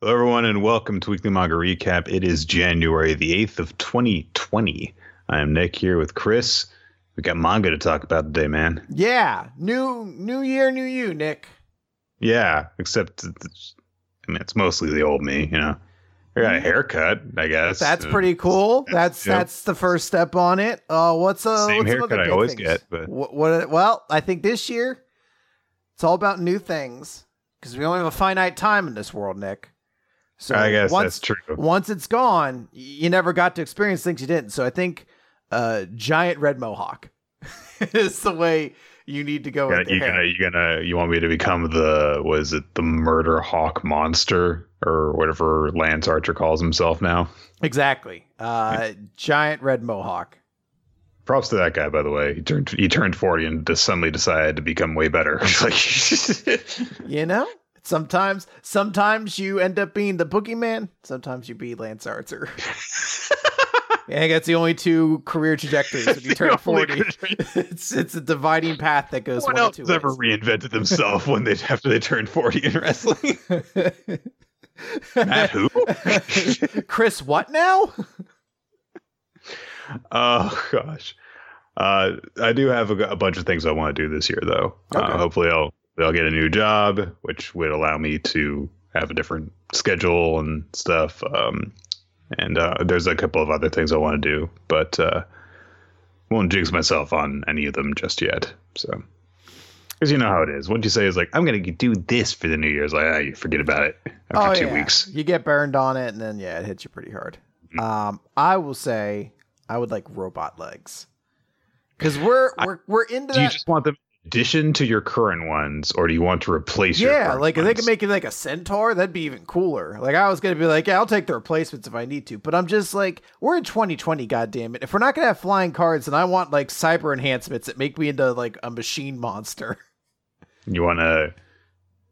Hello, everyone, and welcome to Weekly Manga Recap. It is January the 8th of 2020. I am Nick here with Chris. We got manga to talk about today, man. Yeah, new new year, new you, Nick. Yeah, except it's, I mean, it's mostly the old me, you know. I got a haircut, I guess. That's pretty cool. That's Yep. that's the first step on it. Uh, what's uh, Same what's haircut I always things? get, but- what, what? Well, I think this year it's all about new things because we only have a finite time in this world, Nick. So I guess once, that's true. Once it's gone, you never got to experience things you didn't. So I think uh, giant red mohawk is the way you need to go. Yeah, with you your hair. gonna you gonna you want me to become the was it the murder hawk monster or whatever Lance Archer calls himself now? Exactly. Uh, giant red mohawk. Props to that guy, by the way. He turned he turned forty and just suddenly decided to become way better. like, You know, sometimes sometimes you end up being the boogeyman. Sometimes you be Lance Archer. I think that's the only two career trajectories when you turn forty. it's it's a dividing path that goes no one one else ever reinvented themselves when they after they turned forty in wrestling. Matt who? Chris, what now? oh gosh, uh, I do have a, a bunch of things I want to do this year, though. Okay. Uh, hopefully, I'll I'll get a new job, which would allow me to have a different schedule and stuff. Um, and uh, there's a couple of other things I want to do, but uh, won't jinx myself on any of them just yet. So. Because you know how it is. Once you say it's like I'm gonna do this for the New Year's, like ah, you forget about it after oh two yeah, weeks. you get burned on it, and then yeah, it hits you pretty hard. Um, I will say I would like robot legs because we're I- we're we're into Do you just want them addition to your current ones, or do you want to replace your Yeah, like if they could make it like a centaur, that'd be even cooler. Like I was gonna be like, yeah, I'll take the replacements if I need to, but I'm just like, we're in 2020, goddamn it. If we're not gonna have flying cards, then I want like cyber enhancements that make me into like a machine monster. You want to,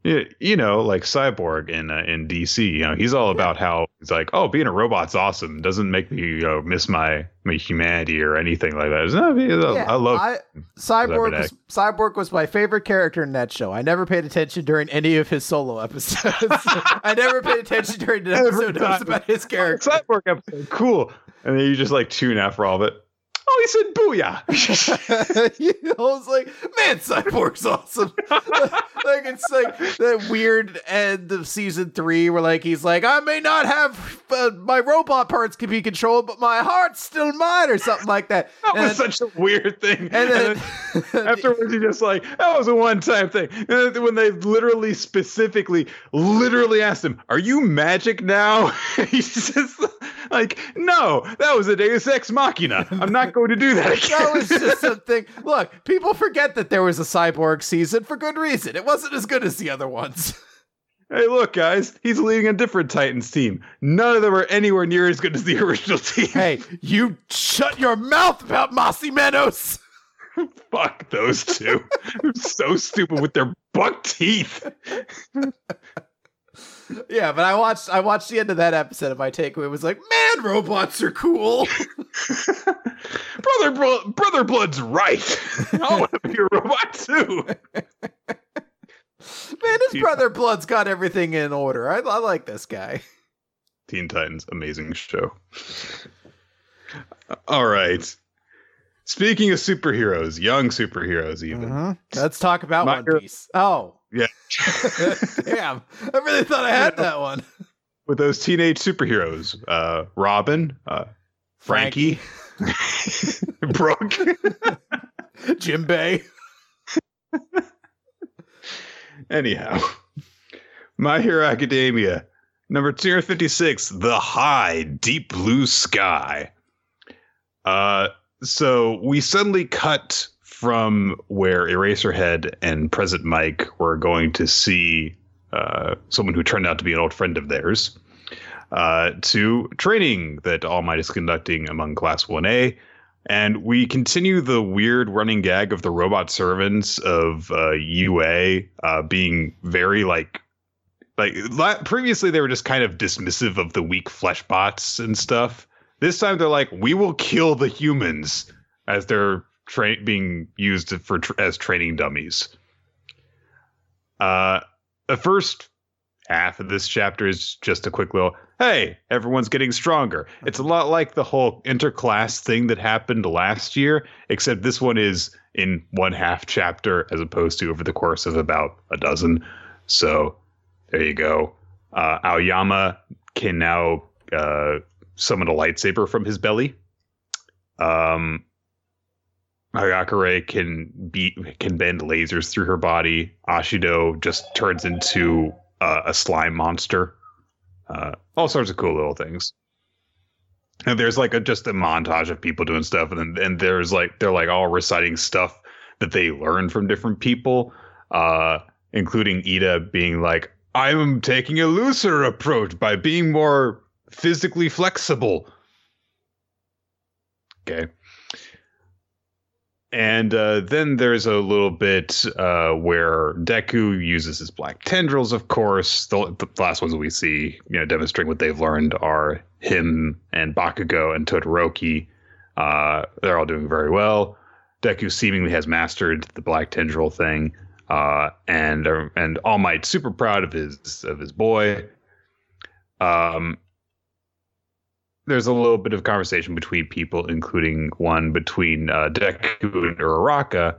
you, you know, like Cyborg in uh, in DC. You know, he's all about how he's like, oh, being a robot's awesome. Doesn't make me you know miss my my humanity or anything like that. No, I, mean, I love. I, Cyborg was, Cyborg was my favorite character in that show. I never paid attention during any of his solo episodes. I never paid attention during the Every episode that was about his character. Cyborg episode, cool. And then you just like tune after all of it. Oh, he said booyah. you know, I was like, man, Cyborg's awesome. like it's like that weird end of season three where like he's like, I may not have uh, my robot parts can be controlled, but my heart's still mine, or something like that. that and was such a weird thing. and then, Afterwards, he just like that was a one-time thing. And then when they literally, specifically, literally asked him, "Are you magic now?" He's just like, "No, that was a Deus Ex Machina. I'm not going to do that again." that was just something. Look, people forget that there was a cyborg season for good reason. It wasn't as good as the other ones. hey, look, guys, he's leading a different Titans team. None of them are anywhere near as good as the original team. hey, you shut your mouth about Más y Menos. Fuck those two. They're so stupid with their buck teeth. Yeah, but I watched I watched the end of that episode and my takeaway was like, man, robots are cool. Brother, Blo- Brother Blood's right. I want to be a robot too. Man, his brother Blood's got everything in order. I, I like this guy. Teen Titans, amazing show. All right. Speaking of superheroes, young superheroes, even. Mhm. Let's talk about My One hero- Piece. Oh, Yeah. damn! I really thought I had that one. With those teenage superheroes, uh, Robin, uh, Frankie, Brook, Jinbe. Anyhow, My Hero Academia, number 256, The High Deep Blue Sky. Uh, so we suddenly cut from where Eraserhead and Present Mike were going to see uh, someone who turned out to be an old friend of theirs uh, to training that All Might is conducting among Class 1A. And we continue the weird running gag of the robot servants of uh, UA uh, being very like, like previously they were just kind of dismissive of the weak flesh bots and stuff. This time they're like, we will kill the humans as they're tra- being used for tr- as training dummies. Uh, at first, half of this chapter is just a quick little, hey, everyone's getting stronger. It's a lot like the whole interclass thing that happened last year, except this one is in one half chapter as opposed to over the course of about a dozen. So there you go. Uh, Aoyama can now uh, summon a lightsaber from his belly. Um, Hagakure can beat can bend lasers through her body. Ashido just turns into uh, a slime monster. Uh, all sorts of cool little things. And there's like a just a montage of people doing stuff, and then and there's like they're like all reciting stuff that they learn from different people, uh, including Ida being like, "I'm taking a looser approach by being more physically flexible." Okay. And uh, then there's a little bit uh, where Deku uses his black tendrils, of course. The, the last ones we see, you know, demonstrating what they've learned are him and Bakugo and Todoroki. Uh, they're all doing very well. Deku seemingly has mastered the black tendril thing, uh, and uh, and All Might super proud of his of his boy. Um, there's a little bit of conversation between people, including one between uh, Deku and Uraraka,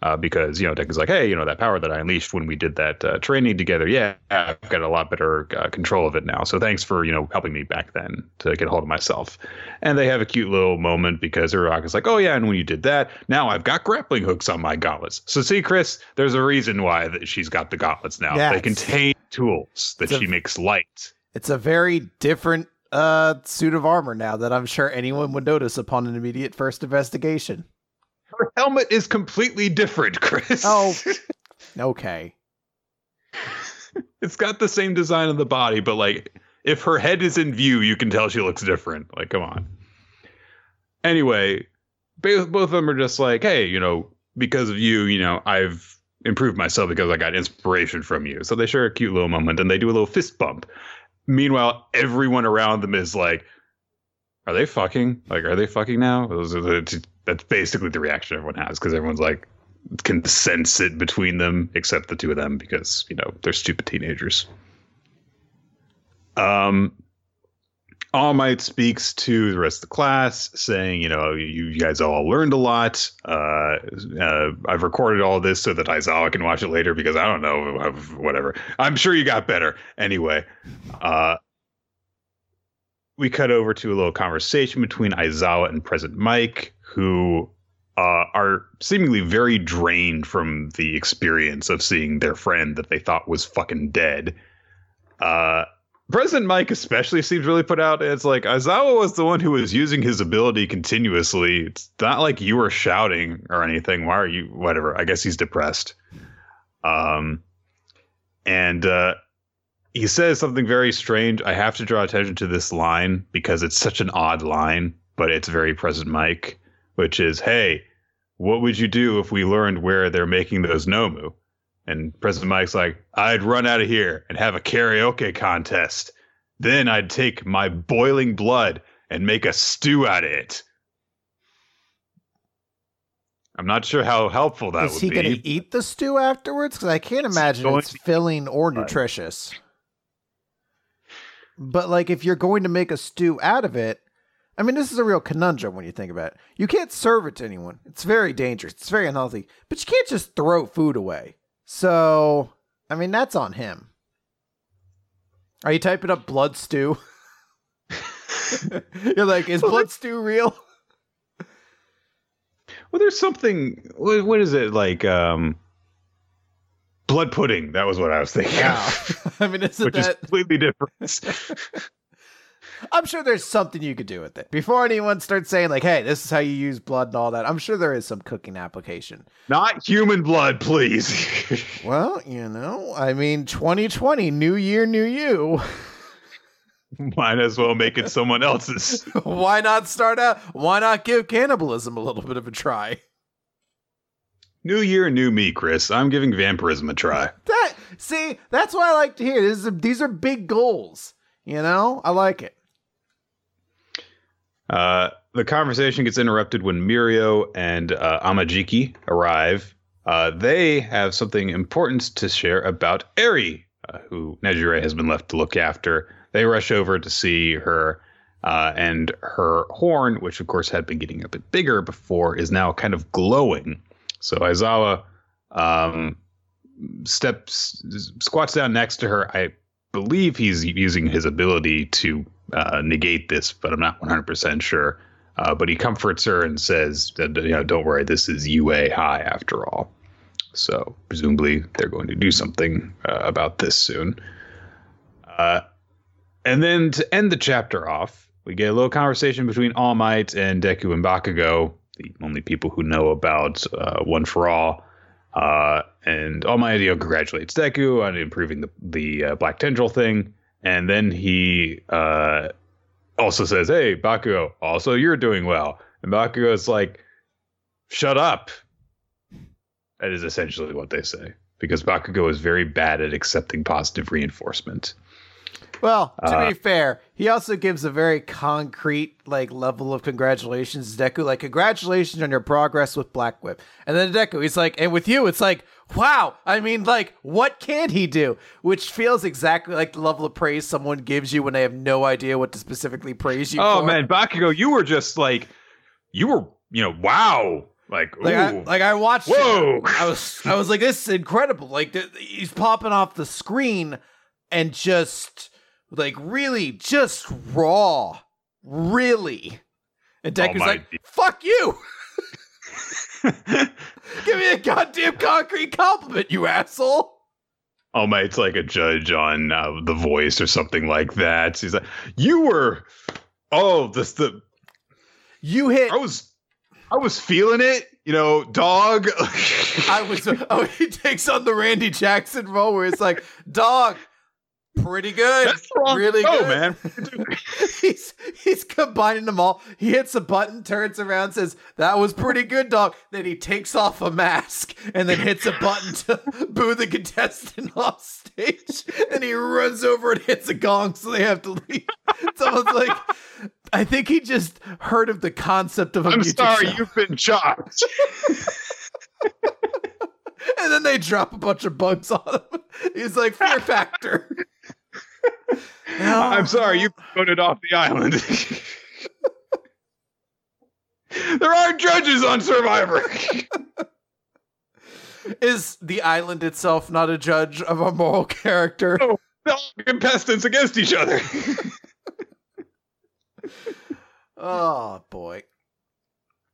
uh, because you know Deku's like, hey, you know that power that I unleashed when we did that uh, training together, yeah, I've got a lot better uh, control of it now. So thanks for you know helping me back then to get a hold of myself. And they have a cute little moment because Uraraka's like, oh yeah, and when you did that, now I've got grappling hooks on my gauntlets. So see, Chris, there's a reason why that she's got the gauntlets now. Yeah, they contain tools that a- she makes light. It's a very different uh suit of armor now that I'm sure anyone would notice upon an immediate first investigation. Her helmet is completely different, Chris. Oh. Okay. it's got the same design of the body, but like if her head is in view, you can tell she looks different. Like, come on. Anyway, both both of them are just like, hey, you know, because of you, you know, I've improved myself because I got inspiration from you. So they share a cute little moment and they do a little fist bump. Meanwhile, everyone around them is like, are they fucking? Like, are they fucking now? The, that's basically the reaction everyone has because everyone's like, can sense it between them, except the two of them because you know they're stupid teenagers. Um, All Might speaks to the rest of the class, saying, "You know, you, guys all learned a lot. Uh, uh, I've recorded all this so that Aizawa can watch it later because I don't know, whatever. I'm sure you got better anyway." Uh, we cut over to a little conversation between Aizawa and Present Mike, who uh, are seemingly very drained from the experience of seeing their friend that they thought was fucking dead. Uh, Present Mike especially seems really put out. It's like Aizawa was the one who was using his ability continuously. It's not like you were shouting or anything. Why are you? Whatever. I guess he's depressed. Um, and uh, he says something very strange. I have to draw attention to this line because it's such an odd line, but it's very Present Mike, which is, "Hey, what would you do if we learned where they're making those Nomu? And Present Mike's like, I'd run out of here and have a karaoke contest. Then I'd take my boiling blood and make a stew out of it. I'm not sure how helpful that Is would be. Is he going to eat the stew afterwards? Because I can't imagine going it's filling or nutritious. But like, if you're going to make a stew out of it, I mean, this is a real conundrum when you think about it. You can't serve it to anyone. It's very dangerous. It's very unhealthy. But you can't just throw food away. So, I mean, that's on him. Are you typing up blood stew? You're like, is blood stew real? Well, there's something. What, is it like? Um, blood pudding. That was what I was thinking. Yeah. I mean, isn't which is that? completely different. I'm sure there's something you could do with it. Before anyone starts saying like, "Hey, this is how you use blood and all that," I'm sure there is some cooking application. Not human blood, please. Well, you know, I mean, 2020, new year, new you. Might as well make it someone else's. why not start out? Why not give cannibalism a little bit of a try? New year, new me, Chris. I'm giving vampirism a try. That see, that's what I like to hear. This is these are big goals. You know, I like it. Uh, the conversation gets interrupted when Mirio and uh, Amajiki arrive. Uh, they have something important to share about Eri. uh, who Nejire has been left to look after. They rush over to see her, uh, and her horn, which of course had been getting a bit bigger before, is now kind of glowing. So Aizawa um, steps, squats down next to her. I believe he's using his ability to uh, negate this, but I'm not 100% sure. Uh, but he comforts her and says, that, you know, don't worry, this is UA high after all. So presumably they're going to do something uh, about this soon. Uh, and then to end the chapter off, we get a little conversation between All Might and Deku and Bakugo, the only people who know about uh, One for All. And All Might you know, congratulates Deku on improving the the Black Tendril thing, and then he uh, also says, "Hey, Bakugo, also you're doing well." And Bakugo is like, "Shut up." That is essentially what they say because Bakugo is very bad at accepting positive reinforcement. Well, to uh, be fair, he also gives a very concrete like level of congratulations to Deku. Like, congratulations on your progress with Black Whip. And then Deku, he's like, and with you, it's like, wow. I mean, like, what can he do? Which feels exactly like the level of praise someone gives you when they have no idea what to specifically praise you oh, for. man, Bakugo, you were just like, you were, you know, wow. Like, like I, like I watched. Whoa! It, I was, I was like, this is incredible. Like, th- he's popping off the screen and just like really just raw, really. And Deku's oh like, "Fuck you." Give me a goddamn concrete compliment, you asshole. Oh my, it's like a judge on uh, The Voice or something like that. He's like, "You were, oh, this the, you hit." I was, I was feeling it, you know, dog. I was. Oh, he takes on the Randy Jackson role where it's like, "Dog, pretty good. That's really show, good, man. he's he's combining them all. He hits a button, turns around, says, "That was pretty good, dog." Then he takes off a mask and then hits a button to boo the contestant off stage. And he runs over and hits a gong, so they have to leave. Someone's like, "I think he just heard of the concept of a." I'm sorry, show. you've been chopped. and then they drop a bunch of bugs on him. He's like, fear factor. I'm sorry, you voted off the island. there are judges on Survivor. Is the island itself not a judge of a moral character? Oh, contestants against each other. oh boy.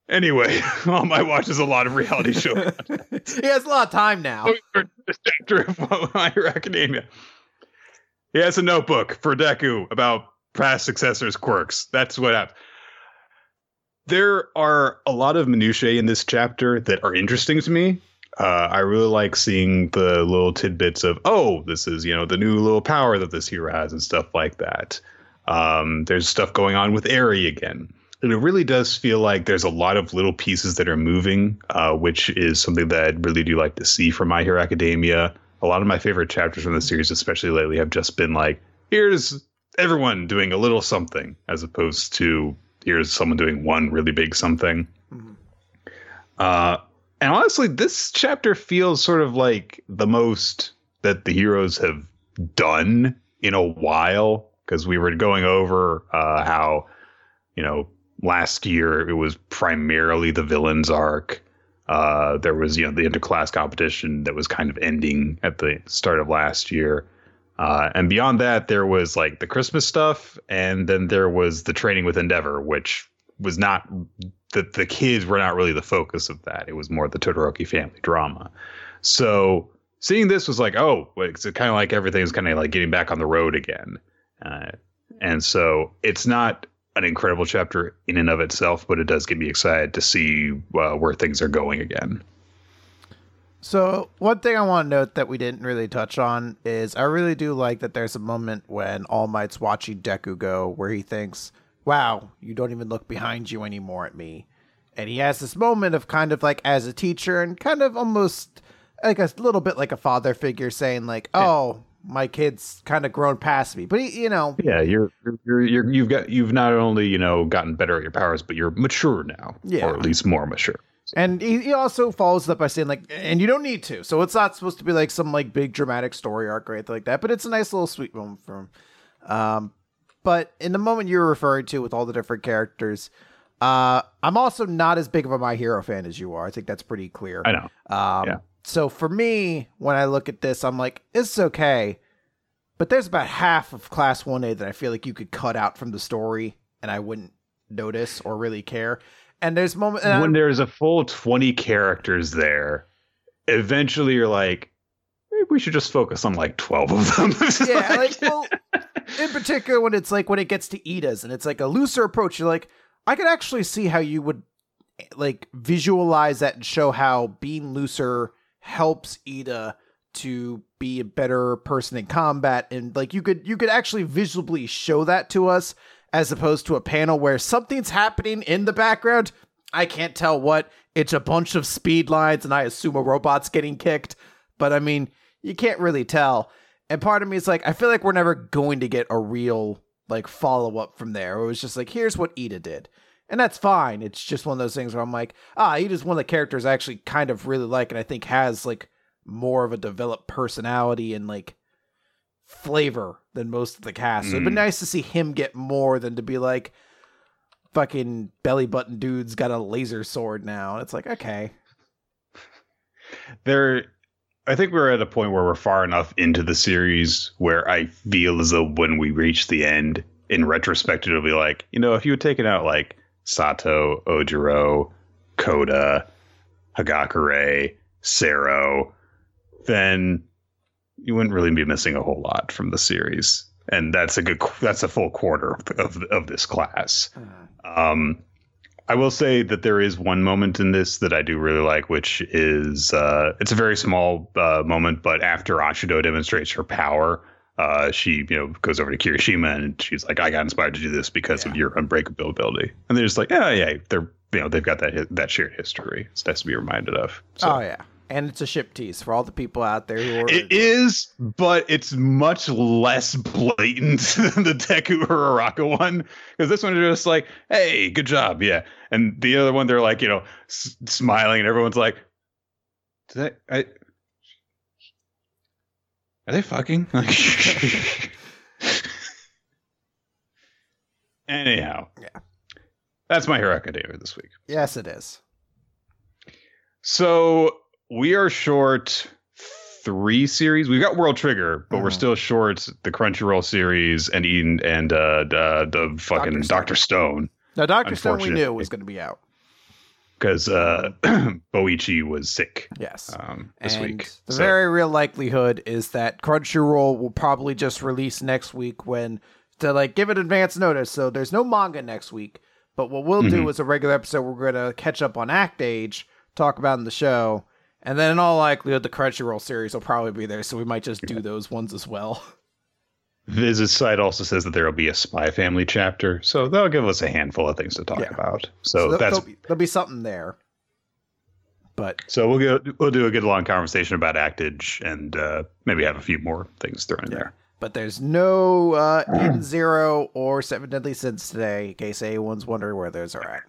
Anyway, All watch is a lot of reality show. he has a lot of time now. Oh, this chapter of My Academia. He has a notebook for Deku about past successors' quirks. That's what happened. There are a lot of minutiae in this chapter that are interesting to me. Uh, I really like seeing the little tidbits of, oh, this is, you know, the new little power that this hero has and stuff like that. Um, there's stuff going on with Eri again. And it really does feel like there's a lot of little pieces that are moving, uh, which is something that I really do like to see from My Hero Academia a lot of my favorite chapters from the series, especially lately, have just been like, here's everyone doing a little something, as opposed to here's someone doing one really big something. Mm-hmm. Uh, and honestly, this chapter feels sort of like the most that the heroes have done in a while because we were going over uh, how, you know, last year it was primarily the villains arc. Uh, there was you know the interclass competition that was kind of ending at the start of last year. Uh, and beyond that, there was like the Christmas stuff, and then there was the training with Endeavor, which was not the the kids were not really the focus of that. It was more the Todoroki family drama. So seeing this was like, oh, it's kind of like everything's kind of like getting back on the road again. Uh, and so it's not an incredible chapter in and of itself, but it does get me excited to see uh, where things are going again. So, one thing I want to note that we didn't really touch on is I really do like that there's a moment when All Might's watching Deku go where he thinks, wow, you don't even look behind you anymore at me. And he has this moment of kind of like as a teacher and kind of almost like a little bit like a father figure saying, like, oh, my kid's kind of grown past me. But he, you know, yeah, you're you're you're you've got you've not only you know gotten better at your powers, but you're mature now, yeah, or at least more mature. And he, he also follows up by saying like, and you don't need to. So it's not supposed to be like some like big dramatic story arc or anything like that. But it's a nice little sweet moment for him. Um, but in the moment you're referring to with all the different characters, uh, I'm also not as big of a My Hero fan as you are. I think that's pretty clear. I know. Um, Yeah. So for me, when I look at this, I'm like, it's okay. But there's about half of Class 1A that I feel like you could cut out from the story and I wouldn't notice or really care. And there's moments. when there's a full 20 characters there, eventually you're like, maybe we should just focus on like 12 of them. yeah, like well, in particular when it's like when it gets to Ida's and it's like a looser approach, you're like, I could actually see how you would like visualize that and show how being looser helps Ida to be a better person in combat and like you could you could actually visibly show that to us as opposed to a panel where something's happening in the background. I can't tell what. It's a bunch of speed lines and I assume a robot's getting kicked, but I mean, you can't really tell. And part of me is like, I feel like we're never going to get a real like follow up from there. It was just like, here's what Ida did. And that's fine. It's just one of those things where I'm like, ah, Ida's one of the characters I actually kind of really like and I think has like more of a developed personality and like flavor than most of the cast. So it'd be Mm. nice to see him get more than to be like fucking belly button dude's got a laser sword now. It's like, okay. there I think we're at a point where we're far enough into the series where I feel as though when we reach the end, in retrospect, it'll be like, you know, if you had taken out like Sato, Ojiro, Koda, Hagakure, Sero, then you wouldn't really be missing a whole lot from the series. And that's a good, that's a full quarter of, of this class. Um, I will say that there is one moment in this that I do really like, which is uh, it's a very small uh, moment, but after Ashido demonstrates her power, uh, she you know goes over to Kirishima and she's like, "I got inspired to do this because of your unbreakable ability," and they're just like, "Yeah, yeah, they're you know they've got that that shared history. It's nice to be reminded of." So. Oh yeah. And it's a ship tease for all the people out there who are It is, but it's much less blatant than the Deku Uraraka one. Because this one is just like, hey, good job, yeah. And the other one, they're like, you know, s- smiling, and everyone's like, Did I, I, are they fucking? Like, anyhow, Yeah. that's my Hero Academia this week. Yes, it is. So we are short three series. We've got World Trigger, but we're Mhm. still short the Crunchyroll series and Eden and uh, the, the fucking Dr. Doctor Stone Now, Doctor Stone we knew was going to be out. Because uh, Boichi was sick Yes. um, this and week. the So- very real likelihood is that Crunchyroll will probably just release next week when to like give it advance notice. So there's no manga next week. But what we'll do Mhm. is a regular episode. We're going to catch up on Act Age, talk about in the show, and then in all likelihood the Crunchyroll series will probably be there. So we might just do those ones as well. Viz's site also says that there will be a Spy Family chapter, so that'll give us a handful of things to talk Yeah. about. So, there- that's there'll, be, there'll be something there. But so we'll go we'll do a good long conversation about Act Age and uh, maybe have a few more things thrown in Yeah. there. but there's no uh, in zero or seven deadly sins today. In case anyone's wondering where those are at.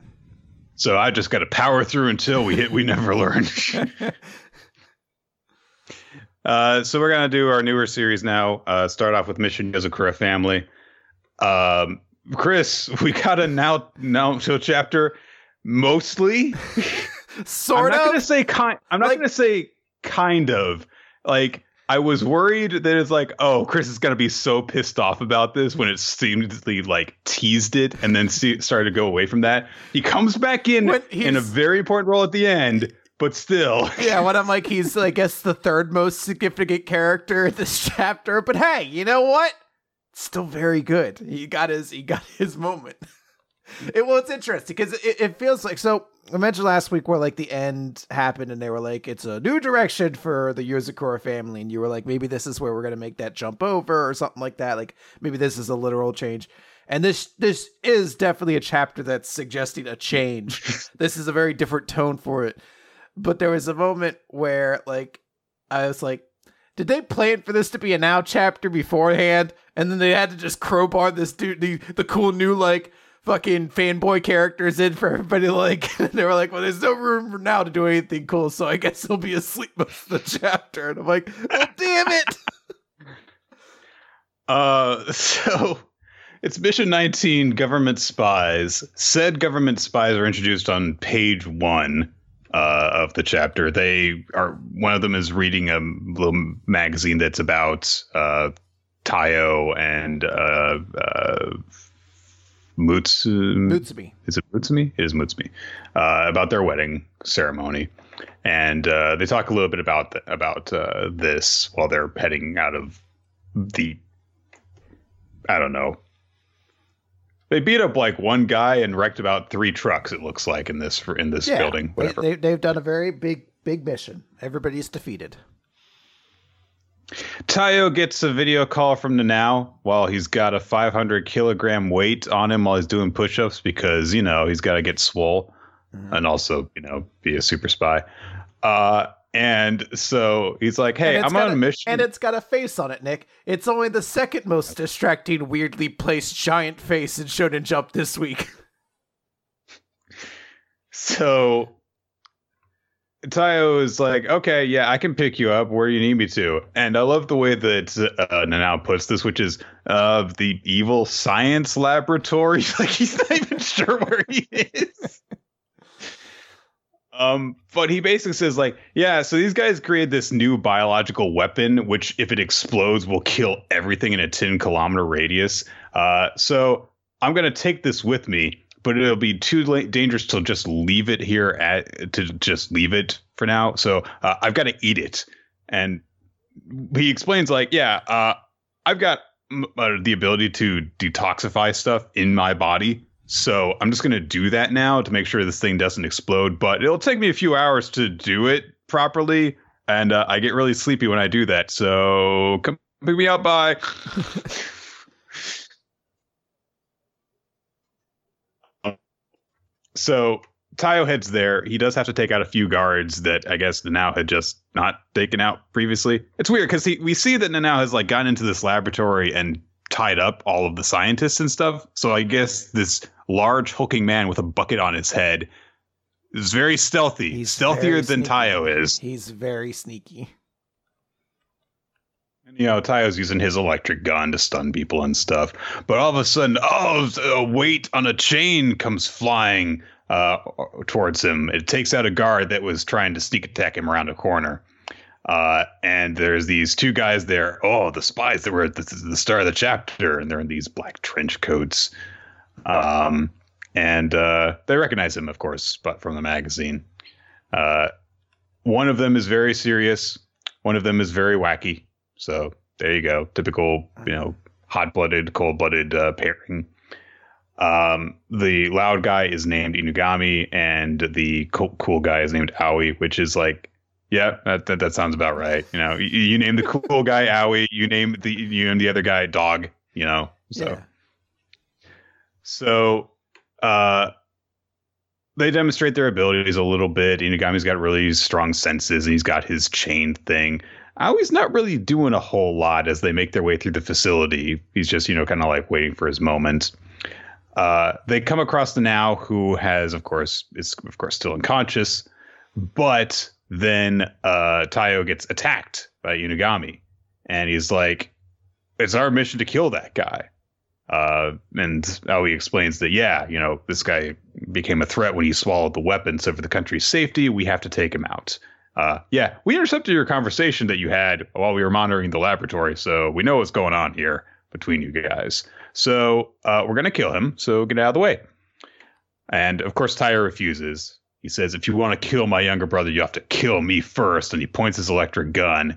So I just got to power through until we hit. We never learn. uh, so we're gonna do our newer series now. Uh, start off with Mission Yozakura Family. Um, Chris, we got a now now to chapter. Mostly, sort I'm not of. gonna say kind. I'm not Like- gonna say kind of. Like I was worried that it's like, oh, Chris is gonna be so pissed off about this when it seemingly like teased it and then see, started to go away from that. He comes back in in a very important role at the end, but still. yeah, when I'm like, he's, I guess, the third most significant character in this chapter. But hey, you know what? Still very good. He got his, he got his moment. It well, it's interesting because it, it feels like so. I mentioned last week where like the end happened and they were like, it's a new direction for the Yozakura family, and you were like, maybe this is where we're gonna make that jump over or something like that. Like maybe this is a literal change. And this this is definitely a chapter that's suggesting a change. this is a very different tone for it. But there was a moment where like I was like, did they plan for this to be a now chapter beforehand? And then they had to just crowbar this dude, the, the cool new like fucking fanboy characters in for everybody. Like they were like, well, there's no room for now to do anything cool, so I guess he'll be asleep most of the chapter. And I'm like, oh damn it. Uh, so it's mission 19 government spies. Said government spies are introduced on page one uh, of the chapter. They are one of them is reading a little magazine that's about uh, Tayo and uh, uh, Mutsu. Mutsumi. Is it Mutsumi? It is Mutsumi. Uh, about their wedding ceremony, and uh, they talk a little bit about th- about uh, this while they're heading out of the. I don't know. They beat up like one guy and wrecked about three trucks. It looks like in this in this building. Whatever. They, they, have done a very big big mission. Everybody's defeated. Tayo gets a video call from Nanao while he's got a 500 kilogram weight on him while he's doing push-ups because you know he's got to get swole mm-hmm. and also you know be a super spy. Uh, and so he's like, "Hey, I'm on a, a mission." And it's got a face on it, Nick. It's only the second most distracting, weirdly placed giant face in Shonen Jump this week. So Tayo is like, okay, yeah, I can pick you up where you need me to. And I love the way that uh, Nanao puts this, which is uh, the evil science laboratory. like he's not even sure where he is. Um, but he basically says like, yeah, so these guys created this new biological weapon, which if it explodes will kill everything in a 10 kilometer radius. Uh, so I'm gonna take this with me, but it'll be too dangerous to just leave it here at to just leave it for now. So uh, I've got to eat it. And he explains like, yeah, uh, I've got uh, the ability to detoxify stuff in my body so I'm just going to do that now to make sure this thing doesn't explode. But it'll take me a few hours to do it properly. And uh, I get really sleepy when I do that. So come pick me up. Bye. so Tayo heads there. He does have to take out a few guards that I guess Nanao had just not taken out previously. It's weird because we see that Nanao has like gotten into this laboratory and tied up all of the scientists and stuff. So I guess this large hulking man with a bucket on his head is very stealthy. He's stealthier than sneaky. Tayo is. He's very sneaky. And, you know, Tayo's using his electric gun to stun people and stuff. But all of a sudden, oh, a weight on a chain comes flying uh, towards him. It takes out a guard that was trying to sneak attack him around a corner. Uh, and there's these two guys there. Oh, the spies that were at the, the start of the chapter, and they're in these black trench coats. Um, and uh, they recognize him, of course, but from the magazine. Uh, one of them is very serious. One of them is very wacky. So there you go, typical, you know, hot-blooded, cold-blooded uh, pairing. Um, the loud guy is named Inugami, and the cool, cool guy is named Aoi, which is like yeah, that, that, that sounds about right. You know, you, you name the cool guy Owie, you name the you name the other guy Dog. You know, so yeah. so uh, they demonstrate their abilities a little bit. Inugami's got really strong senses, and he's got his chain thing. Owie's not really doing a whole lot as they make their way through the facility. He's just you know kind of like waiting for his moment. Uh, they come across the now, who has, of course, is of course still unconscious, but then uh, Tayo gets attacked by Inugami, and he's like, "It's our mission to kill that guy." Uh, and Aoi explains that, yeah, you know, this guy became a threat when he swallowed the weapon. So for the country's safety, we have to take him out. Uh, yeah, we intercepted your conversation that you had while we were monitoring the laboratory, so we know what's going on here between you guys. So uh, we're gonna kill him. So get out of the way. And of course, Tayo refuses. He says, if you want to kill my younger brother, you have to kill me first. And he points his electric gun.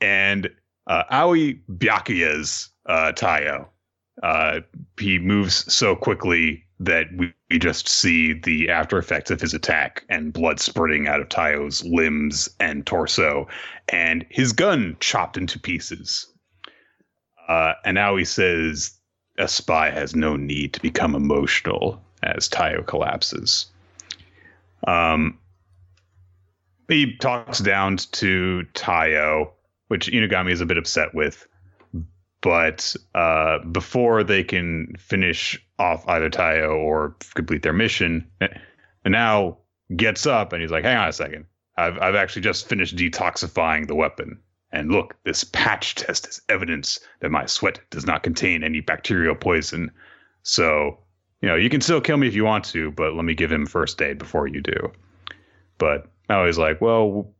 And uh, Aoi Byakuya's uh, Tayo. Uh, he moves so quickly that we, we just see the after effects of his attack and blood spurting out of Tayo's limbs and torso, and his gun chopped into pieces. Uh, and he says, a spy has no need to become emotional as Tayo collapses. Um, he talks down to Tayo, which Inugami is a bit upset with. But uh, before they can finish off either Tayo or complete their mission. Nanao gets up and he's like, "Hang on a second. I've I've actually just finished detoxifying the weapon. And look, this patch test is evidence that my sweat does not contain any bacterial poison. So, you know, you can still kill me if you want to, but let me give him first aid before you do." But I was like, "Well,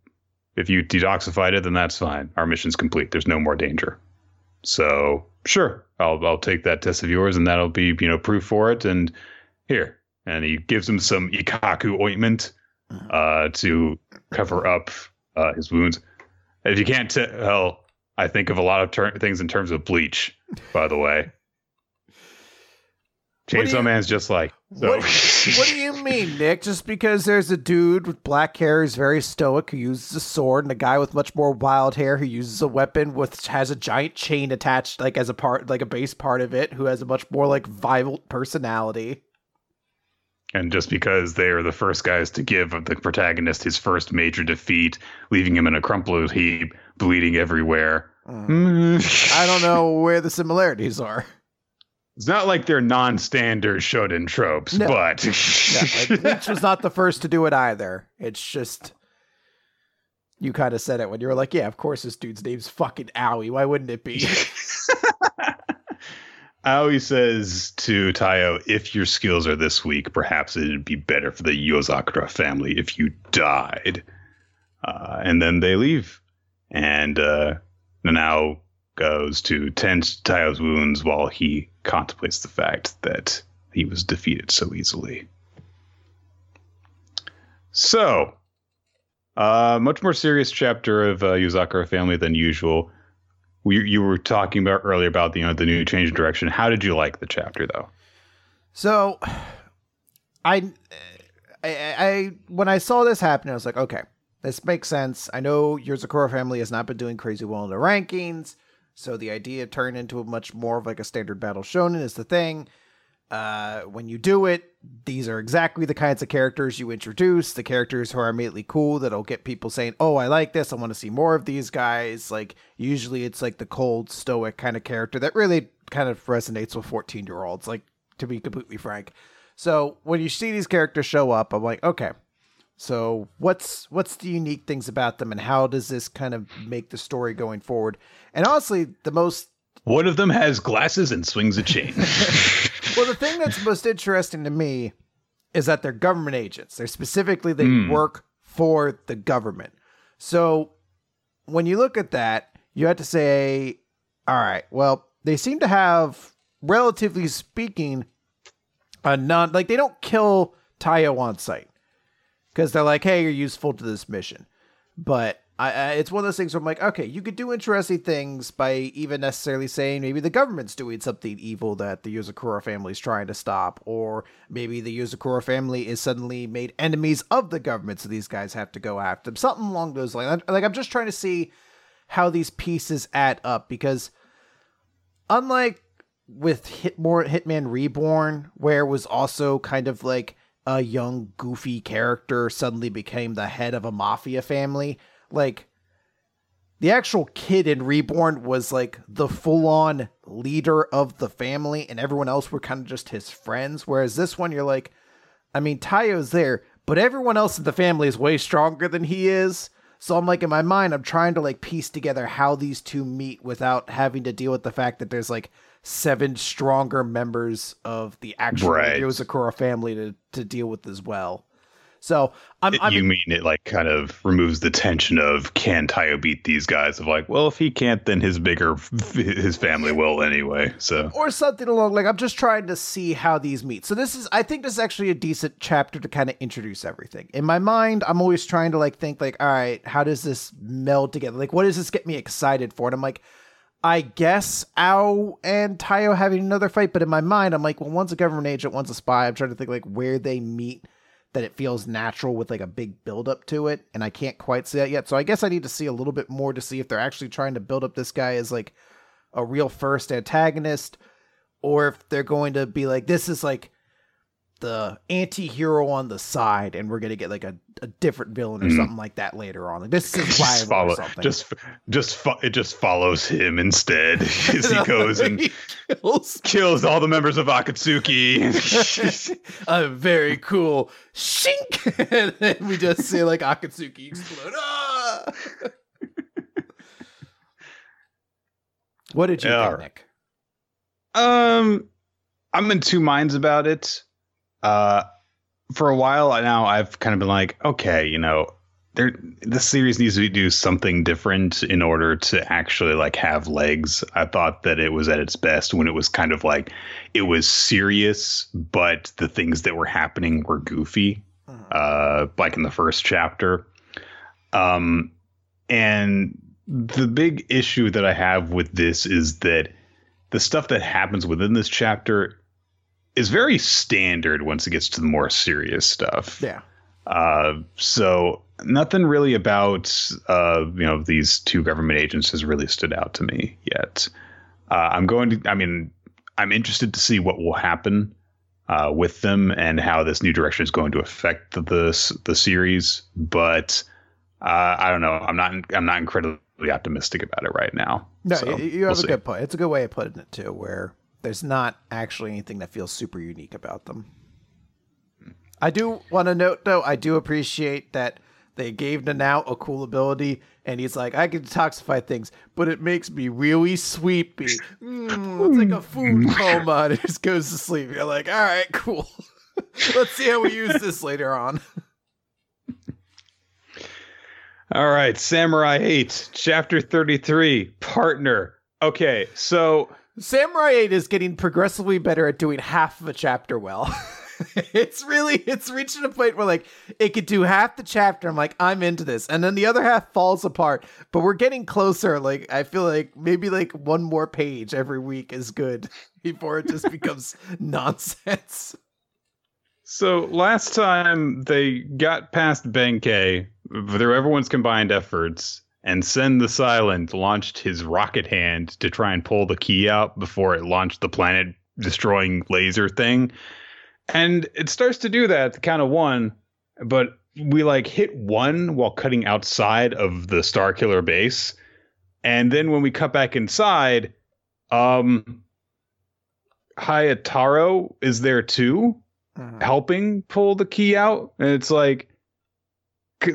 if you detoxified it, then that's fine. Our mission's complete. There's no more danger." So sure, I'll I'll take that test of yours, and that'll be you know proof for it. And here, and he gives him some ikaku ointment uh, to cover up uh, his wounds. If you can't tell, I think of a lot of ter- things in terms of bleach. By the way, Chainsaw you, Man's just like so. What, what, do you mean, Nick? Just because there's a dude with black hair who's very stoic who uses a sword, and a guy with much more wild hair who uses a weapon with has a giant chain attached, like as a part, like a base part of it, who has a much more like violent personality. And just because they are the first guys to give the protagonist his first major defeat, leaving him in a crumpled heap, bleeding everywhere. Mm. I don't know where the similarities are. It's not like they're non-standard shonen tropes, no. but Bleach was not the first to do it either. It's just you kind of said it when you were like, "Yeah, of course this dude's name's fucking Aoi. Why wouldn't it be?" Aoi says to Tayo, "If your skills are this weak, perhaps it'd be better for the Yozakura family if you died." Uh, and then they leave, and uh, Nanao goes to tend Tayo's wounds while he contemplates the fact that he was defeated so easily. So, uh, much more serious chapter of uh, Yozakura family than usual. We, you were talking about earlier about the you know the new change in direction. How did you like the chapter though? So, I, I, I when I saw this happen, I was like, okay, this makes sense. I know Yozakura family has not been doing crazy well in the rankings. So the idea turned into a much more of like a standard battle shonen is the thing. Uh, when you do it, these are exactly the kinds of characters you introduce. The characters who are immediately cool that'll get people saying, "Oh, I like this. I want to see more of these guys." Like usually, it's like the cold, stoic kind of character that really kind of resonates with fourteen-year-olds. Like to be completely frank. So when you see these characters show up, I'm like, okay, so what's what's the unique things about them, and how does this kind of make the story going forward? And honestly, the most one of them has glasses and swings a chain. well, the thing that's most interesting to me is that they're government agents. They're specifically they mm. work for the government. So when you look at that, you have to say, all right, well, they seem to have, relatively speaking, a non like they don't kill Tayo on sight because they're like, hey, you're useful to this mission. But I, I, it's one of those things where I'm like, okay, you could do interesting things by even necessarily saying maybe the government's doing something evil that the Yozakura family is trying to stop, or maybe the Yozakura family is suddenly made enemies of the government, so these guys have to go after them. Something along those lines. Like I'm just trying to see how these pieces add up because unlike with Hit more Hitman Reborn, where it was also kind of like a young goofy character suddenly became the head of a mafia family. Like the actual kid in reborn was like the full-on leader of the family and everyone else were kind of just his friends whereas this one you're like i mean tayo's there but everyone else in the family is way stronger than he is. So i'm like in my mind i'm trying to like piece together how these two meet without having to deal with the fact that there's like seven stronger members of the actual right. Yozakura family to, to deal with as well. So I'm, I'm you mean it like kind of removes the tension of can Tayo beat these guys? Of like well if he can't then his bigger his family will anyway so. Or something along like I'm just trying to see how these meet. So this is I think this is actually a decent chapter to kind of introduce everything. In my mind I'm always trying to like think like all right how does this meld together? Like what does this get me excited for? And I'm like I guess Ao and Tayo having another fight, but in my mind, I'm like, well, one's a government agent, one's a spy. I'm trying to think like where they meet that it feels natural with like a big build up to it, and I can't quite see that yet. So I guess I need to see a little bit more to see if they're actually trying to build up this guy as like a real first antagonist, or if they're going to be like, this is like the anti-hero on the side and we're gonna get like a, a different villain or Mhm. something like that later on like this is just follow, just just fo- it just follows him instead as he goes and He kills kills all the members of Akatsuki. a very cool shink and then we just see like akatsuki explode ah! what did you Yeah. think nick um, I'm in two minds about it. Uh, for a while now, I've kind of been like, okay, you know, there this series needs to do something different in order to actually like have legs. I thought that it was at its best when it was kind of like it was serious, but the things that were happening were goofy. uh, like in the first chapter. Um, and the big issue that I have with this is that the stuff that happens within this chapter is very standard once it gets to the more serious stuff. yeah Uh, so nothing really about uh, you know these two government agents has really stood out to me yet. Uh, I'm going to. I mean, I'm interested to see what will happen uh, with them and how this new direction is going to affect the the, the series. But uh, I don't know. I'm not. I'm not incredibly optimistic about it right now. No, So, you, you we'll have a see. good point. It's a good way of putting it too, where there's not actually anything that feels super unique about them. I do want to note though, I do appreciate that they gave Nanao a cool ability, and he's like, I can detoxify things, but it makes me really sleepy. Mm, it's like a food coma, and it just goes to sleep. You're like, all right, cool. Let's see how we use this later on. All right, Samurai 8, Chapter 33, Partner. Okay, so Samurai 8 is getting progressively better at doing half of a chapter well. it's really it's reaching a point where like it could do half the chapter. I'm like, I'm into this. And then the other half falls apart. But we're getting closer. Like I feel like maybe like one more page every week is good before it just becomes nonsense. So last time they got past Benkei through everyone's combined efforts, and Sen the Silent launched his rocket hand to try and pull the key out before it launched the planet destroying laser thing. And it starts to do that at the count of one, but we like hit one while cutting outside of the Star Killer base. And then when we cut back inside, um Hayataro is there too helping pull the key out and it's like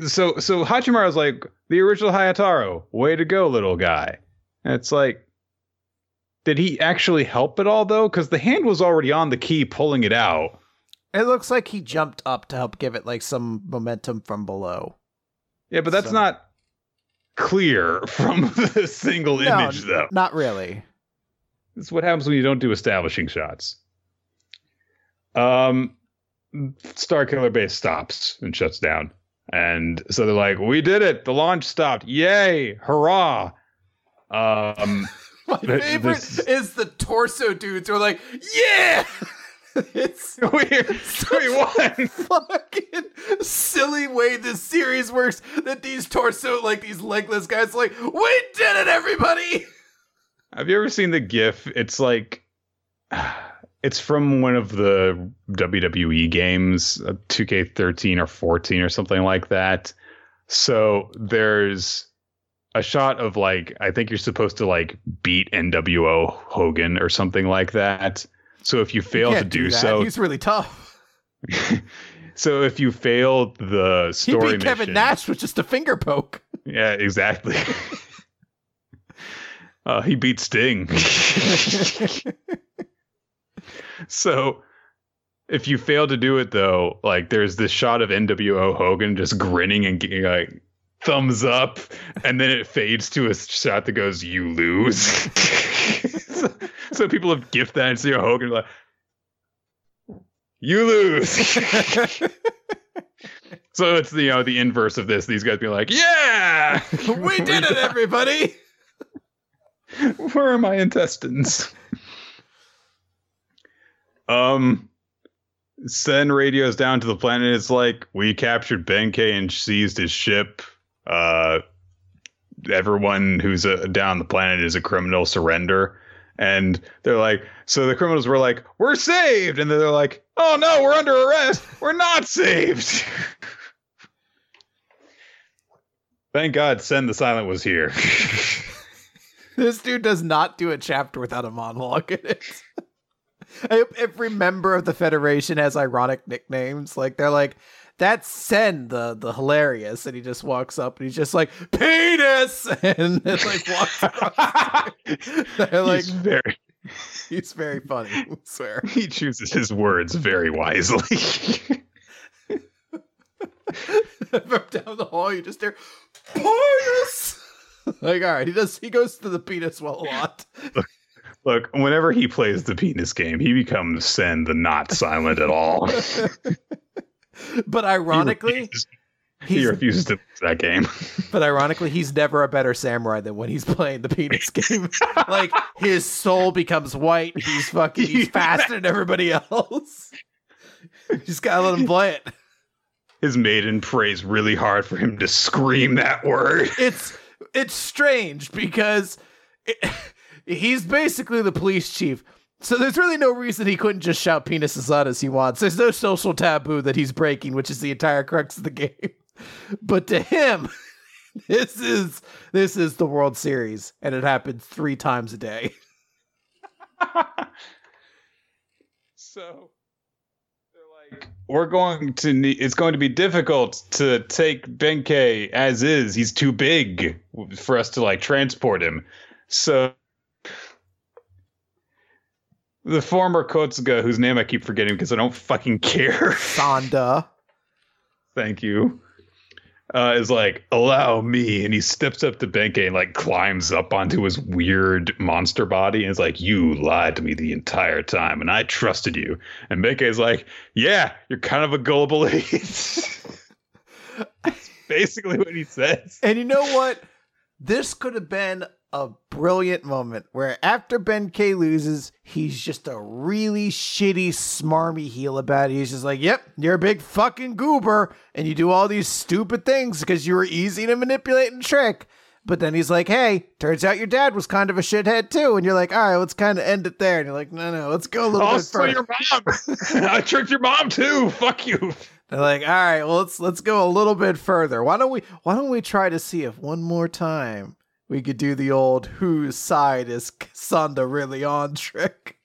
so so hachimaru's like the original hayataro way to go little guy and it's like did he actually help at all though because the hand was already on the key pulling it out It looks like he jumped up to help give it like some momentum from below. yeah but that's So- not clear from the single No, image though Not really. It's what happens when you don't do establishing shots. Um, Star Killer Base stops and shuts down, and so they're like, "We did it! The launch stopped! Yay! Hurrah!" Um, My Th- favorite this- is the torso dudes who are like, yeah! it's we we won. fucking silly way this series works that these torso, like these legless guys, are like, we did it, everybody! Have you ever seen the GIF? It's like, it's from one of the WWE games, uh, 2K13 or 14 or something like that. So there's a shot of like, I think you're supposed to like beat NWO Hogan or something like that. So if you fail to Can't do, so, He's really tough. so if you fail the story, He beat Kevin mission- Nash with just a finger poke. yeah, exactly. uh, he beat Sting. so if you fail to do it though, like there's this shot of NWO Hogan just grinning and getting like thumbs up, and then it fades to a shot that goes, "You lose." so, so people have gift that and see Hogan like, "You lose." so it's the you know the inverse of this. These guys be like, "Yeah, we did it, everybody! Where are my intestines? Um, Sen radios down to the planet. It's like we captured Benkei and seized his ship. Uh, everyone who's uh, down the planet is a criminal. Surrender. And they're like, so the criminals were like, we're saved. And they're like, oh no, we're under arrest. We're not saved. Thank God Sen the Silent was here. this dude does not do a chapter without a monologue in it. I hope every member of the Federation has ironic nicknames. Like they're like, that's Sen the the hilarious, and he just walks up and he's just like penis, and it like walks across. they're like he's very, he's very funny. I swear he chooses his words very wisely. From down the hall, you just hear penis. like all right, he does. He goes to the penis well a lot. Look, whenever he plays the penis game, he becomes Sen the not silent at all. but ironically, he refuses, he refuses to that game. but ironically, he's never a better samurai than when he's playing the penis game. like his soul becomes white. He's fucking. He's faster than everybody else. You just gotta let him play it. His maiden prays really hard for him to scream that word. It's it's strange because. It, he's basically the police chief. So there's really no reason he couldn't just shout penis as loud as he wants. There's no social taboo that he's breaking, which is the entire crux of the game. But to him, this is this is the World Series, and it happens three times a day. so they're like, we're going to need. It's going to be difficult to take Benkei as is. He's too big for us to like transport him. So the former Kotsuga, whose name I keep forgetting because I don't fucking care. Sanda. Thank you. Uh, is like, allow me. And he steps up to Benkei and like climbs up onto his weird monster body and is like, You lied to me the entire time and I trusted you. And Benkei's like, Yeah, you're kind of a gullible idiot. That's basically what he says. And you know what? This could have been a brilliant moment where after Benkei loses, he's just a really shitty, smarmy heel about it. He's just like, yep, you're a big fucking goober, and you do all these stupid things because you were easy to manipulate and trick. But then he's like, hey, turns out your dad was kind of a shithead too. And you're like, all right, let's kind of end it there. And you're like, no, no, let's go a little also bit further. your mom. I tricked your mom too. Fuck you. They're like, all right, well, let's let's go a little bit further. Why don't we why don't we try to see if one more time we could do the old whose side is Cassandra really on trick.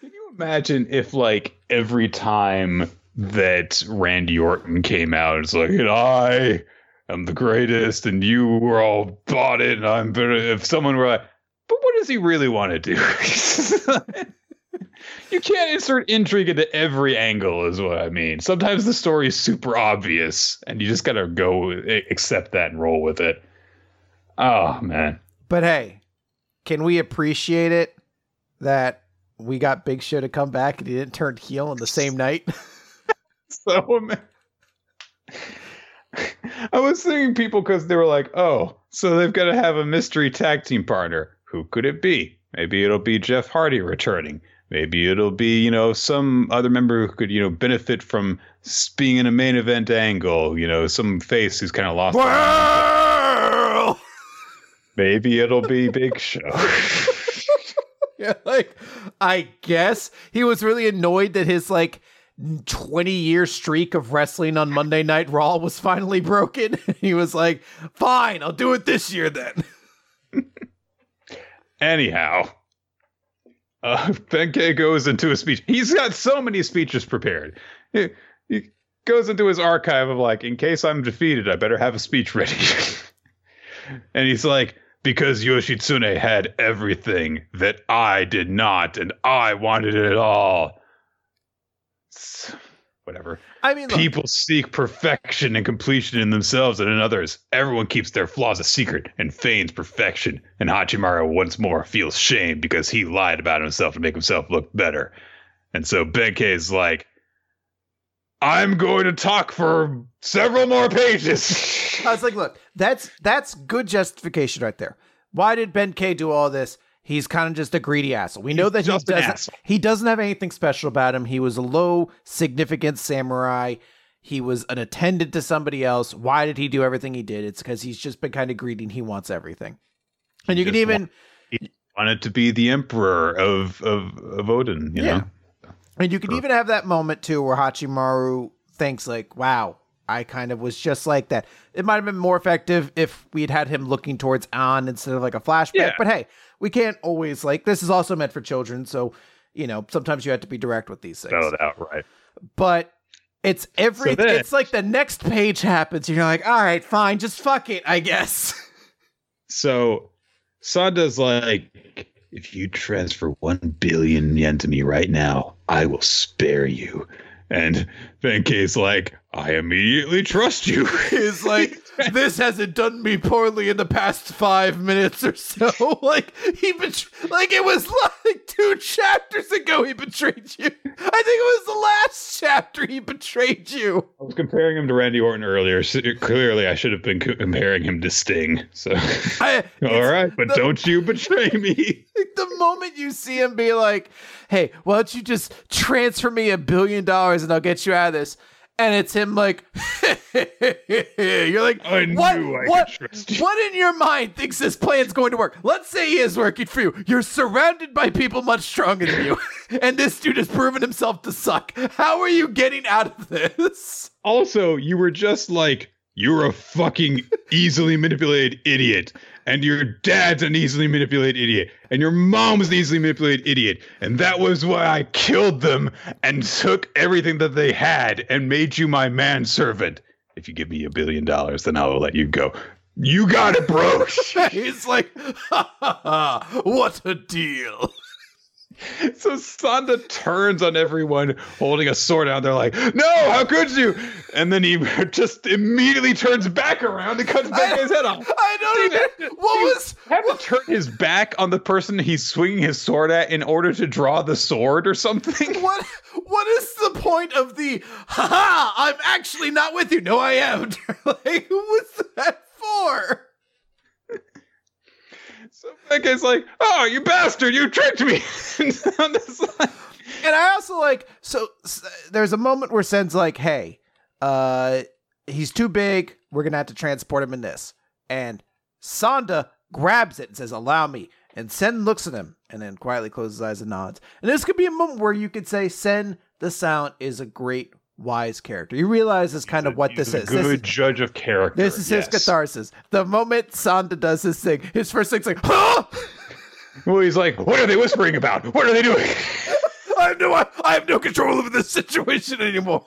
Can you imagine if like every time that Randy Orton came out, it's like, and I am the greatest, and you were all bought it, and I'm better. If someone were like, but what does he really want to do? you can't insert intrigue into every angle, is what I mean. Sometimes the story is super obvious, and you just gotta go accept that and roll with it. Oh man. But hey, can we appreciate it that we got Big Show to come back and he didn't turn heel on the same night? so man. I was thinking people because they were like, oh, so they've got to have a mystery tag team partner. Who could it be? Maybe it'll be Jeff Hardy returning. Maybe it'll be, you know, some other member who could, you know, benefit from being in a main event angle, you know, some face who's kind of lost. Maybe it'll be Big Show. yeah, like I guess he was really annoyed that his like 20 year streak of wrestling on Monday Night Raw was finally broken. he was like, "Fine, I'll do it this year then." Anyhow, uh, Benkei goes into a speech. He's got so many speeches prepared. He, he goes into his archive of like, in case I'm defeated, I better have a speech ready. and he's like, because Yoshitsune had everything that I did not, and I wanted it all. Whatever. I mean, look, people seek perfection and completion in themselves and in others. Everyone keeps their flaws a secret and feigns perfection. And Hachimaru once more feels shame because he lied about himself to make himself look better. And so Benkei is like, I'm going to talk for several more pages. I was like, look, that's that's good justification right there. Why did Benkei do all this? He's kind of just a greedy asshole. We know He's that he doesn't he doesn't have anything special about him. He was a low significant samurai. He was an attendant to somebody else. Why did he do everything he did? It's because he's just been kind of greedy and he wants everything. And you can even wanted to be the emperor of of, of Odin. You Yeah. know. And you can even have that moment too where Hachimaru thinks like, "Wow, I kind of was just like that." It might have been more effective if we'd had him looking towards An instead of like a flashback. Yeah. But hey, we can't always like this is also meant for children, so you know sometimes you have to be direct with these things. Spell it out right. But it's every So then- it's like the next page happens, and you're like, "All right, fine, just fuck it, I guess." So Sanda's like, if you transfer one billion yen to me right now, I will spare you. And Benkei's like, I immediately trust you. He's like, this hasn't done me poorly in the past five minutes or so. like he betr- like it was like two chapters ago he betrayed you. I think it was the last chapter he betrayed you. I was comparing him to Randy Orton earlier. So clearly, I should have been comparing him to Sting. So, I, all right, but the- don't you betray me. like, the moment you see him be like, "Hey, why don't you just transfer me a billion dollars and I'll get you out of this?" And it's him like, you're like, I what? What? trust you." What in your mind thinks this plan's going to work? Let's say he is working for you. You're surrounded by people much stronger than you, and this dude has proven himself to suck. How are you getting out of this? Also, you were just like, you're a fucking easily manipulated idiot. And your dad's an easily manipulated idiot. And your mom's an easily manipulated idiot. And that was why I killed them and took everything that they had and made you my manservant. If you give me a billion dollars, then I will let you go. You got it, bro. He's like, ha, ha, ha, what a deal. so Sanda turns on everyone holding a sword out. They're like, no, how could you? And then he just immediately turns back around and cuts back his head off. I don't even. What was? have to turn his back on the person he's swinging his sword at in order to draw the sword or something. What what is the point of the Ha! I'm actually not with you. No I am. like who was that for? So that like, "Oh, you bastard! You tricked me!" And like, And I also like so s- there's a moment where Sen's like, "Hey, uh he's too big. We're to have to transport him in this." And Sanda grabs it and says, "Allow me." And Sen looks at him and then quietly closes his eyes and nods. And this could be a moment where you could say Sen the Sound is a great wise character. You realize is kind of what he's this a is. This Good is- judge of character. This is his catharsis. The moment Sanda does his thing, his first thing's like, huh? Well, he's like, "What are they whispering about? What are they doing?" I have no, I, I have no control over this situation anymore.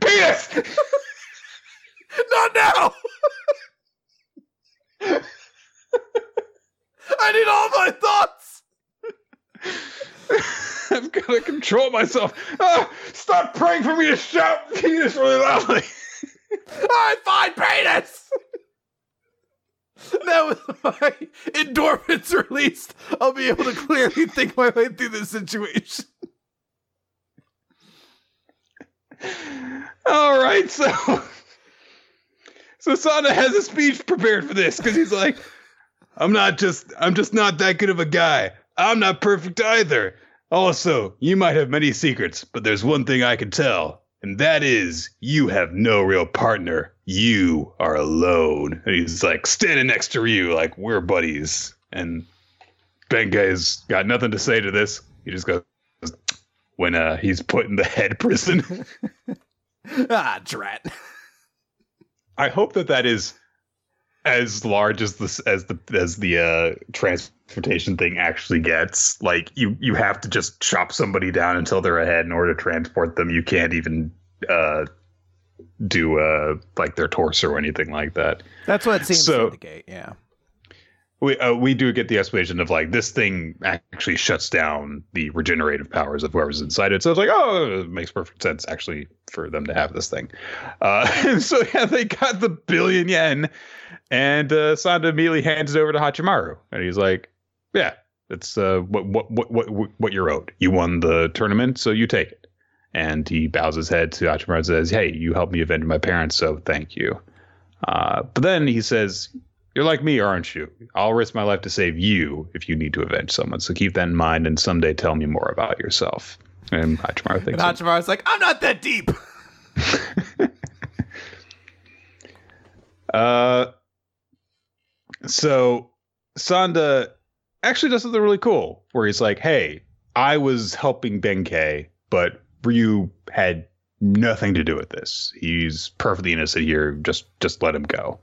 Penis. Not now. I need all my thoughts. I've got to control myself. Ah, stop praying for me to shout penis really loudly. Right, fine, penis. Now with my endorphins released, I'll be able to clearly think my way through this situation. All right, so so Sanda has a speech prepared for this because he's like, I'm not just I'm just not that good of a guy. I'm not perfect either. Also, you might have many secrets, but there's one thing I can tell, and that is you have no real partner. You are alone. And he's like standing next to you, like we're buddies. And Benkei's got nothing to say to this. He just goes when uh, he's put in the head prison. Ah, drat. I hope that that is as large as this as the as the uh, transportation thing actually gets. Like you you have to just chop somebody down until they're ahead in order to transport them. You can't even uh, do uh, like their torso or anything like that. That's what it seems So- to indicate. Yeah. We uh, we do get the explanation of like this thing actually shuts down the regenerative powers of whoever's inside it. So it's like, oh, it makes perfect sense actually for them to have this thing. Uh, so yeah, they got the billion yen, and uh, Sanda immediately hands it over to Hachimaru, and he's like, yeah, it's uh, what what what what what you're owed. You won the tournament, so you take it. And he bows his head to Hachimaru and says, hey, you helped me avenge my parents, so thank you. Uh, but then he says, you're like me, aren't you? I'll risk my life to save you if you need to avenge someone. So keep that in mind and someday tell me more about yourself. And Hachimaru And thinks, Hachimaru's like, I'm not that deep. uh, so Sanda actually does something really cool where he's like, "Hey, I was helping Benkei, but Ryu had nothing to do with this. He's perfectly innocent here. Just just let him go."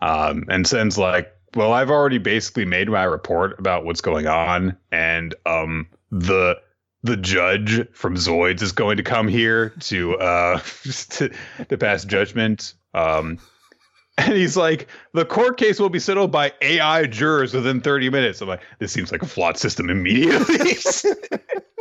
Um, and Sen's like, "Well, I've already basically made my report about what's going on, and um, the." The judge from Zoids is going to come here to uh to, to pass judgment. Um, and he's like, the court case will be settled by AI jurors within 30 minutes. I'm like, this seems like a flawed system immediately.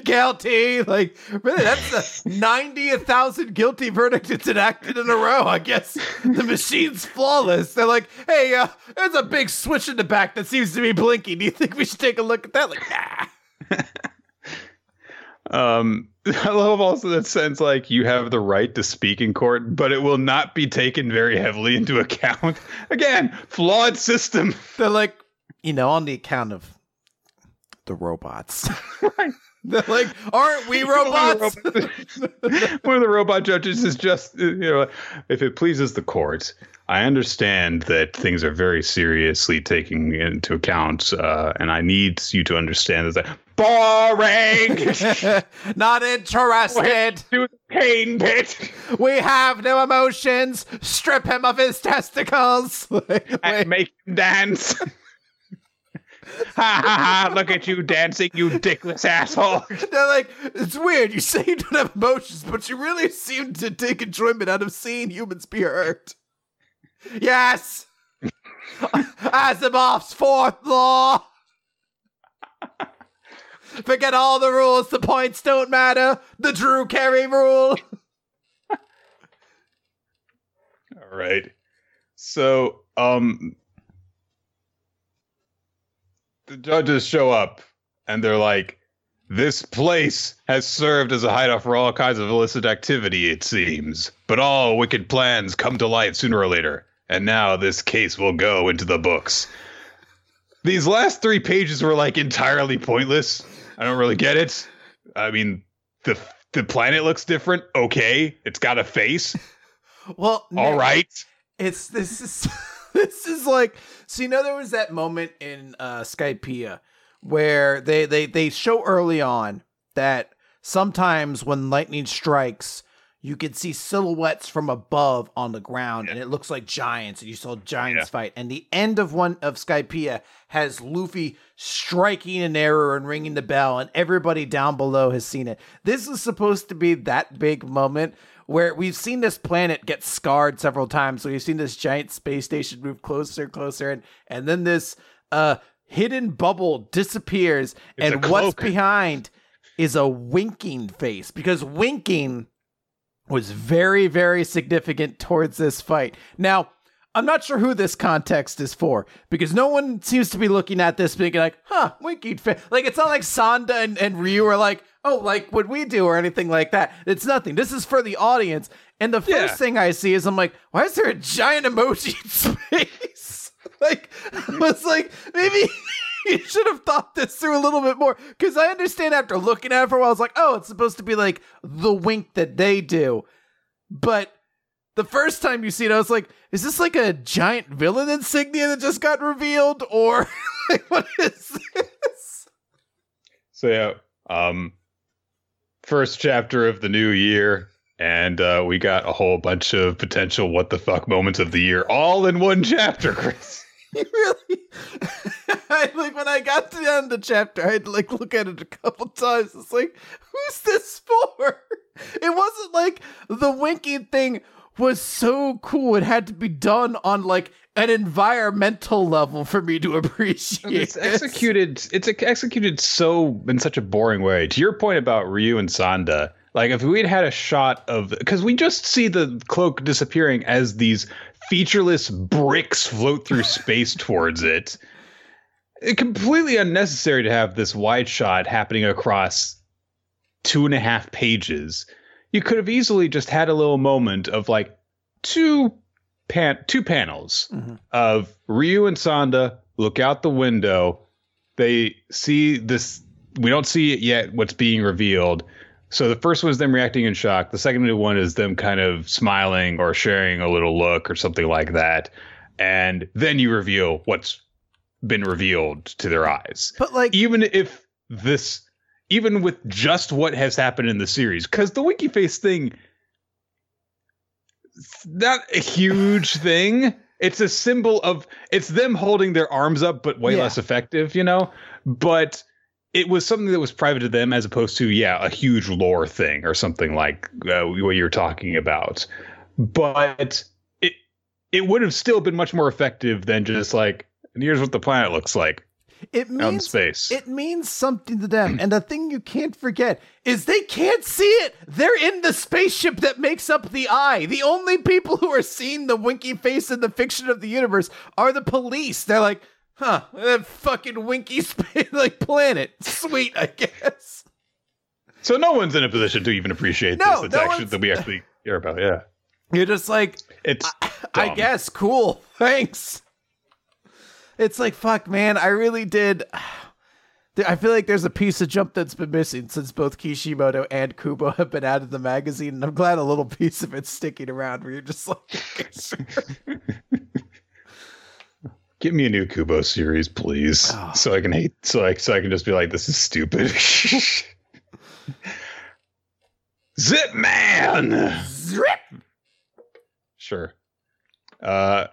guilty. Like, really, that's the 90,000 guilty verdict it's enacted in a row. I guess the machine's flawless. They're like, hey, uh, there's a big switch in the back that seems to be blinking. Do you think we should take a look at that? Like, nah. um, I love also that sense like you have the right to speak in court, but it will not be taken very heavily into account. Again, flawed system. They're like, you know, on the account of the robots. Right. They're like, aren't we robots? One of the robot judges is just, you know, if it pleases the court, I understand that things are very seriously taken into account, uh, and I need you to understand that. Boring. Not interested. Do the pain bit We have no emotions. Strip him of his testicles. And make him dance. Ha ha ha! Look at you dancing, you dickless asshole. They're like, it's weird. You say you don't have emotions, but you really seem to take enjoyment out of seeing humans be hurt. Yes! Asimov's fourth law! Forget all the rules, the points don't matter. The Drew Carey rule. All right. So, um, the judges show up and they're like, this place has served as a hideout for all kinds of illicit activity, it seems. But all wicked plans come to light sooner or later. And now this case will go into the books. These last three pages were like entirely pointless. I don't really get it. I mean, the the planet looks different. Okay, it's got a face. Well, All no, right. It's this is this is like so you know there was that moment in uh Skypiea where they they they show early on that sometimes when lightning strikes you can see silhouettes from above on the ground and it looks like giants and you saw giants Yeah. fight and the end of one of Skypiea has Luffy striking an arrow and ringing the bell and everybody down below has seen it. This is supposed to be that big moment where we've seen this planet get scarred several times. So we've seen this giant space station move closer and closer, and and then this uh hidden bubble disappears, It's and what's behind is a winking face because winking was very very significant towards this fight. Now. I'm not sure who this context is for because no one seems to be looking at this being like, huh, winking face. Like, it's not like Sanda and, and Ryu are like, oh, like what we do or anything like that. It's nothing. This is for the audience. And the first Yeah. thing I see is I'm like, why is there a giant emoji in space? like, I was like, maybe you should have thought this through a little bit more. Because I understand after looking at it for a while, I was like, oh, it's supposed to be like the wink that they do. But the first time you see it, I was like, is this like a giant villain insignia that just got revealed? Or like, what is this? So yeah, um, first chapter of the new year, and uh, we got a whole bunch of potential what the fuck moments of the year, all in one chapter, Chris. Really I like when I got to the end of the chapter, I had to like look at it a couple times. It's like, who's this for? It wasn't like the winking thing was so cool. It had to be done on like an environmental level for me to appreciate. It's executed. It's executed so in such a boring way. To your point about Ryu and Sanda, like if we'd had a shot of because we just see the cloak disappearing as these featureless bricks float through space towards it. It completely unnecessary to have this wide shot happening across two and a half pages. You could have easily just had a little moment of like two pan two panels Mhm. of Ryu and Sanda look out the window. They see this. We don't see it yet. What's being revealed. So the first one is them reacting in shock. The second one is them kind of smiling or sharing a little look or something like that. And then you reveal what's been revealed to their eyes. But like, Even if this, even with just what has happened in the series, because the Winky Face thing, not a huge thing. It's a symbol of it's them holding their arms up, but way Yeah. less effective, you know. But it was something that was private to them, as opposed to yeah, a huge lore thing or something like uh, what you're talking about. But it it would have still been much more effective than just like and here's what the planet looks like it means space. it means something to them. And the thing you can't forget is they can't see it. They're in the spaceship that makes up the eye. The only people who are seeing the winky face in the fiction of the universe are the police. They're like, huh, that fucking winky space like planet. Sweet, I guess. so no one's in a position to even appreciate No, this. It's no one's- that we actually care about. Yeah, You're just like, it's I dumb. guess, cool. Thanks. It's like, fuck, man, I really did. I feel like there's a piece of jump that's been missing since both Kishimoto and Kubo have been out of the magazine, and I'm glad a little piece of it's sticking around where you're just like. Give me a new Kubo series, please, Oh. so I can hate, so I so I can just be like, this is stupid. Zip Man. Zip. Sure. Uh,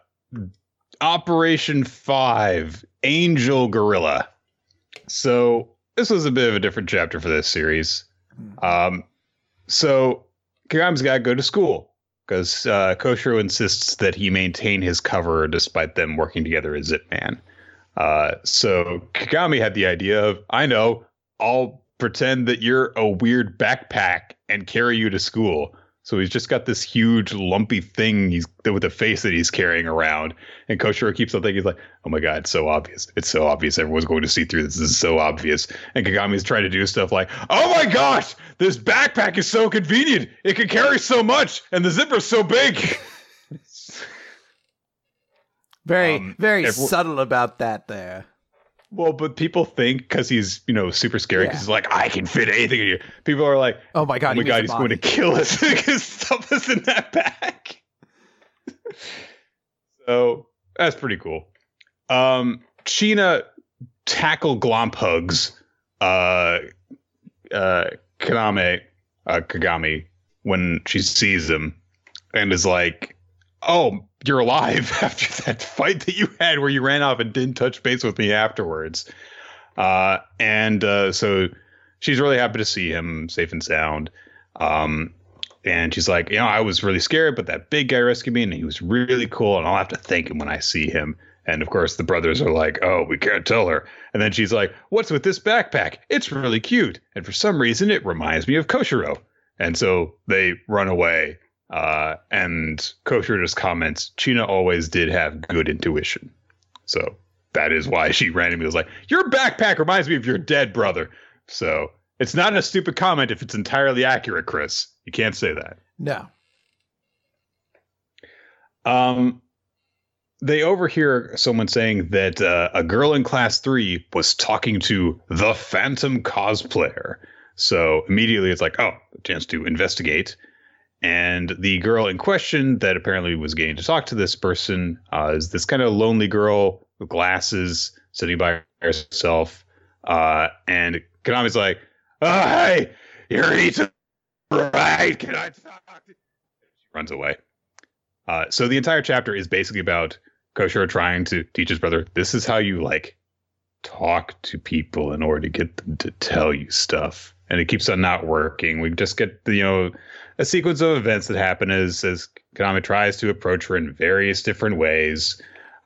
Operation Five, Angel Gorilla. So this was a bit of a different chapter for this series. Um, so Kagami's got to go to school because uh, Koshiro insists that he maintain his cover despite them working together as Zip Man. Uh, so Kagami had the idea of, I know, I'll pretend that you're a weird backpack and carry you to school. So he's just got this huge lumpy thing he's with a face that he's carrying around. And Koshiro keeps on thinking, he's like, oh my God, it's so obvious. It's so obvious. Everyone's going to see through this. This is so obvious. And Kagami's trying to do stuff like, oh my gosh, this backpack is so convenient. It can carry so much. And the zipper's so big. Very, Um, very everyone- subtle about that there. Well, but people think because he's, you know, super scary because Yeah. he's like, I can fit anything in you. People are like, Oh my god, oh my he god, he's going to kill us because stuff is in that bag. so that's pretty cool. Um, Sheena tackle glomp hugs uh, uh, Kaname, uh, Kagami when she sees him and is like, "Oh, you're alive after that fight that you had where you ran off and didn't touch base with me afterwards." Uh, and uh, so she's really happy to see him safe and sound. Um, and she's like, you know, I was really scared, but that big guy rescued me, and he was really cool, and I'll have to thank him when I see him. And of course, the brothers are like, oh, we can't tell her. And then she's like, what's with this backpack? It's really cute, and for some reason, it reminds me of Koshiro. And so they run away. Uh, and Koshiro just comments, Sheena always did have good intuition. So that is why she randomly was like, Your backpack reminds me of your dead brother. So it's not a stupid comment if it's entirely accurate, Chris. You can't say that. No. Um, they overhear someone saying that uh, a girl in class three was talking to the Phantom cosplayer. So immediately it's like, oh, a chance to investigate. And the girl in question that apparently was getting to talk to this person uh, is this kind of lonely girl with glasses sitting by herself. Uh, and Kaname's like, oh, hey, you're Ethan, right? Can I talk? She runs away. Uh, so the entire chapter is basically about Koshiro trying to teach his brother, this is how you like talk to people in order to get them to tell you stuff. And it keeps on not working. We just get you know a sequence of events that happen as as Kaname tries to approach her in various different ways.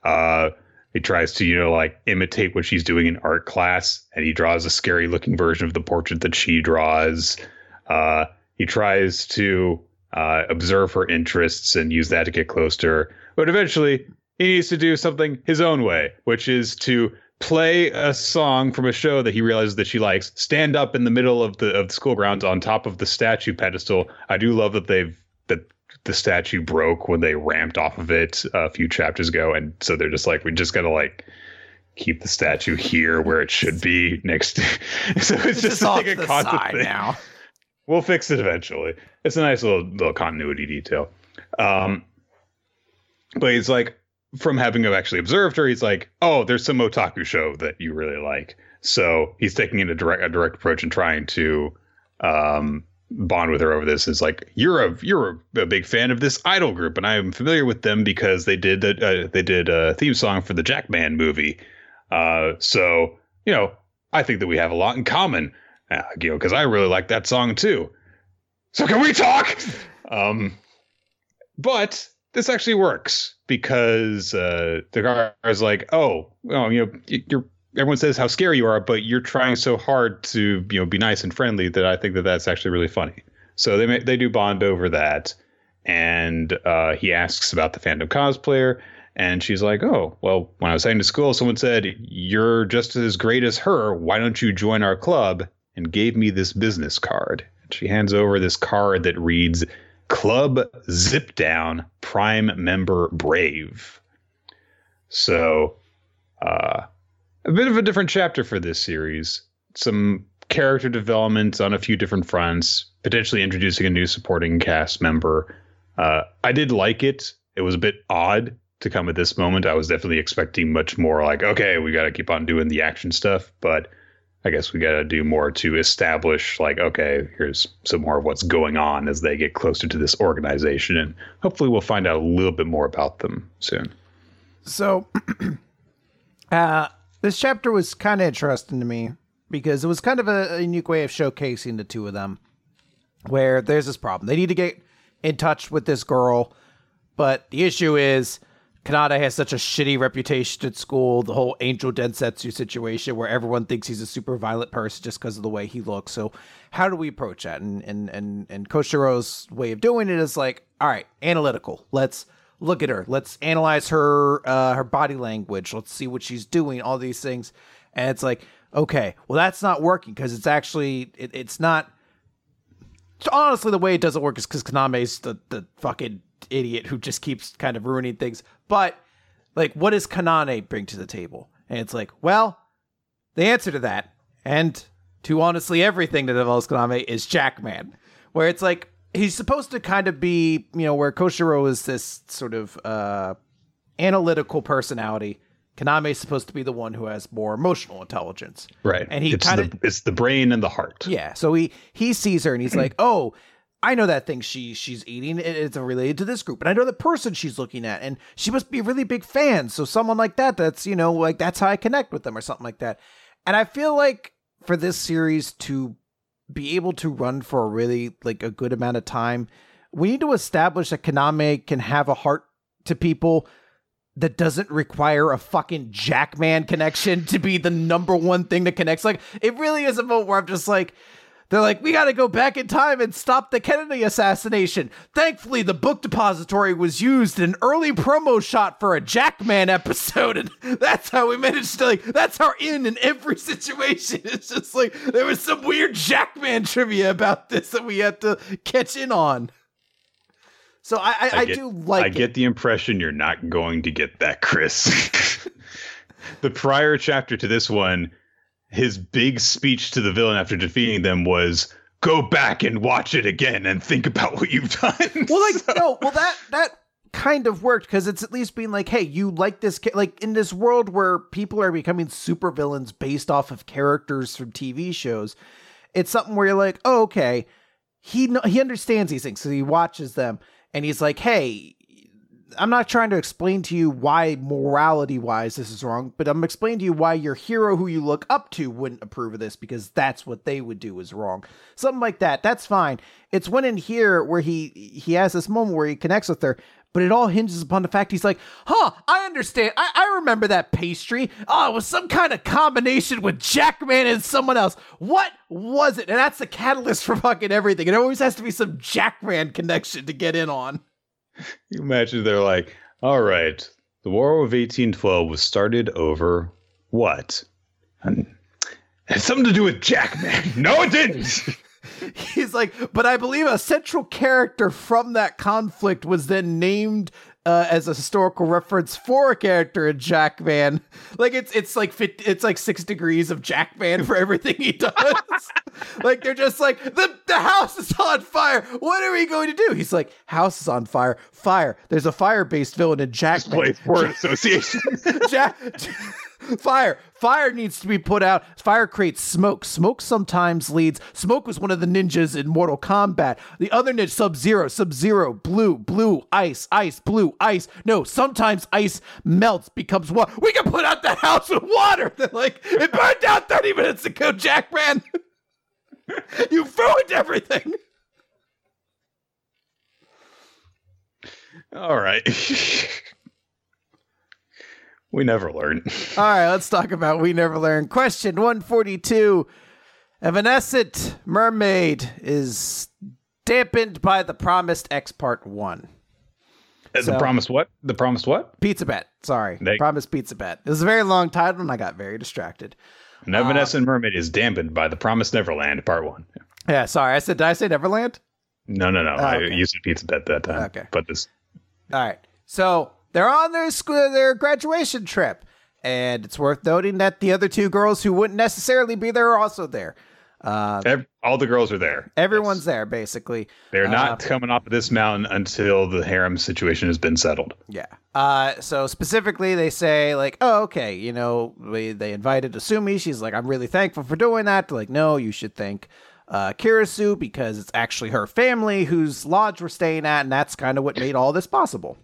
Uh, he tries to you know like imitate what she's doing in art class, and he draws a scary looking version of the portrait that she draws. Uh, he tries to uh, observe her interests and use that to get close to her. But eventually, he needs to do something his own way, which is to play a song from a show that he realizes that she likes, stand up in the middle of the of the school grounds on top of the statue pedestal. I do love that they've that the statue broke when they ramped off of it a few chapters ago, and so they're just like, we just gotta like keep the statue here where it should be next. To, so it's, It's just just like a constant thing. now. We'll fix it eventually. It's a nice little little continuity detail. Um, but he's like, from having actually observed her, he's like, "Oh, there's some otaku show that you really like." So he's taking a direct a direct approach and trying to um, bond with her over this. Is like, "You're a you're a, big fan of this idol group, and I am familiar with them because they did uh, they did a theme song for the Jackman movie. Uh, so you know, I think that we have a lot in common, uh, you know, because I really like that song too. So can we talk?" Um, but this actually works because uh, the guy is like, oh, well, you know, you're everyone says how scary you are, but you're trying so hard to you know be nice and friendly that I think that that's actually really funny. So they they do bond over that, and uh, he asks about the Phantom cosplayer, and she's like, oh, well, when I was heading to school, someone said you're just as great as her. Why don't you join our club? And gave me this business card. She hands over this card that reads Club Zip Down Prime Member Brave. So, uh, a bit of a different chapter for this series. Some character development on a few different fronts, potentially introducing a new supporting cast member. Uh, I did like it. It was a bit odd to come at this moment. I was definitely expecting much more like, okay, we got to keep on doing the action stuff, but I guess we got to do more to establish, like, okay, here's some more of what's going on as they get closer to this organization. And hopefully we'll find out a little bit more about them soon. So, uh, this chapter was kind of interesting to me because it was kind of a, a unique way of showcasing the two of them. Where there's this problem. They need to get in touch with this girl, but the issue is Kaname has such a shitty reputation at school. The whole Angel Densetsu situation, where everyone thinks he's a super violent person just because of the way he looks. So, how do we approach that? And and and and Koshiro's way of doing it is like, all right, analytical. Let's look at her. Let's analyze her uh, her body language. Let's see what she's doing. All these things, and it's like, okay, well, that's not working because it's actually it, it's not. Honestly, the way it doesn't work is because Kaname's the the fucking idiot who just keeps kind of ruining things. But like, what does Kaname bring to the table? And it's like, well, the answer to that, and to honestly everything that involves Kaname, is Jackman. Where it's like he's supposed to kind of be, you know, where Koshiro is this sort of uh, analytical personality. Kaname is supposed to be the one who has more emotional intelligence, right? And he kind of it's the brain and the heart. Yeah. So he he sees her and he's like, oh, I know that thing she she's eating. It's related to this group, and I know the person she's looking at, and she must be a really big fan. So someone like that, that's you know, like that's how I connect with them, or something like that. And I feel like for this series to be able to run for a really like a good amount of time, we need to establish that Kaname can have a heart to people that doesn't require a fucking Jackman connection to be the number one thing that connects. Like it really is a moment where I'm just like they're like, we got to go back in time and stop the Kennedy assassination. Thankfully, the book depository was used in an early promo shot for a Jackman episode, and that's how we managed to like. That's our in in every situation. It's just like there was some weird Jackman trivia about this that we had to catch in on. So I, I, I, I get, do like. I it. get the impression you're not going to get that, Chris. the prior chapter to this one his big speech to the villain after defeating them was go back and watch it again and think about what you've done. Well, like so. no, well that that kind of worked because it's at least being like, hey, you like this like in this world where people are becoming super villains based off of characters from TV shows. It's something where you're like, oh, okay, he he understands these things, so he watches them and he's like, hey, I'm not trying to explain to you why morality wise this is wrong, but I'm explaining to you why your hero who you look up to wouldn't approve of this because that's what they would do is wrong. Something like that. That's fine. It's when in here where he he has this moment where he connects with her, but it all hinges upon the fact he's like, huh, I understand. I, I remember that pastry. Oh, it was some kind of combination with Jackman and someone else. What was it? And that's the catalyst for fucking everything. It always has to be some Jackman connection to get in on. you imagine they're like, all right, the War of 1812 was started over what? And had something to do with Jackman. no, it didn't. He's like, but I believe a central character from that conflict was then named uh, as a historical reference for a character in Jackman. Like it's it's like it's like six degrees of Jackman for everything he does. like they're just like the the house is on fire. What are we going to do? He's like house is on fire. Fire. There's a fire based villain in Jackman. Place word association. Jack. Fire. Fire needs to be put out. Fire creates smoke. Smoke sometimes leads. Smoke was one of the ninjas in Mortal Kombat. The other ninja, Sub Zero, Sub Zero, blue, blue, ice, ice, blue, ice. No, sometimes ice melts, becomes water. We can put out the house with water. They're like, it burned down 30 minutes ago, Jackman. you ruined everything. All right. we never learn. All right, let's talk about We Never Learn. Question 142. Evanescent Mermaid is dampened by the promised X Part 1. Uh, the So- promised what? The promised what? Pizza Bet. Sorry. They- promised Pizza Bet. It was a very long title and I got very distracted. An evanescent mermaid is dampened by the promised Neverland, part one. Yeah, sorry. I said, did I say Neverland? No, no, no. Oh, I okay. used pizza bet that time. Okay. But this All right. So they're on their school, their graduation trip, and it's worth noting that the other two girls who wouldn't necessarily be there are also there. Uh, ev- all the girls are there. everyone's Yes. there basically. They're not uh, coming off of this mountain until the harem situation has been settled. Yeah. Uh, so specifically, they say like, "Oh, okay, you know, we, they invited Asumi. She's like, I'm really thankful for doing that." Like, no, you should thank uh, Kirisu because it's actually her family whose lodge we're staying at, and that's kind of what made all this possible.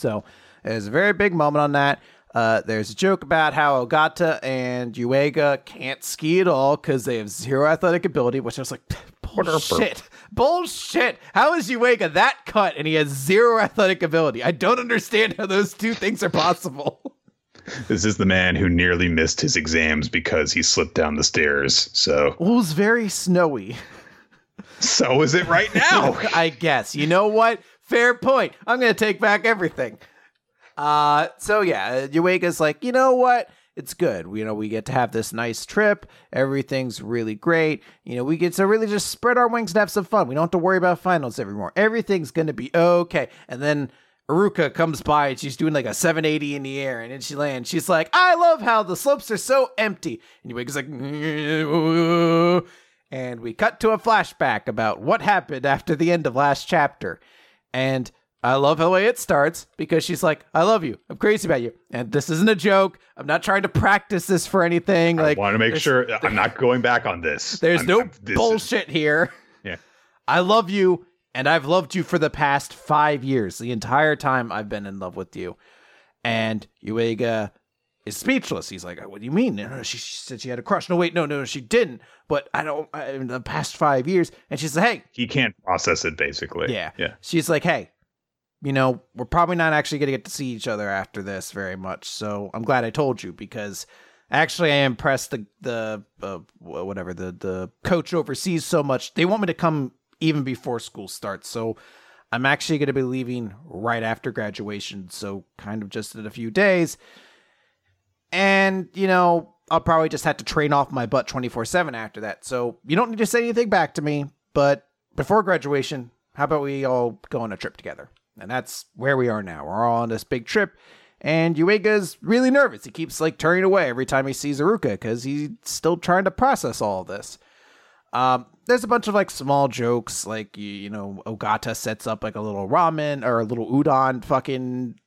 So there's a very big moment on that. Uh, there's a joke about how Ogata and Yuiga can't ski at all because they have zero athletic ability, which I was like, bullshit, bullshit. How is Yuiga that cut and he has zero athletic ability? I don't understand how those two things are possible. This is the man who nearly missed his exams because he slipped down the stairs. So, well, it was very snowy. so is it right now. I guess. You know what? Fair point. I'm going to take back everything. Uh, so yeah, Yuiga's like, you know what? It's good. You know, we get to have this nice trip. Everything's really great. You know, we get to really just spread our wings and have some fun. We don't have to worry about finals anymore. Everything's going to be okay. And then Uruka comes by and she's doing like a 780 in the air and then she lands. She's like, I love how the slopes are so empty. And Yuiga's like, and we cut to a flashback about what happened after the end of last chapter. And I love the way it starts because she's like, I love you. I'm crazy about you. And this isn't a joke. I'm not trying to practice this for anything. I Like, want to make sure I'm not going back on this. There's I'm- no I'm- this is- bullshit here. Yeah. I love you, and I've loved you for the past five years. The entire time I've been in love with you. And Yuiga is speechless. He's like, "What do you mean? No, no, she, she said she had a crush. No, wait, no, no, she didn't. But I don't. I, in the past five years." And she's like, "Hey, He can't process it, basically. yeah. Yeah. She's like, hey, you know, we're probably not actually going to get to see each other after this very much. So I'm glad I told you because actually I impressed the the uh, whatever the the coach overseas so much. They want me to come even before school starts. So I'm actually going to be leaving right after graduation. So kind of just in a few days. And, you know, I'll probably just have to train off my butt 24 7 after that. So you don't need to say anything back to me. But before graduation, how about we all go on a trip together? And that's where we are now. We're all on this big trip. And Yuiga's really nervous. He keeps like turning away every time he sees Uruka because he's still trying to process all of this. Um, there's a bunch of like small jokes, like you, you know, Ogata sets up like a little ramen or a little udon fucking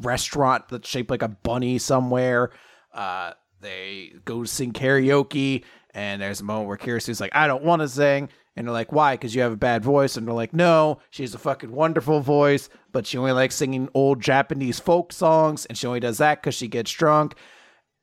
restaurant that's shaped like a bunny somewhere. Uh, they go sing karaoke, and there's a moment where Kirisu's like, "I don't want to sing," and they're like, "Why? Because you have a bad voice." And they're like, "No, she has a fucking wonderful voice, but she only likes singing old Japanese folk songs, and she only does that because she gets drunk."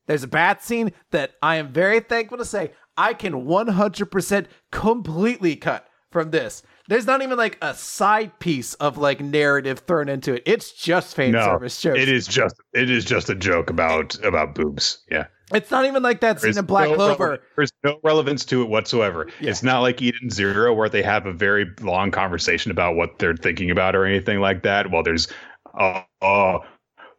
There's a bat scene that I am very thankful to say I can 100% completely cut from this. There's not even like a side piece of like narrative thrown into it. It's just fan No, service jokes. it is just it is just a joke about about boobs. Yeah. It's not even like that scene in Black no Clover. there's no relevance to it whatsoever. Yeah. It's not like Eden Zero where they have a very long conversation about what they're thinking about or anything like that. Well, there's oh, oh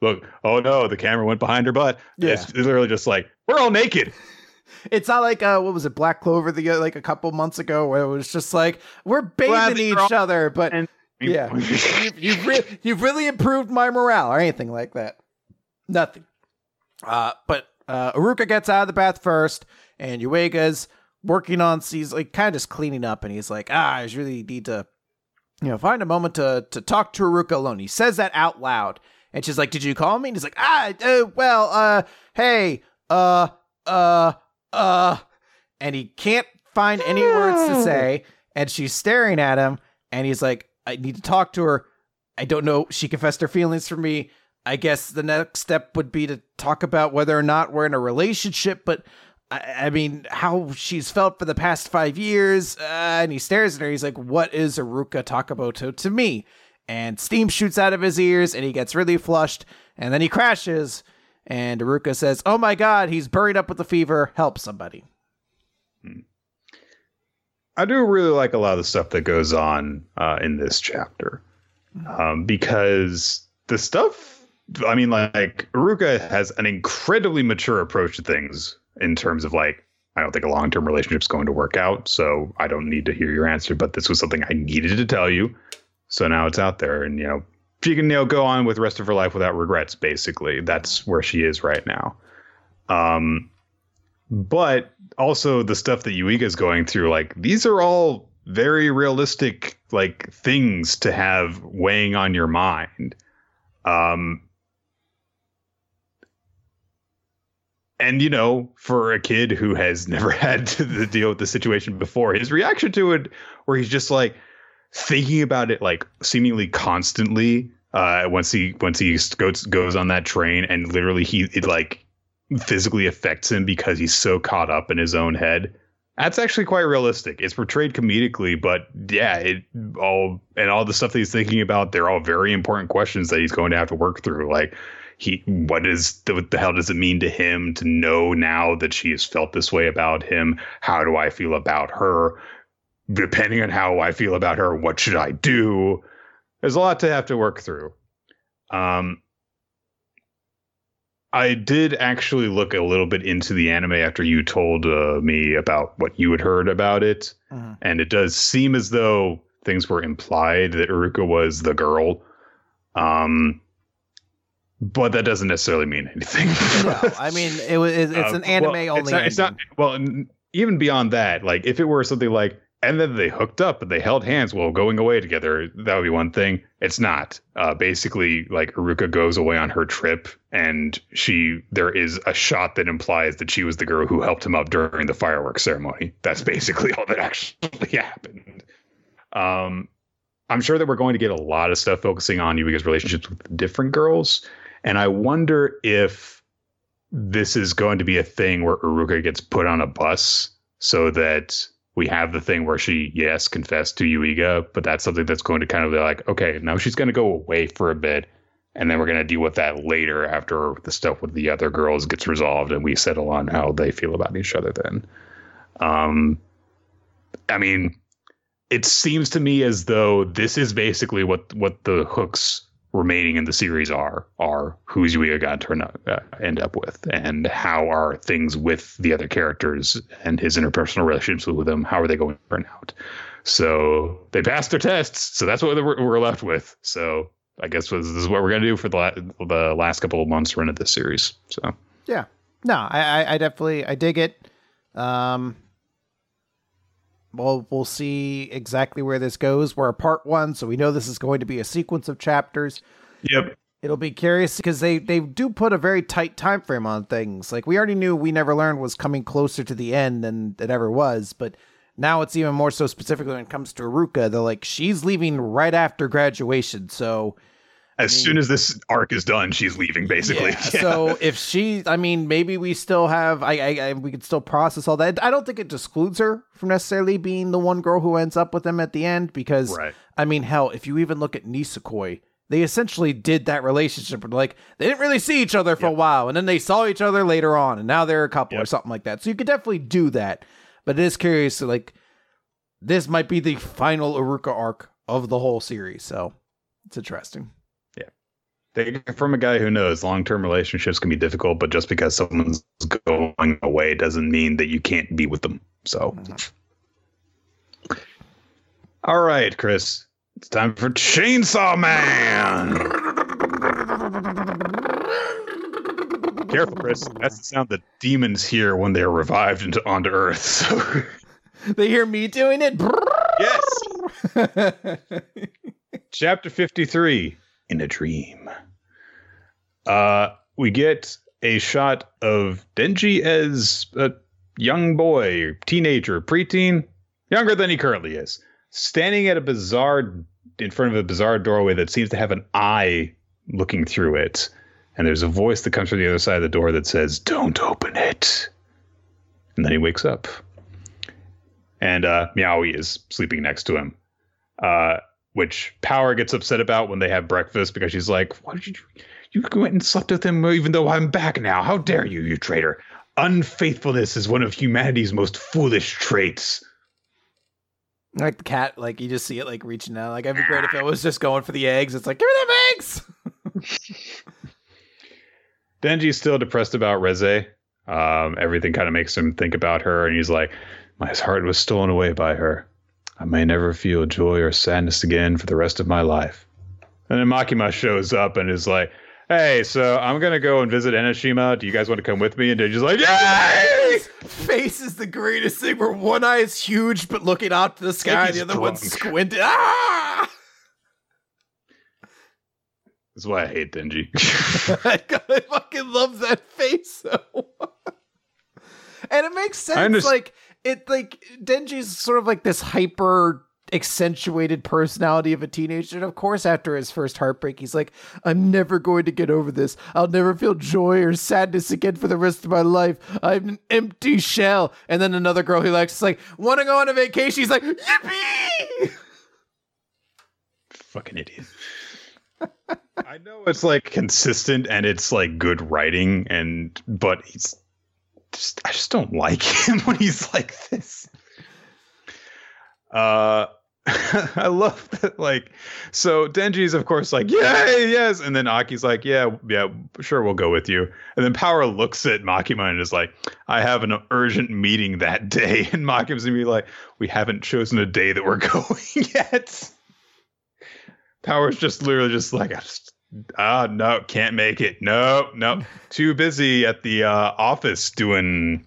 look, oh no, the camera went behind her butt. Yeah. It's literally just like we're all naked. It's not like uh, what was it, Black Clover, the like a couple months ago, where it was just like we're bathing each all- other, but and- Yeah, you've you've, re- you've really improved my morale or anything like that. Nothing. Uh, but uh, Uruka gets out of the bath first, and Yuiga's working on. He's like kind of just cleaning up, and he's like, ah, I really need to, you know, find a moment to to talk to Uruka alone. He says that out loud, and she's like, Did you call me? And he's like, Ah, uh, well, uh, hey, uh, uh, uh, and he can't find any words to say, and she's staring at him, and he's like, I need to talk to her. I don't know. She confessed her feelings for me. I guess the next step would be to talk about whether or not we're in a relationship, but I, I mean, how she's felt for the past five years. Uh, and he stares at her. He's like, What is Uruka Takemoto to me? And steam shoots out of his ears and he gets really flushed. And then he crashes. And Uruka says, Oh my God, he's buried up with the fever. Help somebody. I do really like a lot of the stuff that goes on uh, in this chapter um, because the stuff. I mean, like Uruka has an incredibly mature approach to things in terms of like I don't think a long term relationship's going to work out, so I don't need to hear your answer. But this was something I needed to tell you, so now it's out there, and you know she can you know go on with the rest of her life without regrets. Basically, that's where she is right now. Um, but also the stuff that Yuiga is going through, like these are all very realistic like things to have weighing on your mind. Um, and you know, for a kid who has never had to deal with the situation before, his reaction to it, where he's just like thinking about it, like seemingly constantly. Uh, once he once he goes goes on that train, and literally he it like physically affects him because he's so caught up in his own head. That's actually quite realistic. It's portrayed comedically, but yeah, it all and all the stuff that he's thinking about, they're all very important questions that he's going to have to work through. Like he what is what the hell does it mean to him to know now that she has felt this way about him? How do I feel about her? Depending on how I feel about her, what should I do? There's a lot to have to work through. Um, I did actually look a little bit into the anime after you told uh, me about what you had heard about it, Mhm. and it does seem as though things were implied that Uruka was the girl. Um, but that doesn't necessarily mean anything. No, I mean, it was it's Uh, an anime well, only. It's not, it's not well, even beyond that, like if it were something like, and then they hooked up and they held hands while going away together, that would be one thing. It's not. Uh, basically, like Uruka goes away on her trip, and she there is a shot that implies that she was the girl who helped him up during the fireworks ceremony. That's basically all that actually happened. Um, I'm sure that we're going to get a lot of stuff focusing on Yuiga's relationships with different girls, and I wonder if this is going to be a thing where Uruka gets put on a bus so that we have the thing where she, yes, confessed to Yuiga, but that's something that's going to kind of be like, okay, now she's going to go away for a bit, and then we're going to deal with that later after the stuff with the other girls gets resolved and we settle on how they feel about each other then. Um, I mean, it seems to me as though this is basically what what the hooks remaining in the series are are who's Yuiga going to uh, end up with, and how are things with the other characters and his interpersonal relationships with them. How are they going to turn out? So they passed their tests, so that's what we're, we're left with. So I guess this is what we're going to do for the la- the last couple of months run of this series. So Yeah. No, I, I definitely I dig it. Um well we'll see exactly where this goes. We're a part one, so we know this is going to be a sequence of chapters. yep, It'll be curious because they they do put a very tight time frame on things. Like we already knew we never learned was coming closer to the end than it ever was, but now it's even more so specifically when it comes to Uruka. They're like she's leaving right after graduation, so as soon as this arc is done, she's leaving. Basically, Yeah, So if she, I mean, maybe we still have, I, I, I, we could still process all that. I don't think it excludes her from necessarily being the one girl who ends up with him at the end, because right. I mean, hell, if you even look at Nisekoi, they essentially did that relationship. Like they didn't really see each other for a while, and then they saw each other later on, and now they're a couple or something like that. So you could definitely do that. But it is curious, to, like this might be the final Uruka arc of the whole series. So it's interesting. From a guy who knows long-term relationships can be difficult, but just because someone's going away doesn't mean that you can't be with them. So, mm-hmm. all right, Chris. It's time for Chainsaw Man. Careful, Chris. That's the sound that demons hear when they are revived into onto Earth. So They hear me doing it. yes. Chapter 53 In a Dream. Uh, we get a shot of Denji as a young boy, teenager, preteen, younger than he currently is, standing at a bizarre, in front of a bizarre doorway that seems to have an eye looking through it. And there's a voice that comes from the other side of the door that says, Don't open it. And then he wakes up. And uh, Meowie is sleeping next to him. Uh, which Power gets upset about when they have breakfast because she's like, "Why did you? You went and slept with him even though I'm back now. How dare you, you traitor! Unfaithfulness is one of humanity's most foolish traits." Like the cat, like you just see it like reaching out. Like I'd be great if it was just going for the eggs. It's like, give me them eggs. Denji's still depressed about Reze. Um, everything kind of makes him think about her, and he's like, "My heart was stolen away by her. I may never feel joy or sadness again for the rest of my life." And then Makima shows up and is like, "Hey, so I'm gonna go and visit Enoshima. Do you guys want to come with me?" And Denji's like, "Yay!" His face is the greatest thing where one eye is huge but looking out to the sky, the other one's drunk. squinting. Ah! That's why I hate Denji. God, I fucking love that face so. And it makes sense. underst- like it like Denji's sort of like this hyper accentuated personality of a teenager. And of course, after his first heartbreak, he's like, I'm never going to get over this. I'll never feel joy or sadness again for the rest of my life. I'm an empty shell. And then another girl he likes is like, wanna go on a vacation? He's like, Yippee! Fucking idiot. I know it's like consistent and it's like good writing and but he's just I just don't like him when he's like this. Uh I love that like so Denji's of course like yay yes. And then Aki's like yeah yeah sure we'll go with you. And then Power looks at Makima and is like I have an urgent meeting that day. And Makima's gonna be like we haven't chosen a day that we're going yet. Power's just literally just like, I just, ah, no, can't make it. No, no, too busy at the uh, office doing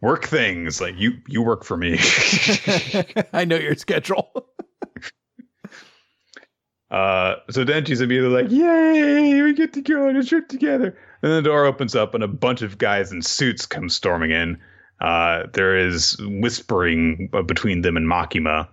work things. Like you, you work for me. I know your schedule. uh, so Denji's immediately like, yay, we get to go on a trip together. And the door opens up and a bunch of guys in suits come storming in. Uh, there is whispering uh, between them and Makima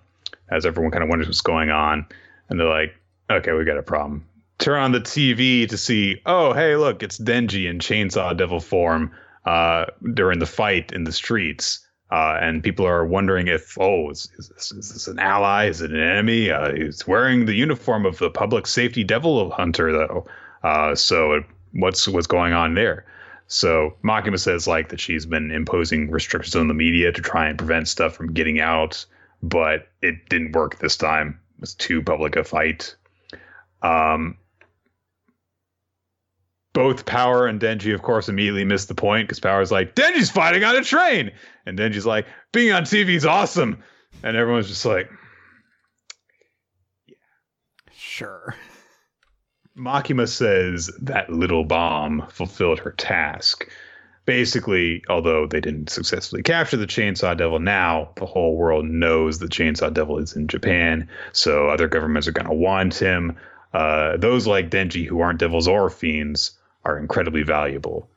as everyone kind of wonders what's going on. And they're like, okay, we got a problem. Turn on the TV to see, oh, hey, look, it's Denji in Chainsaw Devil form uh, during the fight in the streets. Uh, and people are wondering if, oh, is, is, this, is this an ally? Is it an enemy? Uh, he's wearing the uniform of the public safety devil hunter, though. Uh, so what's what's going on there? So Makima says like that she's been imposing restrictions on the media to try and prevent stuff from getting out, but it didn't work this time. It was too public a fight. Um, both Power and Denji, of course, immediately missed the point because Power's like, Denji's fighting on a train. And Denji's like, being on TV is awesome. And everyone's just like, yeah. Sure. Makima says that little bomb fulfilled her task. Basically, although they didn't successfully capture the Chainsaw Devil, now the whole world knows the Chainsaw Devil is in Japan, so other governments are going to want him. Uh, those like Denji who aren't devils or fiends are incredibly valuable.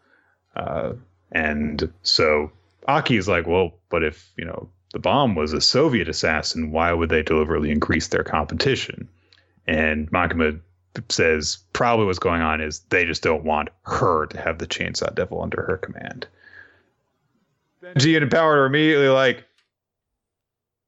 Uh, and so Aki is like, well, but if, you know, the bomb was a Soviet assassin, why would they deliberately increase their competition? And Makima says probably what's going on is they just don't want her to have the chainsaw devil under her command. Denji and Power are immediately like,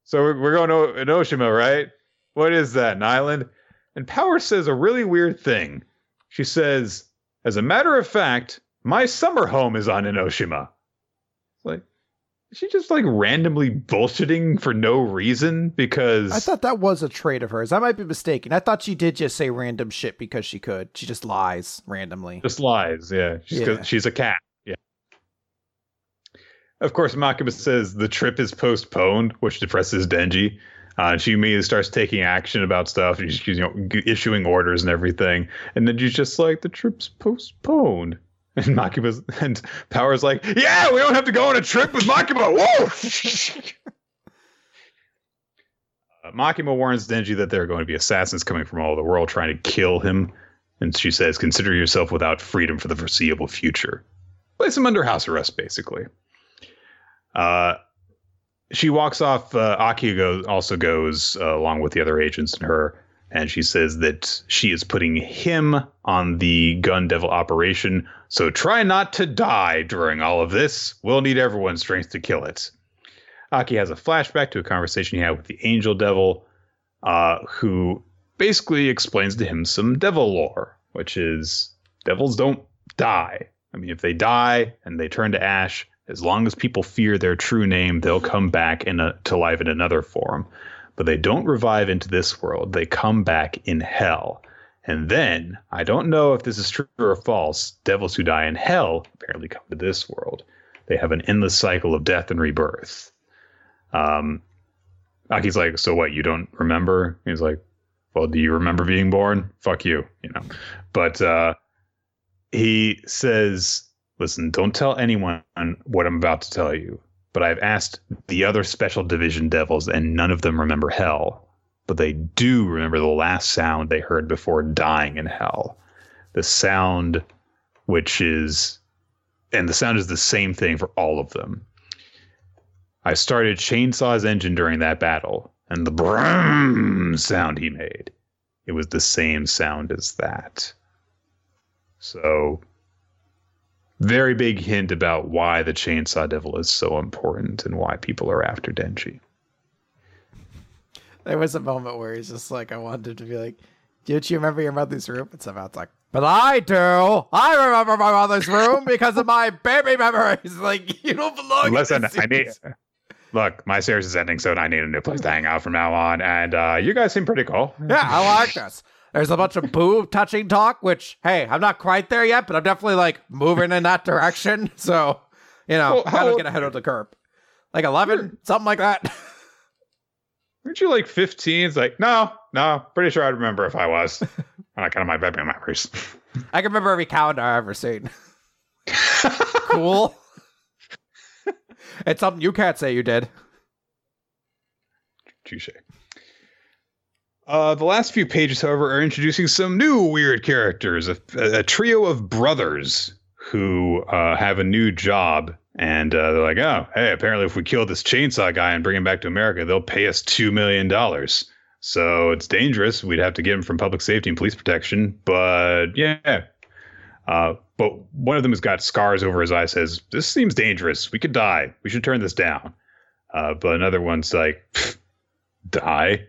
so we're going to Enoshima, right? What is that, an island? And Power says a really weird thing. She says, as a matter of fact, my summer home is on Enoshima. Like, is she just like randomly bullshitting for no reason because I thought that was a trait of hers. I might be mistaken. I thought she did just say random shit because she could. She just lies randomly. Just lies, yeah. She's, Yeah. she's a cat. Yeah. Of course, Makima says the trip is postponed, which depresses Denji. Uh, she immediately starts taking action about stuff. And she's you know issuing orders and everything. And then she's just like, the trip's postponed. And Makima's and Power's like, yeah, we don't have to go on a trip with Makima. Whoa! uh, Makima warns Denji that there are going to be assassins coming from all over the world trying to kill him. And she says, consider yourself without freedom for the foreseeable future. Place him under house arrest, basically. Uh, she walks off. Uh, also goes uh, along with the other agents and her, and she says that she is putting him on the Gun Devil operation. So try not to die during all of this. We'll need everyone's strength to kill it. Aki has a flashback to a conversation he had with the Angel Devil, uh, who basically explains to him some devil lore, which is devils don't die. I mean, if they die and they turn to ash, as long as people fear their true name, they'll come back in a, to life in another form. But they don't revive into this world. They come back in hell. And then, I don't know if this is true or false, devils who die in hell apparently come to this world. They have an endless cycle of death and rebirth. Um, Aki's like, so what? You don't remember? He's like, well, do you remember being born? Fuck you, you know. But uh, he says Listen, don't tell anyone what I'm about to tell you, but I've asked the other special division devils, and none of them remember hell. But they do remember the last sound they heard before dying in hell. The sound, which is, and the sound is the same thing for all of them. I started Chainsaw's engine during that battle, and the brum sound he made, it was the same sound as that. So very big hint about why the Chainsaw Devil is so important and why people are after Denji. There was a moment where he's just like, I wanted to be like, don't you remember your mother's room? And somehow it's like, but I do. I remember my mother's room because of my baby memories. Like, you don't belong. Listen, I need. Look, my series is ending, so I need a new place to hang out from now on. And uh, you guys seem pretty cool. Yeah, I like this. There's a bunch of boob touching talk, which hey, I'm not quite there yet, but I'm definitely like moving in that direction. So, you know, well, to get ahead of the curve. Like 11, something like that. Weren't you like 15? It's like, no, no, pretty sure I'd remember if I was. I kind of my baby memories. I can remember every calendar I've ever seen. cool. it's something you can't say you did. Touche. Uh, the last few pages, however, are introducing some new weird characters, a, a trio of brothers who uh, have a new job. And uh, they're like, oh, hey, apparently if we kill this chainsaw guy and bring him back to America, they'll pay us $2 million. So it's dangerous. We'd have to get him from public safety and police protection. But yeah. Uh, but one of them has got scars over his eye, says, this seems dangerous. We could die. We should turn this down. Uh, but another one's like, die?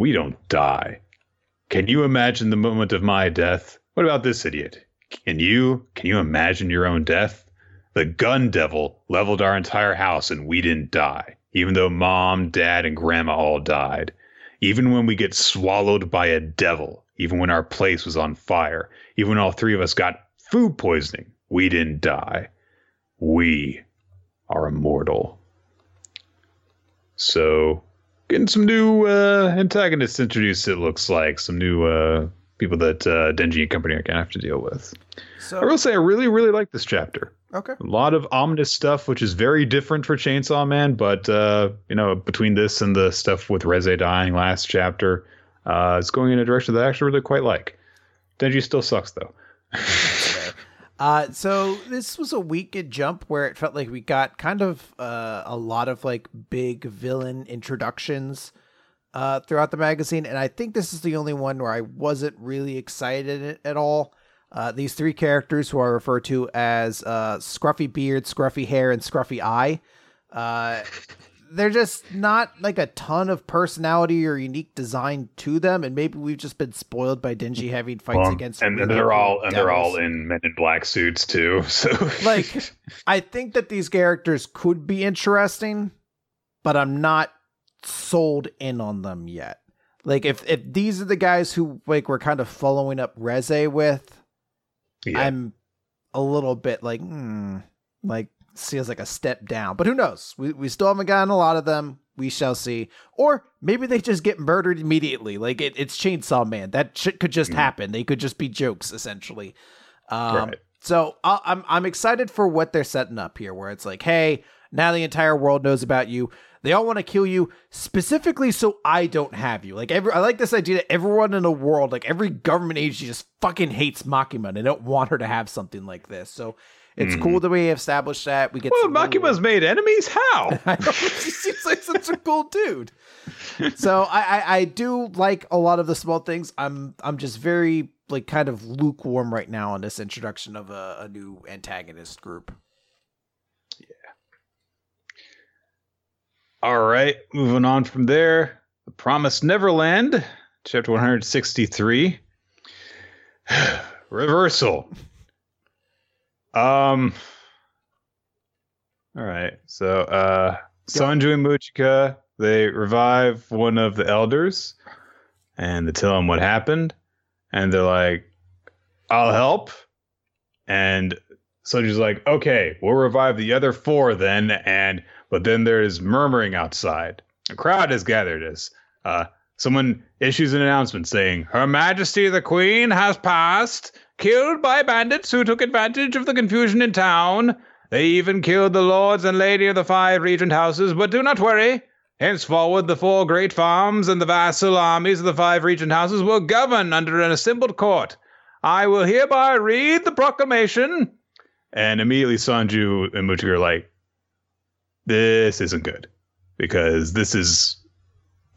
We don't die. Can you imagine the moment of my death? What about this idiot? Can you? Can you imagine your own death? The gun devil leveled our entire house and we didn't die, even though mom, dad, and grandma all died. Even when we get swallowed by a devil, even when our place was on fire, even when all three of us got food poisoning, we didn't die. We are immortal. So getting some new uh, antagonists introduced. It looks like some new uh, people that uh, Denji and company are gonna have to deal with. So I will say I really, really like this chapter. Okay. A lot of ominous stuff, which is very different for Chainsaw Man, but uh, you know, between this and the stuff with Reze dying last chapter, uh, it's going in a direction that I actually really quite like. Denji still sucks though. Uh, so this was a week at jump where it felt like we got kind of uh, a lot of like big villain introductions uh, throughout the magazine, and I think this is the only one where I wasn't really excited at all. Uh, these three characters, who I refer to as uh, Scruffy Beard, Scruffy Hair, and Scruffy Eye, uh, they're just not like a ton of personality or unique design to them, and maybe we've just been spoiled by Denji having fights well, against. And, and they're all and devils. they're all in Men in Black suits too. So like, I think that these characters could be interesting, but I'm not sold in on them yet. Like if if these are the guys who like we're kind of following up Reze with, yeah. I'm a little bit like, hmm, like feels like a step down. But who knows? We we still haven't gotten a lot of them. we shall see. Or maybe they just get murdered immediately. Like it, it's Chainsaw Man. That shit could just mm. happen. They could just be jokes essentially. Um, right. So i I'm I'm excited for what they're setting up here, where it's like, hey, now the entire world knows about you. They all want to kill you specifically so I don't have you. Like every, I like this idea that everyone in the world, like every government agency, just fucking hates Makima. They don't want her to have something like this. So it's mm. cool that we established that. We get. Well, Makima's made enemies. How? He seems like such a cool dude. so I, I I do like a lot of the small things. I'm I'm just very like kind of lukewarm right now on this introduction of a, a new antagonist group. Yeah. All right, moving on from there. The Promised Neverland, chapter 163. Reversal. Um All right. So uh Sonju and Mujika, they revive one of the elders and they tell him what happened and they're like I'll help. And Sonju's like, "Okay, we'll revive the other four then and but then there is murmuring outside. A crowd has gathered as uh, someone issues an announcement saying, Her Majesty the Queen has passed, killed by bandits who took advantage of the confusion in town. They even killed the lords and lady of the five regent houses, but do not worry. Henceforward, the four great farms and the vassal armies of the five regent houses will govern under an assembled court. I will hereby read the proclamation. And immediately Sonju and Mujika are like, this isn't good because this is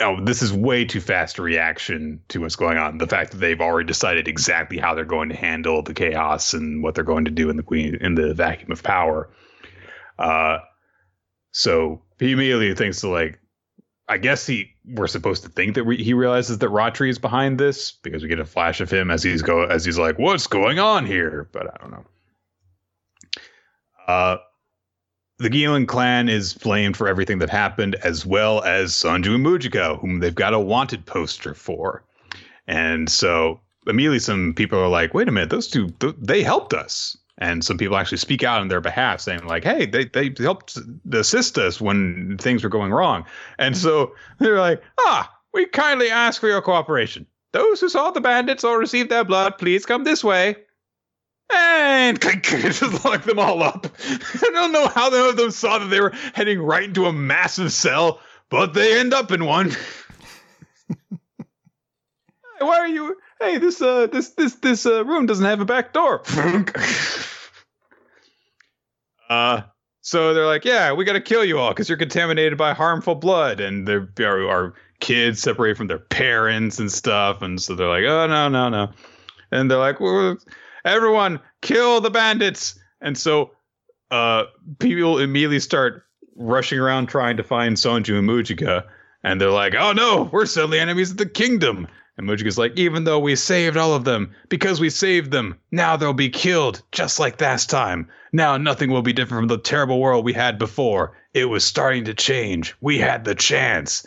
oh this is way too fast a reaction to what's going on the fact that they've already decided exactly how they're going to handle the chaos and what they're going to do in the queen in the vacuum of power uh so he immediately thinks to like I guess he we're supposed to think that he realizes that Ratri is behind this because we get a flash of him as he's go as he's like, "What's going on here?" But I don't know. Uh, the Gillen clan is blamed for everything that happened, as well as Sonju and Mujika, whom they've got a wanted poster for. And so immediately some people are like, wait a minute, those two, they helped us. And some people actually speak out on their behalf, saying like, "Hey, they they helped assist us when things were going wrong." And so they're like, "Ah, we kindly ask for your cooperation. Those who saw the bandits or received their blood, please come this way." And just lock them all up. I don't know how none of them saw that they were heading right into a massive cell, but they end up in one. Why are you? Hey, this uh, this this this uh, room doesn't have a back door. uh, so they're like, yeah, we got to kill you all because you're contaminated by harmful blood, and there are, are kids separated from their parents and stuff, and so they're like, oh no no no, and they're like, well everyone kill the bandits. And so uh, people immediately start rushing around trying to find Sonju and Mujika. And they're like, oh no, we're suddenly enemies of the kingdom. And Mujika's like, even though we saved all of them, because we saved them, now they'll be killed, just like last time. Now nothing will be different from the terrible world we had before. It was starting to change. We had the chance.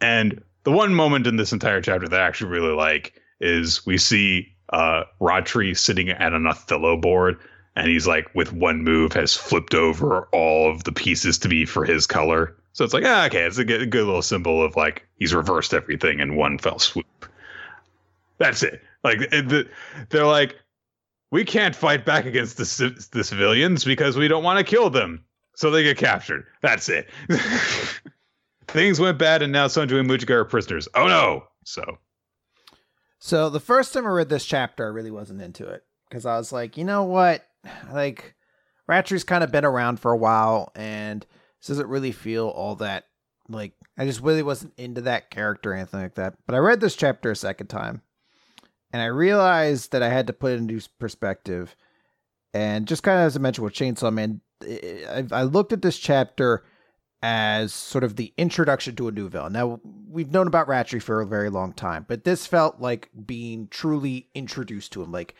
And the one moment in this entire chapter that I actually really like is we see uh, Ratri sitting at an Othello board, and he's like, with one move, has flipped over all of the pieces to be for his color. So it's like, ah, okay, it's a good, a good little symbol of like he's reversed everything in one fell swoop. That's it. Like the, they're like, we can't fight back against the, the civilians because we don't want to kill them, so they get captured. That's it. Things went bad, and now Sonju and Mujika are prisoners. Oh no! So so the first time I read this chapter, I really wasn't into it because I was like, you know what, like Ratri's kind of been around for a while, and this doesn't really feel all that like I just really wasn't into that character or anything like that. But I read this chapter a second time, and I realized that I had to put it into perspective. And just kind of as I mentioned with Chainsaw Man, eh, eh, I, I looked at this chapter as sort of the introduction to a new villain. Now, we've known about Ratri for a very long time, but this felt like being truly introduced to him. Like,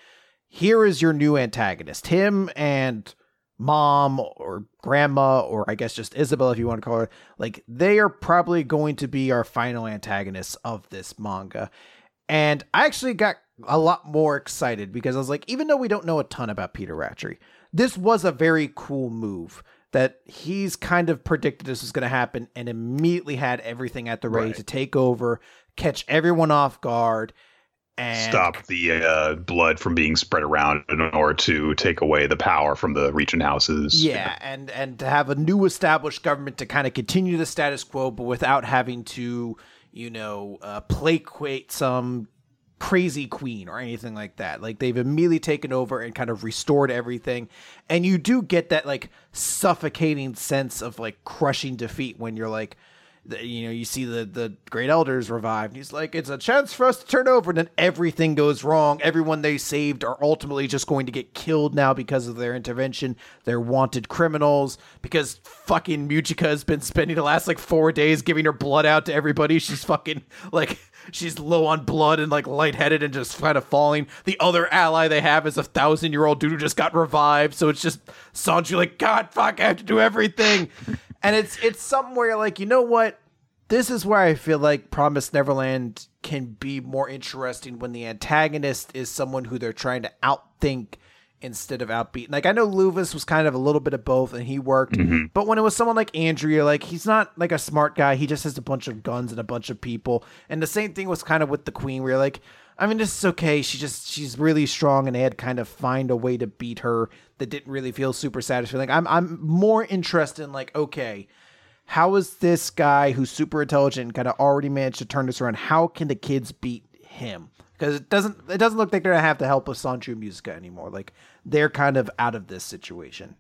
here is your new antagonist. Him and mom or grandma, or I guess just Isabel, if you want to call her, like, they are probably going to be our final antagonists of this manga. And I actually got a lot more excited because I was like, even though we don't know a ton about Peter Ratri, this was a very cool move that he's kind of predicted this was going to happen and immediately had everything at the ready Right. to take over, catch everyone off guard, and Stop the uh, blood from being spread around in order to take away the power from the regent houses. Yeah, and and to have a new established government to kind of continue the status quo, but without having to, you know, uh, placate some crazy queen or anything like that. Like they've immediately taken over and kind of restored everything, and you do get that like suffocating sense of like crushing defeat when you're like. You know, you see the the great elders revived. He's like, it's a chance for us to turn over, and then everything goes wrong. Everyone they saved are ultimately just going to get killed now because of their intervention. They're wanted criminals because fucking Mujika has been spending the last like four days giving her blood out to everybody. She's fucking like she's low on blood and like lightheaded and just kind of falling. The other ally they have is a thousand year old dude who just got revived. So it's just Sonju like, God fuck, I have to do everything. and it's it's something where you're like, you know what? This is where I feel like Promised Neverland can be more interesting when the antagonist is someone who they're trying to outthink instead of outbeat. Like I know Leuvis was kind of a little bit of both and he worked, mm-hmm. but when it was someone like Andrew, like he's not like a smart guy. He just has a bunch of guns and a bunch of people. And the same thing was kind of with the Queen, where you're like, I mean, this is okay. She just she's really strong, and they had kind of find a way to beat her that didn't really feel super satisfying. Like I'm I'm more interested in like, okay, how is this guy who's super intelligent kind of already managed to turn this around? How can the kids beat him? Because it doesn't it doesn't look like they're gonna have to help with Sonju Mujika anymore. Like they're kind of out of this situation.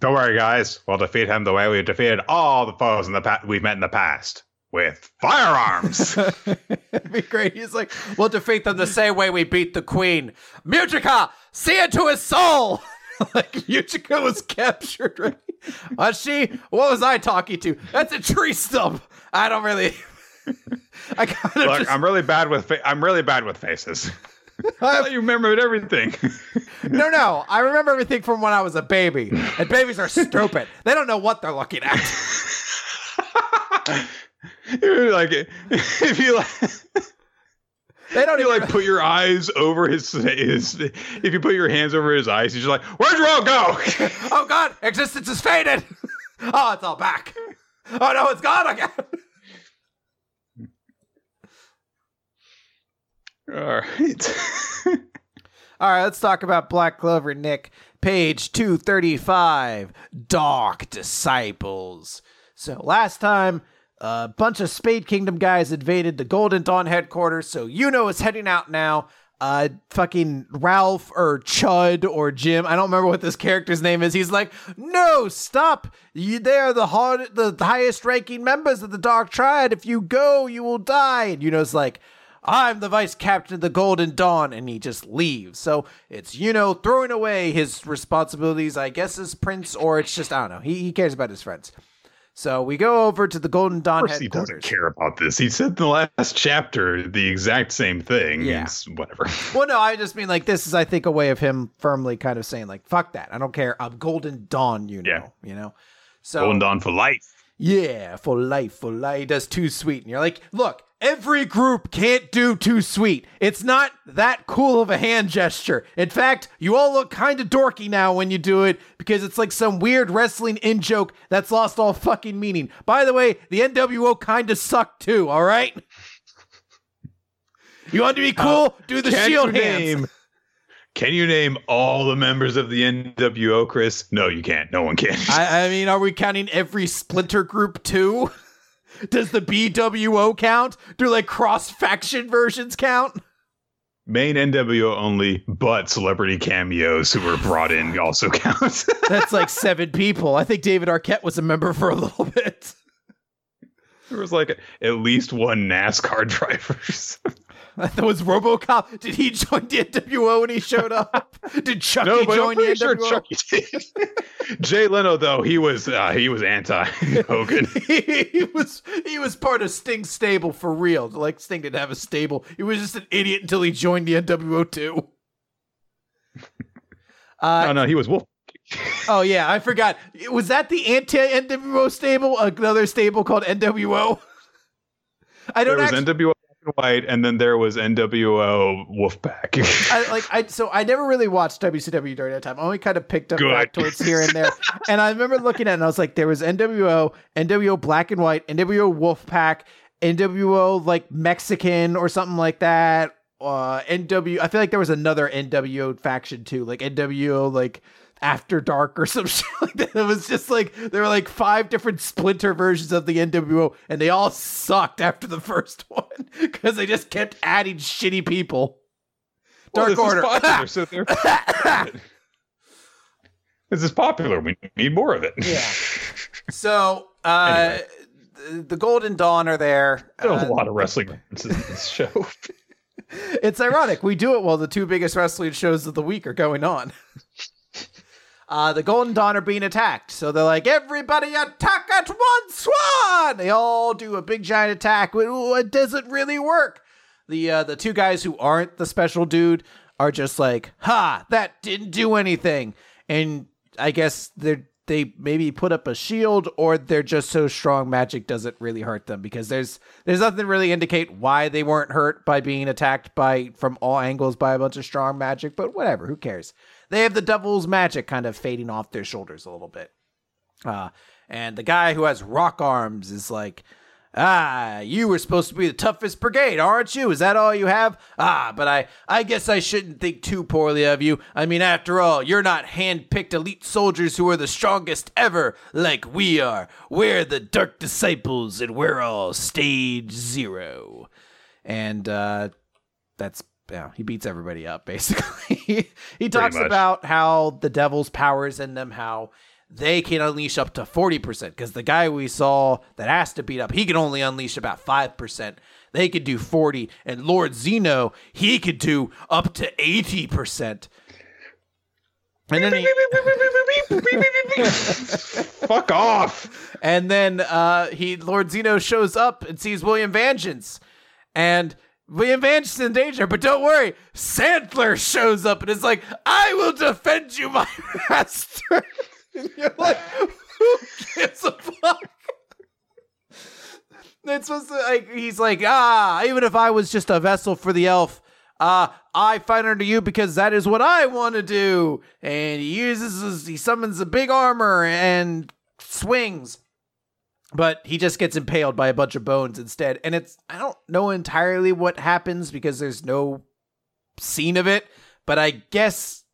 Don't worry, guys. We'll defeat him the way we've defeated all the foes in the pa- we've met in the past with firearms. It'd be great. He's like, we'll defeat them the same way we beat the queen. Mujika, see into his soul. like Mujika was captured, right? Was she? What was I talking to? That's a tree stump. I don't really. I kind of Look, just. I'm really bad with fa- I'm really bad with faces. I thought you remembered everything. No, no. I remember everything from when I was a baby. And babies are stupid. They don't know what they're looking at. You're like if you like, They don't you even like put your eyes over his his if you put your hands over his eyes, he's just like, "Where'd your own go?" Oh God, existence is faded. Oh, it's all back. Oh no, it's gone again. All right. All right, let's talk about Black Clover, Nick. Page 235 Dark Disciples. So, last time, a bunch of Spade Kingdom guys invaded the Golden Dawn headquarters. So, Yuno is heading out now. Uh, fucking Ralph or Chud or Jim, I don't remember what this character's name is. He's like, no, stop. You, they are the, hard, the highest ranking members of the Dark Triad. If you go, you will die. And Yuno's like, I'm the vice captain of the Golden Dawn, and he just leaves. So it's, you know, throwing away his responsibilities, I guess, as prince, or it's just, I don't know. He, he cares about his friends. So we go over to the Golden Dawn Of course he doesn't care about this. He said in the last chapter the exact same thing. Yeah. It's whatever. Well, no, I just mean like this is, I think, a way of him firmly kind of saying like, "Fuck that, I don't care. I'm Golden Dawn, you know, Yeah. you know." So Golden Dawn for life. Yeah, for life, for life. Does too sweet. And you're like, look, every group can't do too sweet. It's not that cool of a hand gesture. In fact, you all look kind of dorky now when you do it because it's like some weird wrestling in joke that's lost all fucking meaning. By the way, the NWO kind of sucked too, all right? You want to be cool? do the shield hands. name? Can you name all the members of the NWO, Chris? No, you can't. No one can. I, I mean, are we counting every splinter group too? Does the BWO count? Do like cross faction versions count? Main NWO only, but celebrity cameos who were brought in also count. That's like seven people. I think David Arquette was a member for a little bit. there was like at least one NASCAR driver. That was RoboCop. Did he join the NWO when he showed up? Did Chucky no, but join I'm pretty the sure NWO? Chucky did. Jay Leno, though, he was uh, he was anti Hogan. he was he was part of Sting's stable for real. Like Sting didn't have a stable. He was just an idiot until he joined the NWO too. Uh, no, no, he was Wolf. Oh yeah, I forgot. Was that the anti NWO stable? Another stable called NWO. I There don't was actually. NWO and white, and then there was NWO Wolfpac. I like I so I never really watched WCW during that time. I only kind of picked up factoids here and there. and I remember looking at it and I was like, there was NWO, NWO Black and White, NWO Wolfpac, NWO like Mexican or something like that. Uh NW I feel like there was another NWO faction too, like NWO like after dark or some shit like that. It was just like there were like five different splinter versions of the NWO, and they all sucked after the first one because they just kept adding shitty people. Well, Dark this is popular, so this is popular. We need more of it. Yeah. So uh, the, the Golden Dawn are there. Uh, a lot of wrestling references in this show. it's ironic. We do it while the two biggest wrestling shows of the week are going on. Uh, the Golden Dawn are being attacked. So they're like, everybody attack at once! One! They all do a big giant attack. It doesn't really work. The uh, the two guys who aren't the special dude are just like, ha, that didn't do anything. And I guess they're they maybe put up a shield or they're just so strong magic doesn't really hurt them because there's there's nothing to really indicate why they weren't hurt by being attacked by from all angles by a bunch of strong magic but whatever who cares they have the devil's magic kind of fading off their shoulders a little bit uh and the guy who has rock arms is like Ah, you were supposed to be the toughest brigade, aren't you? Is that all you have? Ah, but I I guess I shouldn't think too poorly of you. I mean, after all, you're not hand-picked elite soldiers who are the strongest ever like we are. We're the dark disciples and we're all stage 0. And uh that's yeah, he beats everybody up basically. he talks about how the devil's powers in them, how they can unleash up to 40% because the guy we saw that has to beat up, he can only unleash about 5%. They could do 40 and Lord Zeno, he could do up to 80%. And then he, Fuck off. and then uh he Lord Zeno shows up and sees William Vengeance. And Vengeance is in danger, but don't worry, Sandler shows up and is like, I will defend you, my master. and you're like, who gives a fuck? It's supposed to like he's like, ah, even if I was just a vessel for the elf, uh, I fight under you because that is what I want to do. And he uses his, he summons a big armor and swings. But he just gets impaled by a bunch of bones instead. And it's I don't know entirely what happens because there's no scene of it, but I guess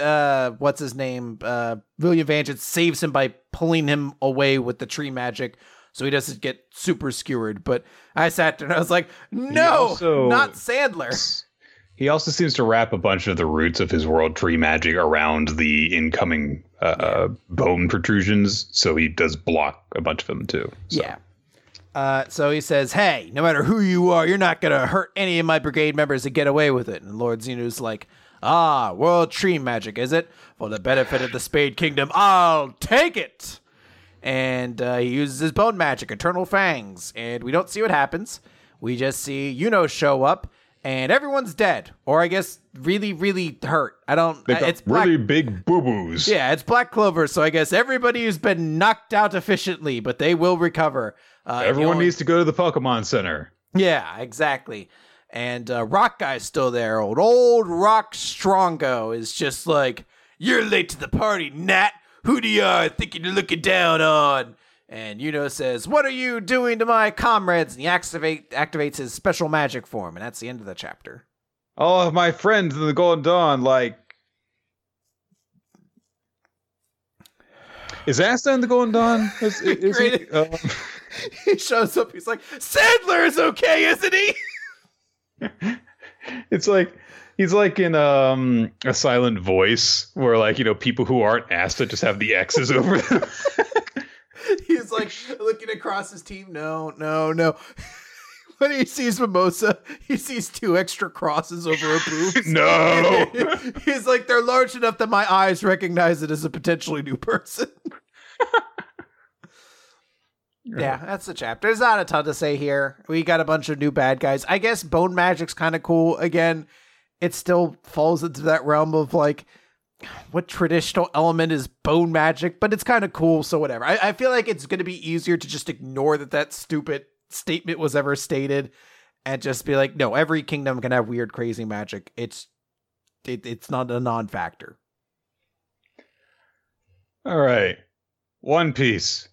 uh what's his name? Uh William Vengeance saves him by pulling him away with the tree magic so he doesn't get super skewered. But I sat there and I was like, no, also- not Sandler. He also seems to wrap a bunch of the roots of his world tree magic around the incoming uh, uh, bone protrusions, so he does block a bunch of them too. So. Yeah. Uh, so he says, "Hey, no matter who you are, you're not gonna hurt any of my brigade members to get away with it." And Lord Xenu's like, "Ah, world tree magic, is it? For the benefit of the Spade Kingdom, I'll take it." And uh, he uses his bone magic, Eternal Fangs, and we don't see what happens. We just see Yuno show up, and everyone's dead, or I guess really, really hurt. I don't. They've got it's Black- really big boo boos. yeah, it's Black Clover, so I guess everybody who's been knocked out efficiently, but they will recover. Uh, Everyone needs to go to the Pokemon Center. Yeah, exactly. And uh, Rock Guy's still there. Old old Rock Strongo is just like, "You're late to the party, Nat. Who do you are thinking you're looking down on?" And Yuno says, "What are you doing to my comrades?" And he activate activates his special magic form, and that's the end of the chapter. All of my friends in the Golden Dawn, like. Is Asta in the Golden Dawn? Is, is he, um, he shows up. He's like, "Sandler is okay, isn't he?" it's like he's like in um a silent voice where like you know people who aren't Asta just have the X's over them. He's like looking across his team. No, no, no. when he sees Mimosa, he sees two extra crosses over a boobs. no. He's like, they're large enough that my eyes recognize it as a potentially new person. yeah, that's the chapter. There's not a ton to say here. We got a bunch of new bad guys. I guess bone magic's kind of cool. Again, it still falls into that realm of like, what traditional element is bone magic, but it's kind of cool, so whatever. I, I feel like it's going to be easier to just ignore that that stupid statement was ever stated and just be like, no, every kingdom can have weird, crazy magic. It's it, it's not a non-factor. All right, One Piece.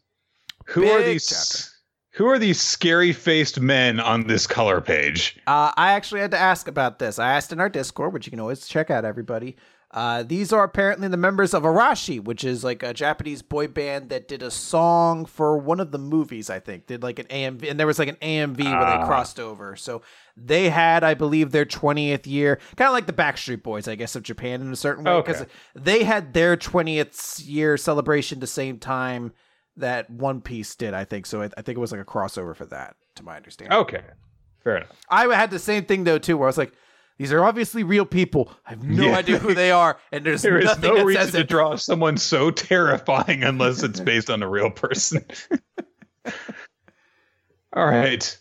Who are these? chapter. Who are these scary-faced men on this color page? Uh, I actually had to ask about this. I asked in our Discord, which you can always check out, everybody. Uh, these are apparently the members of Arashi, which is like a Japanese boy band that did a song for one of the movies, I think. Did like an AMV, and there was like an AMV where they Ah. crossed over. So they had, I believe, their 20th year, kind of like the Backstreet Boys, I guess, of Japan in a certain way. Because Okay. they had their 20th year celebration the same time that One Piece did, I think. So I, I think it was like a crossover for that, to my understanding. Okay, fair enough. I had the same thing though too, where I was like, "These are obviously real people. I have no Yeah. idea who they are, and there's There is nothing no that reason to it." draw someone so terrifying unless it's based on a real person. All right.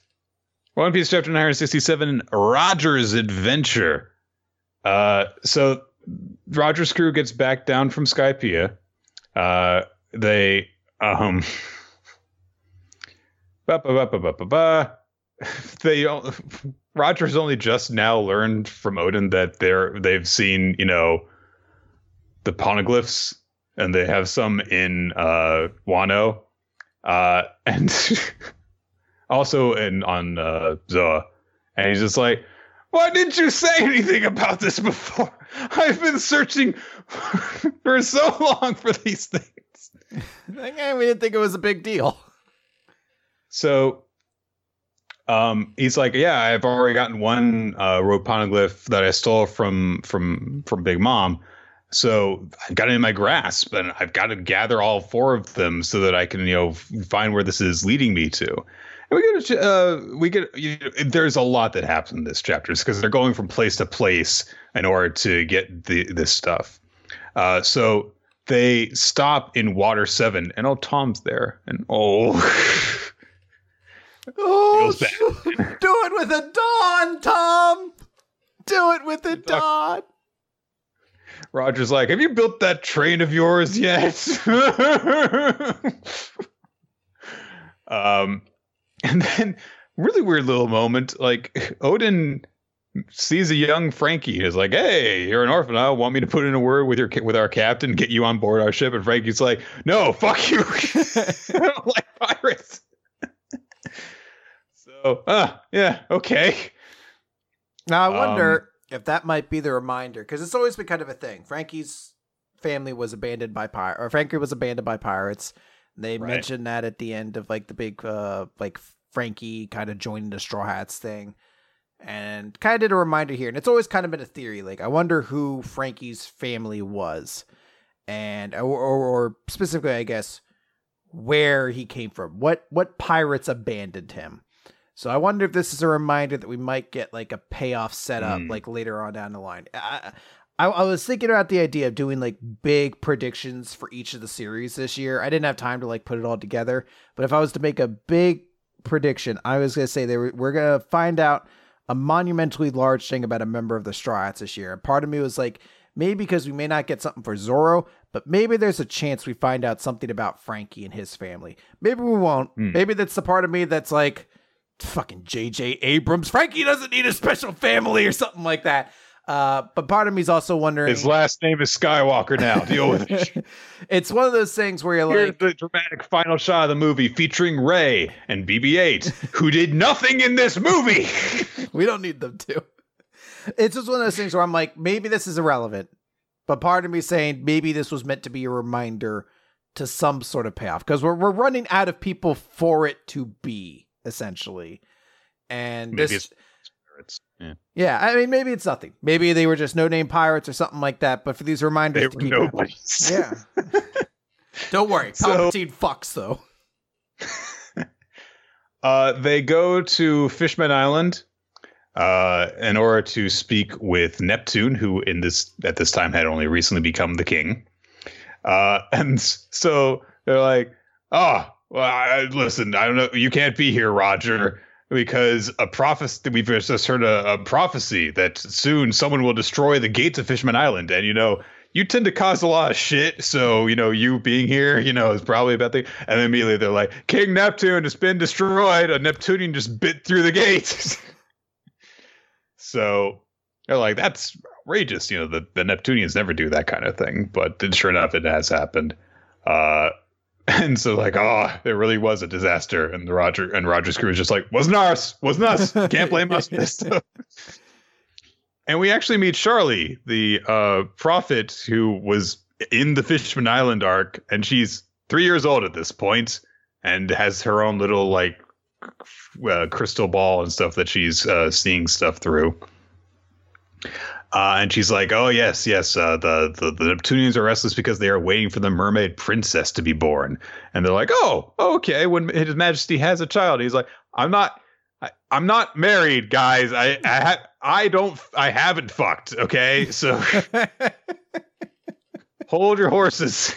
One Piece chapter 967 Roger's Adventure. Uh, so Roger's crew gets back down from Skypiea. Uh, they um ba, ba, ba, ba, ba, ba, ba. they Roger's only just now learned from Oden that they're they've seen, you know, the poneglyphs and they have some in uh Wano. Uh and also in on uh Zoa. And he's just like, Why didn't you say anything about this before? I've been searching for so long for these things. We didn't think it was a big deal. So um he's like, Yeah, I've already gotten one uh road poneglyph that I stole from from from Big Mom. So I've got it in my grasp, and I've got to gather all four of them so that I can, you know, find where this is leading me to. And we get, uh, we get, you know, there's a lot that happens in this chapter because they're going from place to place in order to get the this stuff. Uh, so they stop in Water Seven, and oh, Tom's there, and oh, Oh, do it with a dawn, Tom. Do it with a dawn. Roger's like, "Have you built that train of yours yet?" um, and then really weird little moment. Like Oden sees a young Frankie. Is like, "Hey, you're an orphan. I want me to put in a word with your with our captain, get you on board our ship." And Frankie's like, "No, fuck you. I don't like pirates." So, uh, yeah, okay. Now I Um, wonder if that might be the reminder, because it's always been kind of a thing. Frankie's family was abandoned by pirates, or Frankie was abandoned by pirates. They Right. mentioned that at the end of like the big, uh, like Frankie kind of joining the Straw Hats thing, and kind of did a reminder here. And it's always kind of been a theory. Like I wonder who Frankie's family was, and or, or, or specifically, I guess, where he came from. What what pirates abandoned him? So I wonder if this is a reminder that we might get like a payoff set up Hmm. like later on down the line. I, I I was thinking about the idea of doing like big predictions for each of the series this year. I didn't have time to like put it all together, but if I was to make a big prediction, I was gonna say they were, we're gonna find out a monumentally large thing about a member of the Straw Hats this year. And part of me was like, maybe because we may not get something for Zoro, but maybe there's a chance we find out something about Frankie and his family. Maybe we won't. Hmm. Maybe that's the part of me that's like, fucking JJ Abrams. Frankie doesn't need a special family or something like that. Uh, but part of me is also wondering. His last name is Skywalker now. Deal with it. it's one of those things where you're Here's like, the dramatic final shot of the movie featuring Rey and BB-8, who did nothing in this movie. we don't need them to. It's just one of those things where I'm like, maybe this is irrelevant, but part of me saying maybe this was meant to be a reminder to some sort of payoff because we're we're running out of people for it to be essentially, and Maybe this. it's yeah. Yeah, I mean, maybe it's nothing. Maybe they were just no name pirates or something like that. But for these reminders, They to were nobodies. Yeah. Don't worry, So- Palpatine fucks though. Uh, they go to Fishman Island uh, in order to speak with Neptune, who in this at this time had only recently become the king. Uh, and so they're like, "Oh, well, I, listen, I don't know, you can't be here, Roger." Because a prophecy, we've just heard a, a prophecy that soon someone will destroy the gates of Fishman Island, and you know you tend to cause a lot of shit. So, you know, you being here, you know, is probably a bad thing. And then immediately they're like, King Neptune has been destroyed. A Neptunian just bit through the gates." So they're like, that's outrageous. You know, the, the Neptunians never do that kind of thing, but sure enough, it has happened. Uh, and so like, oh, it really was a disaster. And the Roger and Roger's crew is just like, wasn't ours, wasn't us. Can't blame us for this stuff. And we actually meet Charlie, the uh, prophet who was in the Fishman Island arc, and she's three years old at this point and has her own little like uh, crystal ball and stuff that she's uh, seeing stuff through. Uh, and she's like, "Oh yes, yes. Uh, the, the the Neptunians are restless because they are waiting for the mermaid princess to be born." And they're like, "Oh, okay. When His Majesty has a child, he's like, I'm not, I, am not married, guys. I I, ha- I don't, I haven't fucked. Okay, so hold your horses."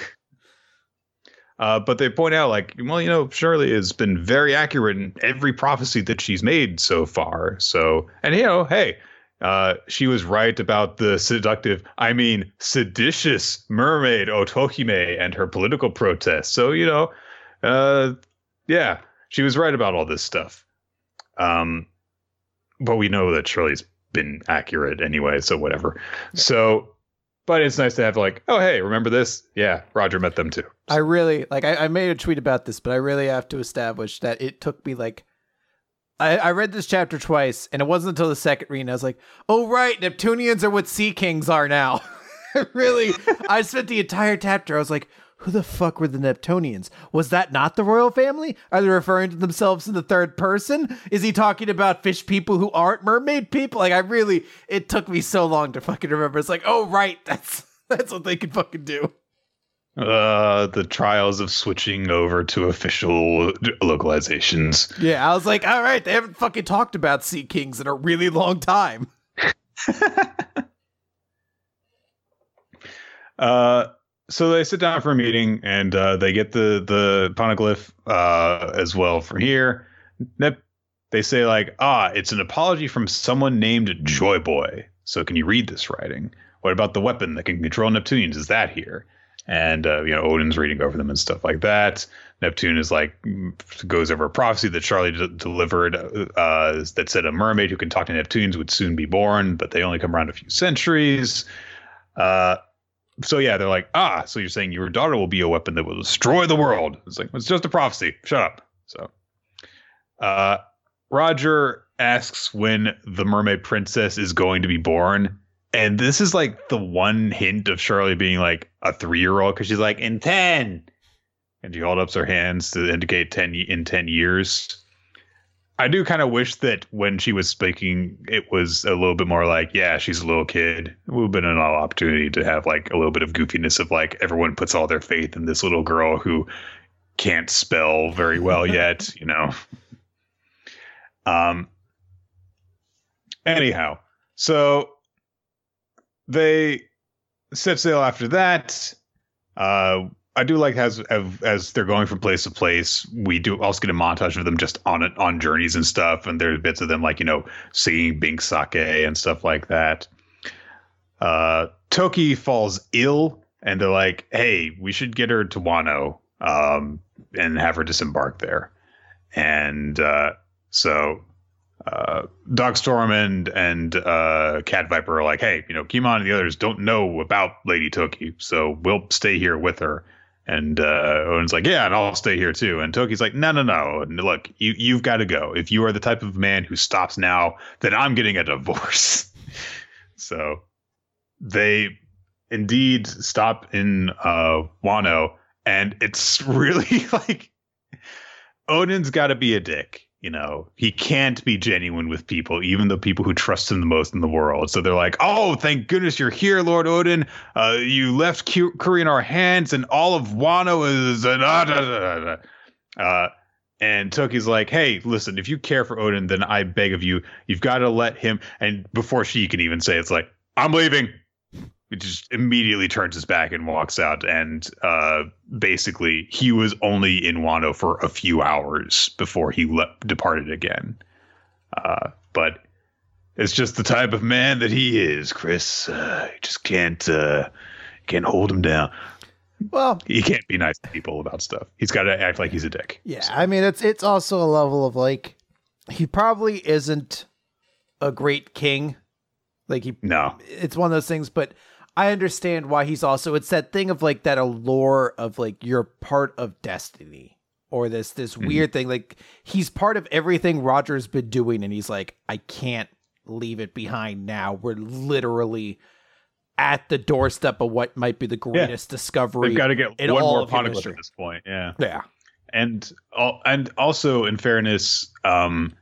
Uh, but they point out, like, well, you know, Shirley has been very accurate in every prophecy that she's made so far. So, and you know, hey, uh, she was right about the seductive, I mean, seditious mermaid Otohime and her political protests. So, you know, uh, yeah, she was right about all this stuff. Um, but we know that Shirley's been accurate anyway, so whatever. Yeah. So, but it's nice to have like, oh hey, remember this? Yeah, Roger met them too. I really like. I, I made a tweet about this, but I really have to establish that it took me like I, I read this chapter twice, and it wasn't until the second reading I was like, "Oh right, Neptunians are what Sea Kings are now." really, I spent the entire chapter. I was like, "Who the fuck were the Neptunians? Was that not the royal family? Are they referring to themselves in the third person? Is he talking about fish people who aren't mermaid people?" Like, I really, it took me so long to fucking remember. It's like, oh right, that's that's what they can fucking do. Uh, the trials of switching over to official localizations. Yeah, I was like, all right, they haven't fucking talked about Sea Kings in a really long time. uh, so they sit down for a meeting and uh, they get the the poneglyph uh, as well from here. They say like, ah, it's an apology from someone named Joy Boy. So can you read this writing? What about the weapon that can control Neptunians? Is that here? And uh, you know Oden's reading over them and stuff like that. Neptune is like goes over a prophecy that Charlie d- delivered uh, that said a mermaid who can talk to Neptunes would soon be born, but they only come around a few centuries. Uh, so yeah, they're like, ah, so you're saying your daughter will be a weapon that will destroy the world? It's like it's just a prophecy. Shut up. So, uh, Roger asks when the mermaid princess is going to be born, and this is like the one hint of Charlie being like a three year old because she's like, in 10. And she holds up her hands to indicate 10 in 10 years. I do kind of wish that when she was speaking, it was a little bit more like, yeah, she's a little kid. It would have been an opportunity to have like a little bit of goofiness of like everyone puts all their faith in this little girl who can't spell very well yet, you know. Um. Anyhow, so they set sail after that. Uh, I do like as, as they're going from place to place. We do also get a montage of them just on it on journeys and stuff, and there's bits of them like you know singing Binks' Sake and stuff like that. Uh, Toki falls ill, and they're like, "Hey, we should get her to Wano um, and have her disembark there." And uh, so uh, Dogstorm and and uh, Cat Viper are like, hey, you know, Kimon and the others don't know about Lady Toki, so we'll stay here with her. And uh, Oden's like, yeah, and I'll stay here too. And Toki's like, no, no, no. And look, you you've got to go. If you are the type of man who stops now, then I'm getting a divorce. so they indeed stop in uh, Wano, and it's really like Oden's got to be a dick you know, he can't be genuine with people, even the people who trust him the most in the world. So they're like, "Oh, thank goodness you're here, Lord Oden. Uh, you left Kuri in our hands, and all of Wano is." Uh, da, da, da, uh, and Toki's like, "Hey, listen, if you care for Oden, then I beg of you, you've got to let him." And before she can even say, it's like, "I'm leaving." He just immediately turns his back and walks out. And uh, basically, he was only in Wano for a few hours before he le- departed again. Uh, but it's just the type of man that he is, Chris. Uh, you just can't uh, can't hold him down. Well, he can't be nice to people about stuff. He's got to act like he's a dick. Yeah, so. I mean, it's it's also a level of like he probably isn't a great king Like he No. it's one of those things, but I understand why he's also it's that thing of like that allure of like you're part of destiny or this this Mhm. weird thing like he's part of everything Roger's been doing and he's like I can't leave it behind now. We're literally at the doorstep of what might be the greatest discovery. They've got to get in one more of human poneglyph history. at this point. Yeah. yeah. and and also in fairness um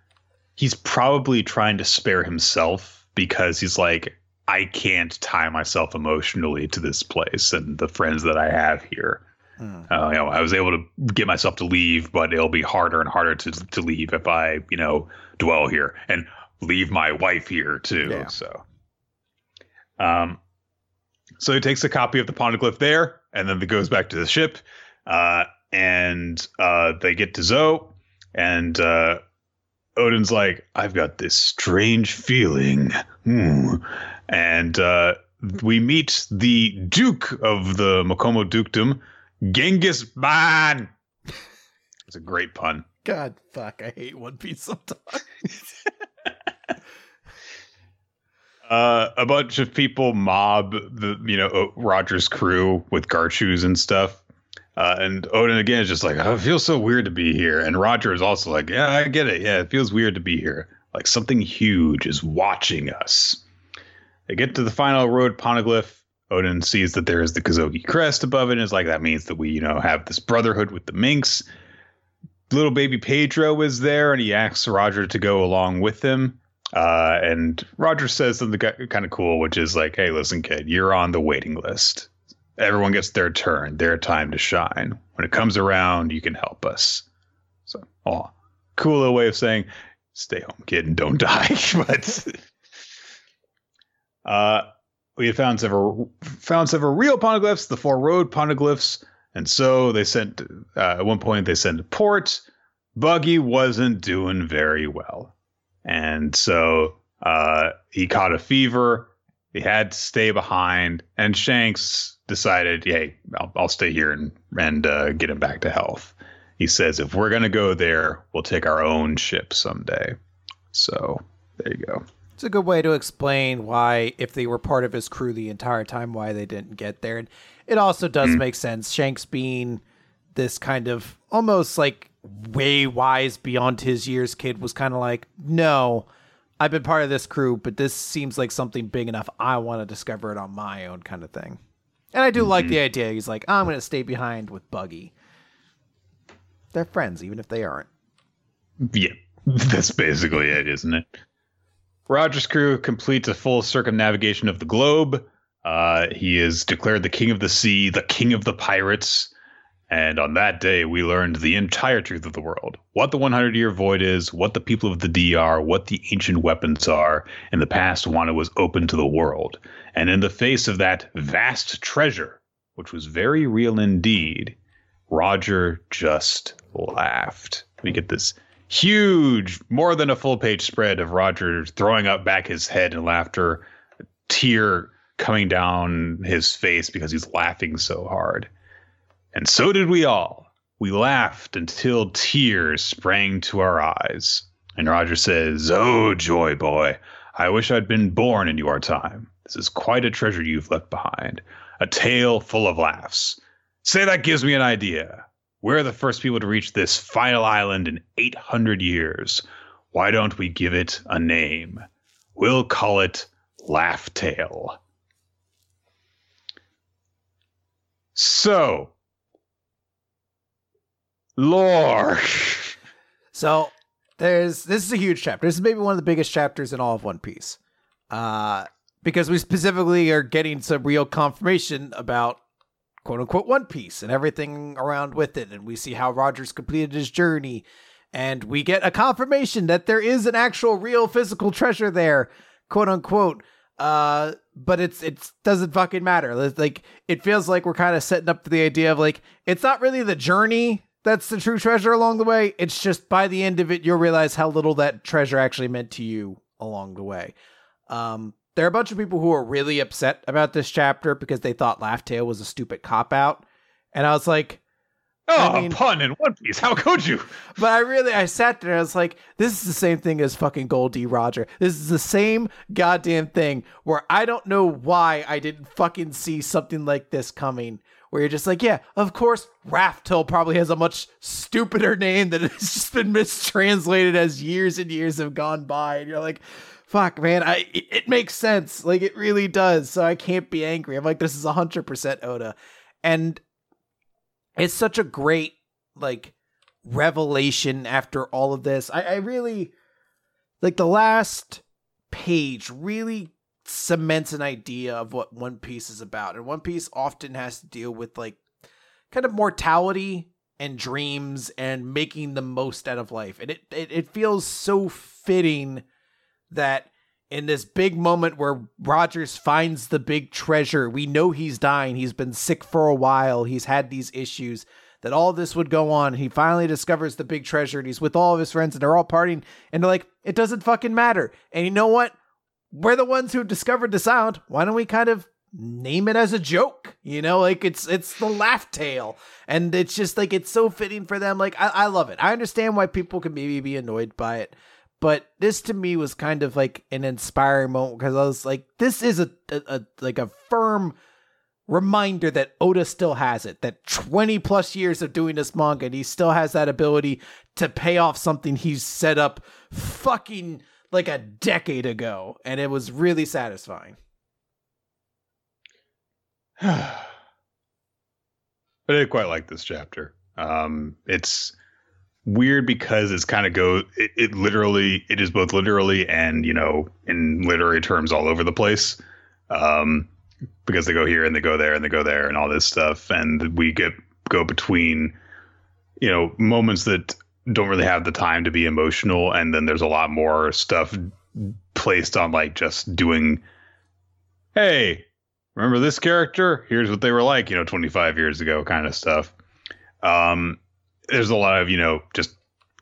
he's probably trying to spare himself because he's like i can't tie myself emotionally to this place and the friends that i have here Hmm. uh, you know i was able to get myself to leave but it'll be harder and harder to to leave if i you know dwell here and leave my wife here too Yeah. so um so he takes a copy of the poneglyph there and then it goes back to the ship uh and uh, they get to Zoe, and uh, Oden's like, "I've got this strange feeling," Hmm. and uh, we meet the Duke of the Mokomo Dukedom, Genghis Khan. It's a great pun. God fuck, I hate One Piece sometimes. Uh, a bunch of people mob the you know Roger's crew with Garchus and stuff. Uh, and Oden again is just like, oh, it feels so weird to be here. And Roger is also like, yeah, I get it. Yeah, it feels weird to be here. Like something huge is watching us. They get to the final road poneglyph. Odin sees that there is the Kozuki crest above it and is like, that means that we, you know, have this brotherhood with the minks. Little baby Pedro is there and he asks Roger to go along with him. Uh, and Roger says something kind of cool, which is like, "Hey, listen, kid, you're on the waiting list. Everyone gets their turn, their time to shine. When it comes around, you can help us." So, oh, cool little way of saying, "Stay home, kid, and don't die." but uh, we had found several found several real poneglyphs, the four road poneglyphs, and so they sent. Uh, at one point, they sent a port. Buggy wasn't doing very well. And so uh, he caught a fever. He had to stay behind, and Shanks decided, "Hey, I'll, I'll stay here and and uh, get him back to health." He says, "If we're gonna go there, we'll take our own ship someday." So there you go. It's a good way to explain why, if they were part of his crew the entire time, why they didn't get there. And it also does Mhm. make sense. Shanks being this kind of almost like way wise beyond his years kid was kind of like, no, I've been part of this crew, but this seems like something big enough. I want to discover it on my own kind of thing. And I do like the idea. He's like, I'm going to stay behind with Buggy. They're friends, even if they aren't. Yeah, that's basically it, isn't it? Roger's crew completes a full circumnavigation of the globe. Uh, he is declared the king of the sea, the king of the pirates. And on that day, we learned the entire truth of the world what the 100 year void is, what the people of the D are, what the ancient weapons are. In the past, Wano was open to the world. And in the face of that vast treasure, which was very real indeed, Roger just laughed. We get this huge, more than a full page spread of Roger throwing up back his head in laughter, tear coming down his face because he's laughing so hard. And so did we all. We laughed until tears sprang to our eyes. And Roger says, Oh, Joy Boy, I wish I'd been born in your time. This is quite a treasure you've left behind, a tale full of laughs. Say that gives me an idea. We're the first people to reach this final island in 800 years. Why don't we give it a name? We'll call it Laugh Tale. So, lore. So there's this is a huge chapter. This is maybe one of the biggest chapters in all of One Piece. Uh because we specifically are getting some real confirmation about quote unquote One Piece and everything around with it. And we see how Roger's completed his journey. And we get a confirmation that there is an actual real physical treasure there, quote unquote. Uh, but it's it doesn't fucking matter. Like it feels like we're kind of setting up the idea of like it's not really the journey that's the true treasure along the way. It's just by the end of it, you'll realize how little that treasure actually meant to you along the way. Um, there are a bunch of people who are really upset about this chapter because they thought Laugh Tale was a stupid cop out. And I was like, Oh, I mean, pun in One Piece. How could you? but I really, I sat there. And I was like, this is the same thing as fucking Gold D. Roger. This is the same goddamn thing where I don't know why I didn't fucking see something like this coming. Where you're just like, yeah, of course, Raftel probably has a much stupider name that has just been mistranslated as years and years have gone by, and you're like, fuck, man, I it, it makes sense, like it really does. So I can't be angry. I'm like, this is hundred percent Oda, and it's such a great like revelation after all of this. I, I really like the last page really cements an idea of what One Piece is about. And One Piece often has to deal with like kind of mortality and dreams and making the most out of life. And it it, it feels so fitting that in this big moment where Rogers finds the big treasure, we know he's dying. He's been sick for a while. He's had these issues. That all this would go on. He finally discovers the big treasure and he's with all of his friends and they're all partying and they're like, it doesn't fucking matter. And you know what? We're the ones who discovered the sound. Why don't we kind of name it as a joke? You know, like it's it's the laugh tale. And it's just like it's so fitting for them. Like I, I love it. I understand why people can maybe be annoyed by it but this to me was kind of like an inspiring moment because I was like, this is a, a, a, like a firm reminder that Oda still has it. That 20 plus years of doing this manga, and he still has that ability to pay off something he's set up fucking like a decade ago, and it was really satisfying. I did quite like this chapter. Um, it's weird because it's kind of go it, it literally it is both literally and you know in literary terms all over the place um because they go here and they go there and they go there and all this stuff and we get go between you know moments that don't really have the time to be emotional and then there's a lot more stuff placed on like just doing hey remember this character here's what they were like you know 25 years ago kind of stuff um there's a lot of you know just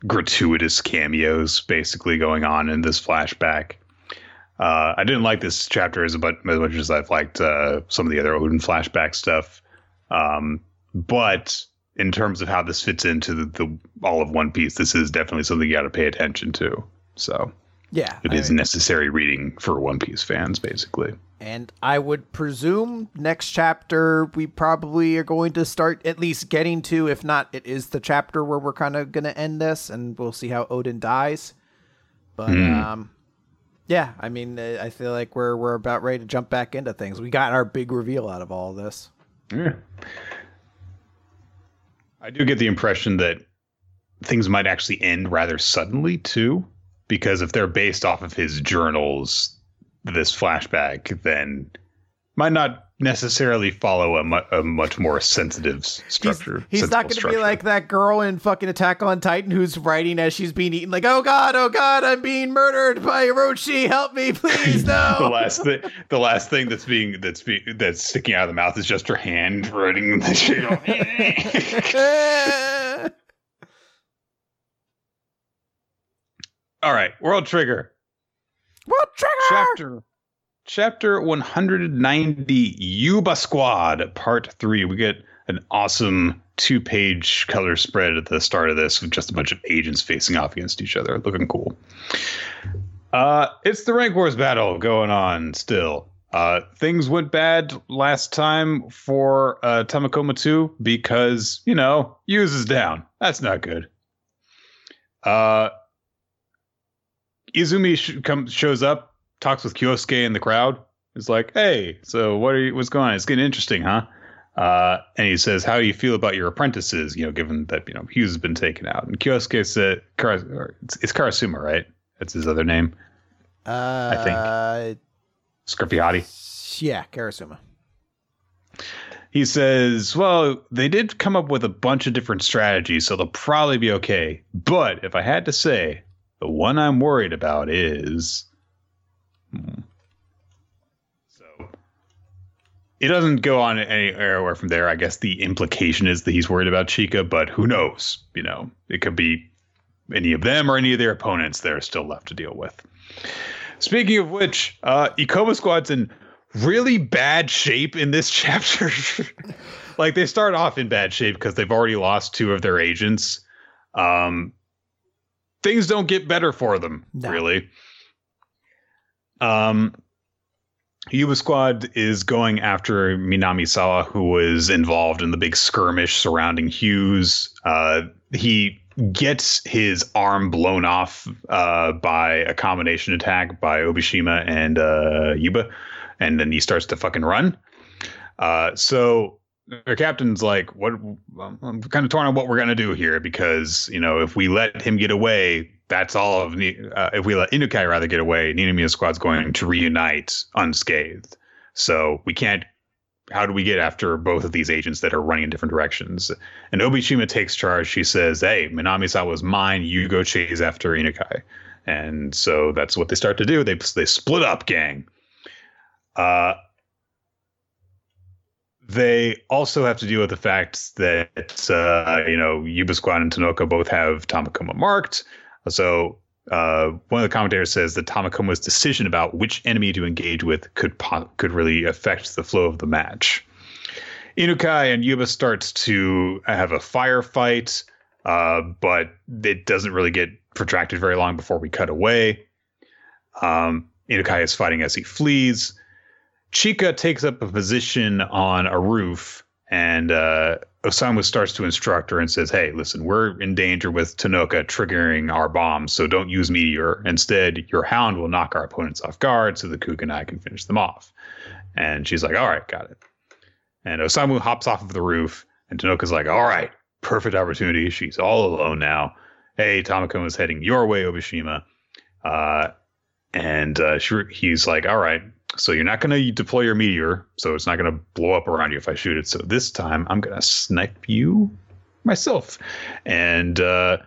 gratuitous cameos basically going on in this flashback. Uh, I didn't like this chapter as much, as much as I've liked uh, some of the other Oden flashback stuff. Um, but in terms of how this fits into the, the, all of One Piece, this is definitely something you got to pay attention to. So yeah, it I is mean, necessary reading for One Piece fans, basically. And I would presume next chapter we probably are going to start at least getting to, if not, it is the chapter where we're kind of going to end this, and we'll see how Oden dies. But mm. um, yeah, I mean, I feel like we're we're about ready to jump back into things. We got our big reveal out of all of this. Yeah. I do get the impression that things might actually end rather suddenly too, because if they're based off of his journals, this flashback then might not necessarily follow a, mu- a much more sensitive structure. He's, he's not going to be like that girl in fucking Attack on Titan who's writing as she's being eaten, like, "Oh God, oh God, I'm being murdered by Orochi. Help me, please, no." the last thing, the last thing that's being that's being that's sticking out of the mouth is just her hand writing the shit. All right, World Trigger. World Trigger. Chapter Chapter 190 Yuba Squad Part 3. We get an awesome two-page color spread at the start of this with just a bunch of agents facing off against each other, looking cool. Uh, it's the rank wars battle going on still. Uh, things went bad last time for uh, Tamakoma 2 because, you know, use is down. That's not good. Uh, Izumi sh- comes shows up, talks with Kyosuke in the crowd. He's like, "Hey, so what are you? What's going on? It's getting interesting, huh?" Uh, and he says, "How do you feel about your apprentices? You know, given that you know Hughes has been taken out." And Kyosuke said, it's, "It's Karasuma, right? That's his other name." Uh, I think. Scripiati. Yeah, Karasuma. He says, "Well, they did come up with a bunch of different strategies, so they'll probably be okay. But if I had to say, the one I'm worried about is. So it doesn't go on anywhere from there. I guess the implication is that he's worried about Chika, but who knows? You know, it could be any of them or any of their opponents that are still left to deal with. Speaking of which, uh, Ikoma Squad's in really bad shape in this chapter. like they start off in bad shape because they've already lost two of their agents. Um, things don't get better for them, No. really. Um, Yuba Squad is going after Minami Sawa, who was involved in the big skirmish surrounding Hughes. Uh, he gets his arm blown off uh, by a combination attack by Obishima and uh, Yuba, and then he starts to fucking run. Uh, so their captain's like, "What? I'm kind of torn on what we're gonna do here because you know if we let him get away, that's all of uh, if we let Inukai rather get away, Ninomiya Squad's going to reunite unscathed. So we can't. How do we get after both of these agents that are running in different directions? And Obishima takes charge. She says, "Hey, Minami was mine. You go chase after Inukai." And so that's what they start to do. They they split up, gang. Uh, they also have to deal with the fact that uh, you know Yuba Squad and Tonooka both have Tamakoma marked. So uh, one of the commentators says that Tamakoma's decision about which enemy to engage with could po- could really affect the flow of the match. Inukai and Yuba starts to have a firefight, uh, but it doesn't really get protracted very long before we cut away. Um, Inukai is fighting as he flees. Chika takes up a position on a roof, and uh, Osamu starts to instruct her and says, "Hey, listen, we're in danger with Tonooka triggering our bombs, so don't use meteor. Instead, your hound will knock our opponents off guard, so the Kuganai can finish them off." And she's like, "All right, got it." And Osamu hops off of the roof, and Tonooka's like, "All right, perfect opportunity. She's all alone now. Hey, Tamakoma is heading your way, Obishima." Uh, and uh, she, he's like, "All right, so you're not going to deploy your meteor, so it's not going to blow up around you if I shoot it. So this time I'm going to snipe you myself." And uh,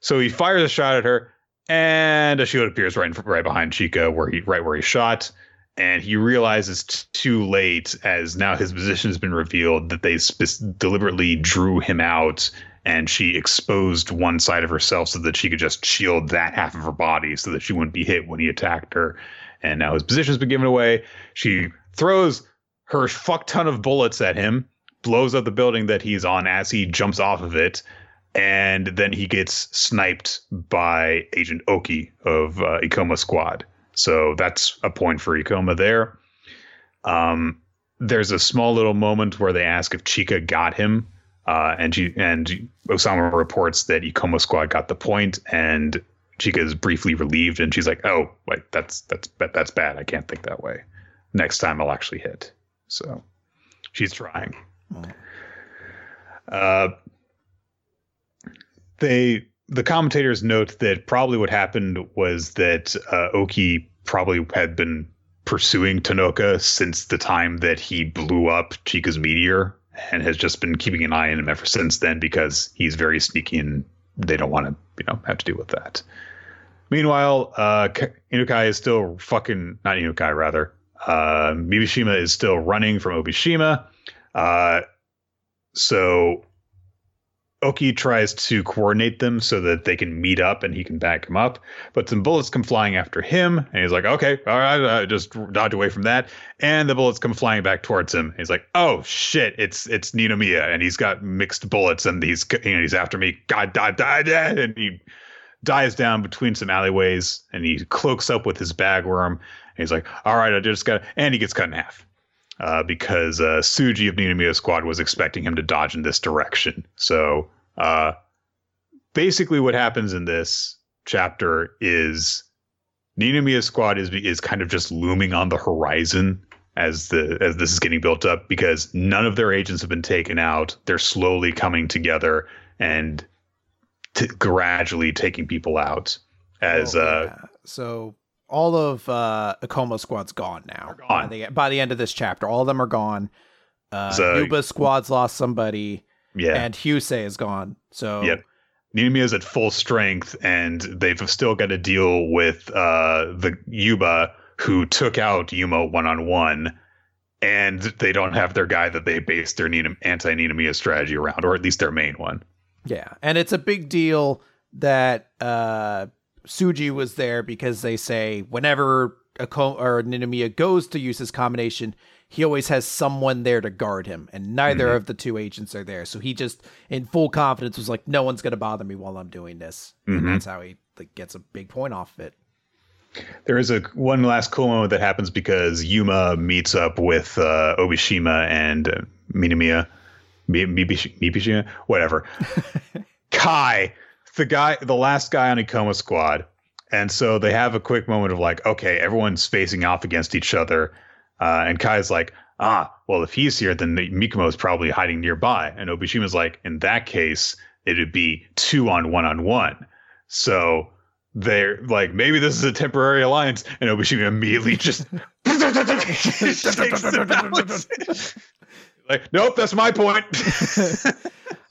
so he fires a shot at her, and a shield appears right in, right behind Chika, where he right where he shot. And he realizes t- too late, as now his position has been revealed, that they spe- deliberately drew him out and she exposed one side of herself so that she could just shield that half of her body so that she wouldn't be hit when he attacked her. And now his position's been given away. She throws her fuck ton of bullets at him, blows up the building that he's on as he jumps off of it, and then he gets sniped by Agent Oki of uh, Ikoma Squad. So that's a point for Ikoma there. Um, there's a small little moment where they ask if Chika got him, uh, and she and Osamu reports that Ikoma Squad got the point, and Chika is briefly relieved, and she's like, "Oh, like that's that's that's bad. I can't think that way. Next time I'll actually hit." So she's trying. Uh, they the commentators note that probably what happened was that uh, Oki probably had been pursuing Tonooka since the time that he blew up Chika's meteor and has just been keeping an eye on him ever since then because he's very sneaky and they don't want to, you know, have to deal with that. Meanwhile, uh, Inukai is still fucking not Inukai rather. Uh, Mibishima is still running from Obishima. Uh, so Oki tries to coordinate them so that they can meet up and he can back him up. But some bullets come flying after him, and he's like, "Okay, all right, I just dodge away from that." And the bullets come flying back towards him. He's like, "Oh shit, it's it's Ninomiya, and he's got mixed bullets, and he's you know, he's after me. God, die, die, die!" And he dives down between some alleyways, and he cloaks up with his bagworm. And he's like, "All right, I just got," and he gets cut in half. Uh, because uh, Tsuji of Ninomiya Squad was expecting him to dodge in this direction. So uh, basically, what happens in this chapter is Ninomiya Squad is is kind of just looming on the horizon as the as this is getting built up because none of their agents have been taken out. They're slowly coming together and t- gradually taking people out. As Oh, uh, yeah. so all of uh Akoma squad's gone now. Gone. By the, by the end of this chapter, all of them are gone. Uh So- Yuba squad's lost somebody, yeah, and Husei is gone. So Yep. Ninomiya is at full strength, and they've still got to deal with uh, the Yuba who took out Yuma one on one, and they don't have their guy that they based their Ninom- anti-Ninomiya strategy around, or at least their main one. Yeah, and it's a big deal that uh Tsuji was there because they say whenever Ako- or Ninomiya goes to use his combination, he always has someone there to guard him, and neither Mhm. of the two agents are there. So he just, in full confidence, was like, "No one's gonna bother me while I'm doing this," Mhm. and that's how he like gets a big point off of it. There is a one last cool moment that happens because Yuma meets up with uh, Obishima and uh, Minamiya, Mi- Mibishi- Mibishima, whatever. Kai, the guy, the last guy on Ikoma Squad, and so they have a quick moment of like, okay, everyone's facing off against each other, uh, and Kai's like, ah, well, if he's here, then Mikumo is probably hiding nearby, and Obishima's like, in that case, it'd be two on one on one. So they're like, maybe this is a temporary alliance, and Obishima immediately just like, nope, that's my point.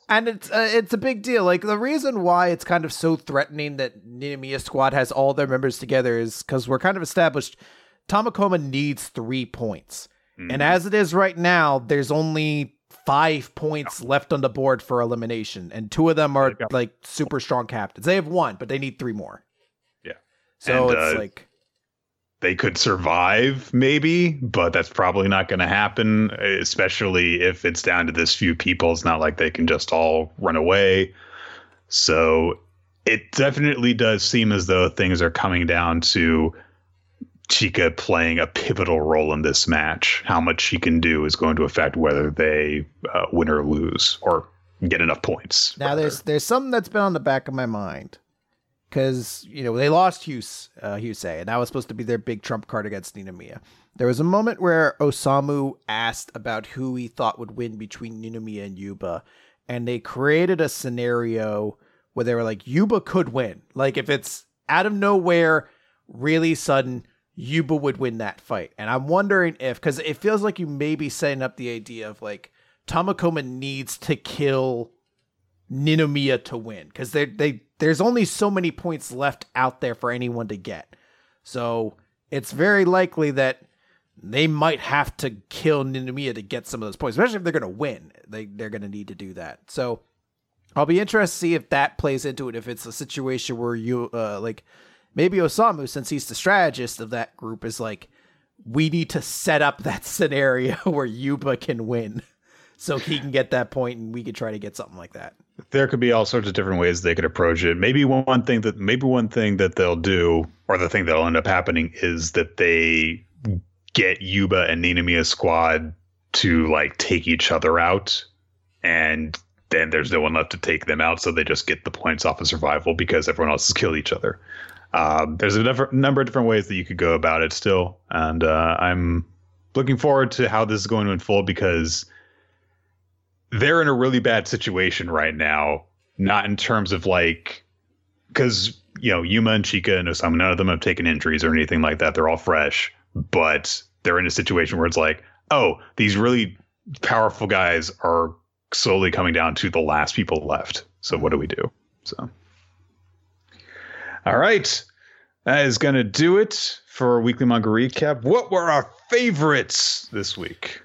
And it's uh, it's a big deal. Like the reason why it's kind of so threatening that Ninomiya Squad has all their members together is because we're kind of established. Tamakoma needs three points, and as it is right now, there's only five points left on the board for elimination, and two of them are like super strong captains. They have one, but they need three more. Yeah. So And, it's uh, like they could survive maybe but that's probably not going to happen especially if it's down to this few people it's not like they can just all run away so it definitely does seem as though things are coming down to Chika playing a pivotal role in this match. How much she can do is going to affect whether they uh, win or lose or get enough points. Now rather. there's there's something that's been on the back of my mind because you know they lost Huse uh, Husei, and that was supposed to be their big trump card against Ninomiya. There was a moment where Osamu asked about who he thought would win between Ninomiya and Yuba, and they created a scenario where they were like Yuba could win, like if it's out of nowhere, really sudden. Yuba would win that fight. And I'm wondering if, because it feels like you may be setting up the idea of like Tamakoma needs to kill Ninomiya to win because they they there's only so many points left out there for anyone to get. So it's very likely that they might have to kill Ninomiya to get some of those points, especially if they're going to win. They they're going to need to do that. So I'll be interested to see if that plays into it. If it's a situation where you uh, like maybe Osamu, since he's the strategist of that group, is like we need to set up that scenario where Yuba can win. So he can get that point, and we could try to get something like that. There could be all sorts of different ways they could approach it. Maybe one thing that maybe one thing that they'll do, or the thing that'll end up happening, is that they get Yuba and Ninomiya squad to like take each other out, and then there's no one left to take them out, so they just get the points off of survival because everyone else has killed each other. Um, there's a number of different ways that you could go about it still, and uh, I'm looking forward to how this is going to unfold because they're in a really bad situation right now. Not in terms of like, because you know Yuma and Chika and Osamu, none of them have taken injuries or anything like that. They're all fresh, but they're in a situation where it's like, oh, these really powerful guys are slowly coming down to the last people left. So what do we do? So, all right, that is gonna do it for weekly manga recap. What were our favorites this week?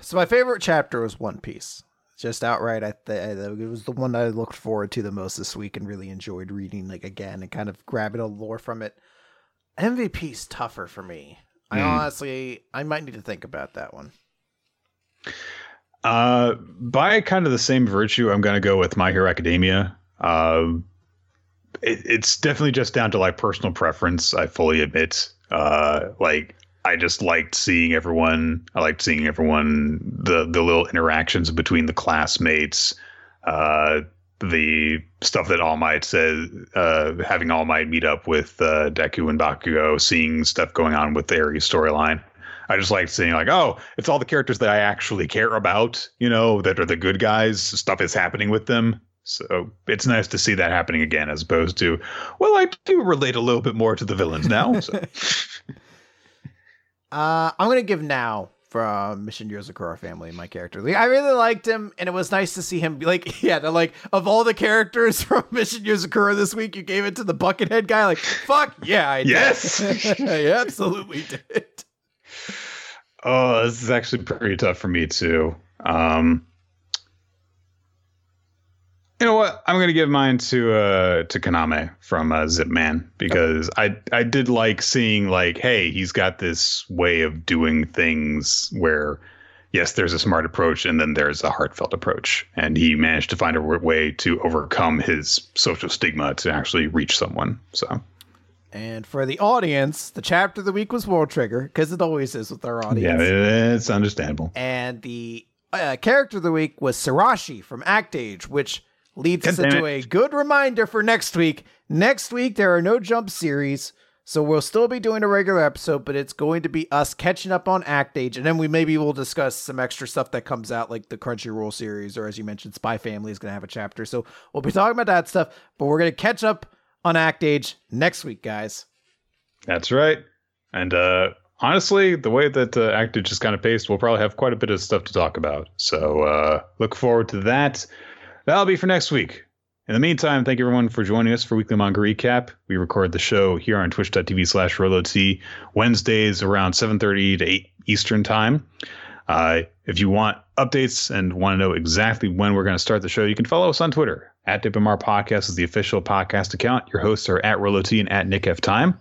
So my favorite chapter was One Piece. Just outright, I th- it was the one I looked forward to the most this week and really enjoyed reading like again and kind of grabbing a lore from it. MVP's tougher for me. I Hmm. honestly, I might need to think about that one. Uh, by kind of the same virtue, I'm going to go with My Hero Academia. Um, it, it's definitely just down to like personal preference. I fully admit. Uh, like I just liked seeing everyone. I liked seeing everyone the the little interactions between the classmates. Uh, the stuff that All Might said, uh, having All Might meet up with uh, Deku and Bakugo, seeing stuff going on with the Aries storyline. I just like seeing like, oh, it's all the characters that I actually care about, you know, that are the good guys. Stuff is happening with them. So it's nice to see that happening again, as opposed to, well, I do relate a little bit more to the villains now. So. Uh, I'm gonna give now from Mission Yozakura family my character. Like, I really liked him, and it was nice to see him. Be like, yeah, they're like of all the characters from Mission Yozakura this week, you gave it to the Buckethead guy. Like, fuck yeah, I did. Yes. I absolutely did. Oh, this is actually pretty tough for me too. Um, You know what? I'm gonna give mine to uh to Kaname from uh, Zip Man because I I did like seeing like, hey, he's got this way of doing things where, yes, there's a smart approach and then there's a heartfelt approach, and he managed to find a way to overcome his social stigma to actually reach someone. So And for the audience, the chapter of the week was World Trigger, because it always is with our audience. yeah, it's understandable. and the uh, character of the week was Sirashi from Act Age, which leads us into a good reminder for next week. Next week, there are no jump series, so we'll still be doing a regular episode, but it's going to be us catching up on Act Age, and then we maybe will discuss some extra stuff that comes out, like the Crunchyroll series, or as you mentioned, Spy Family is going to have a chapter. So we'll be talking about that stuff, but we're going to catch up on Act Age next week, guys. That's right. And uh, honestly, the way that uh, Act Age just kind of paced, we'll probably have quite a bit of stuff to talk about. So uh, look forward to that. That'll be for next week. In the meantime, thank you everyone for joining us for Weekly Manga Recap. We record the show here on twitch.tv slash RoloT Wednesdays around 7.30 to 8 Eastern Time. Uh, if you want updates and want to know exactly when we're going to start the show, you can follow us on Twitter. At DipMR Podcast is the official podcast account. Your hosts are at RoloT and at Nick F. Time.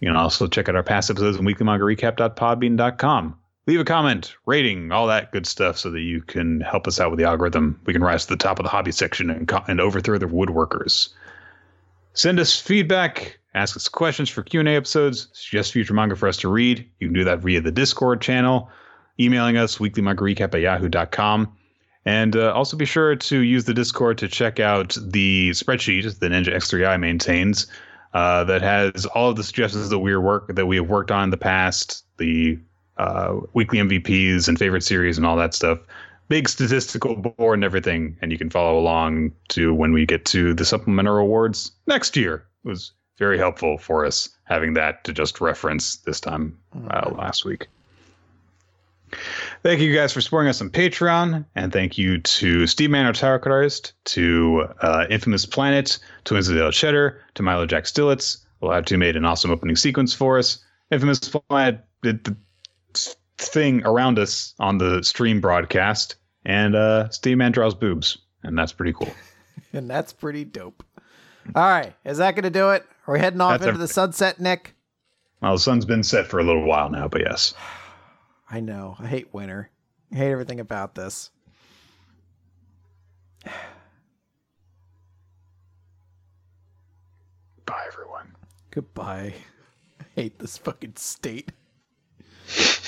You can also check out our past episodes on weeklymangarecap.podbean.com. Leave a comment, rating, all that good stuff so that you can help us out with the algorithm. We can rise to the top of the hobby section and, co- and overthrow the woodworkers. Send us feedback, ask us questions for Q&A episodes, suggest future manga for us to read. You can do that via the Discord channel, emailing us weeklymangarecap at yahoo.com. And uh, also be sure to use the Discord to check out the spreadsheet that Ninja X3i maintains uh, that has all of the suggestions that we work that we have worked on in the past, the uh, weekly MVPs and favorite series and all that stuff. Big statistical board and everything, and you can follow along to when we get to the supplemental awards next year. It was very helpful for us having that to just reference this time uh, last week. Thank you guys for supporting us on Patreon, and thank you to Steve Man, our tarot artist, to uh, Infamous Planet, to Winslow Cheddar, to Milo Jack Stillitz. Well, had to made an awesome opening sequence for us. Infamous Planet did the thing around us on the stream broadcast, and uh, Steve Man draws boobs, and that's pretty cool. And that's pretty dope. All right, is that going to do it? Are we heading off That's into the sunset, Nick? Well, the sun's been set for a little while now, but yes. I know. I hate winter. I hate everything about this. Bye, everyone. Goodbye. I hate this fucking state.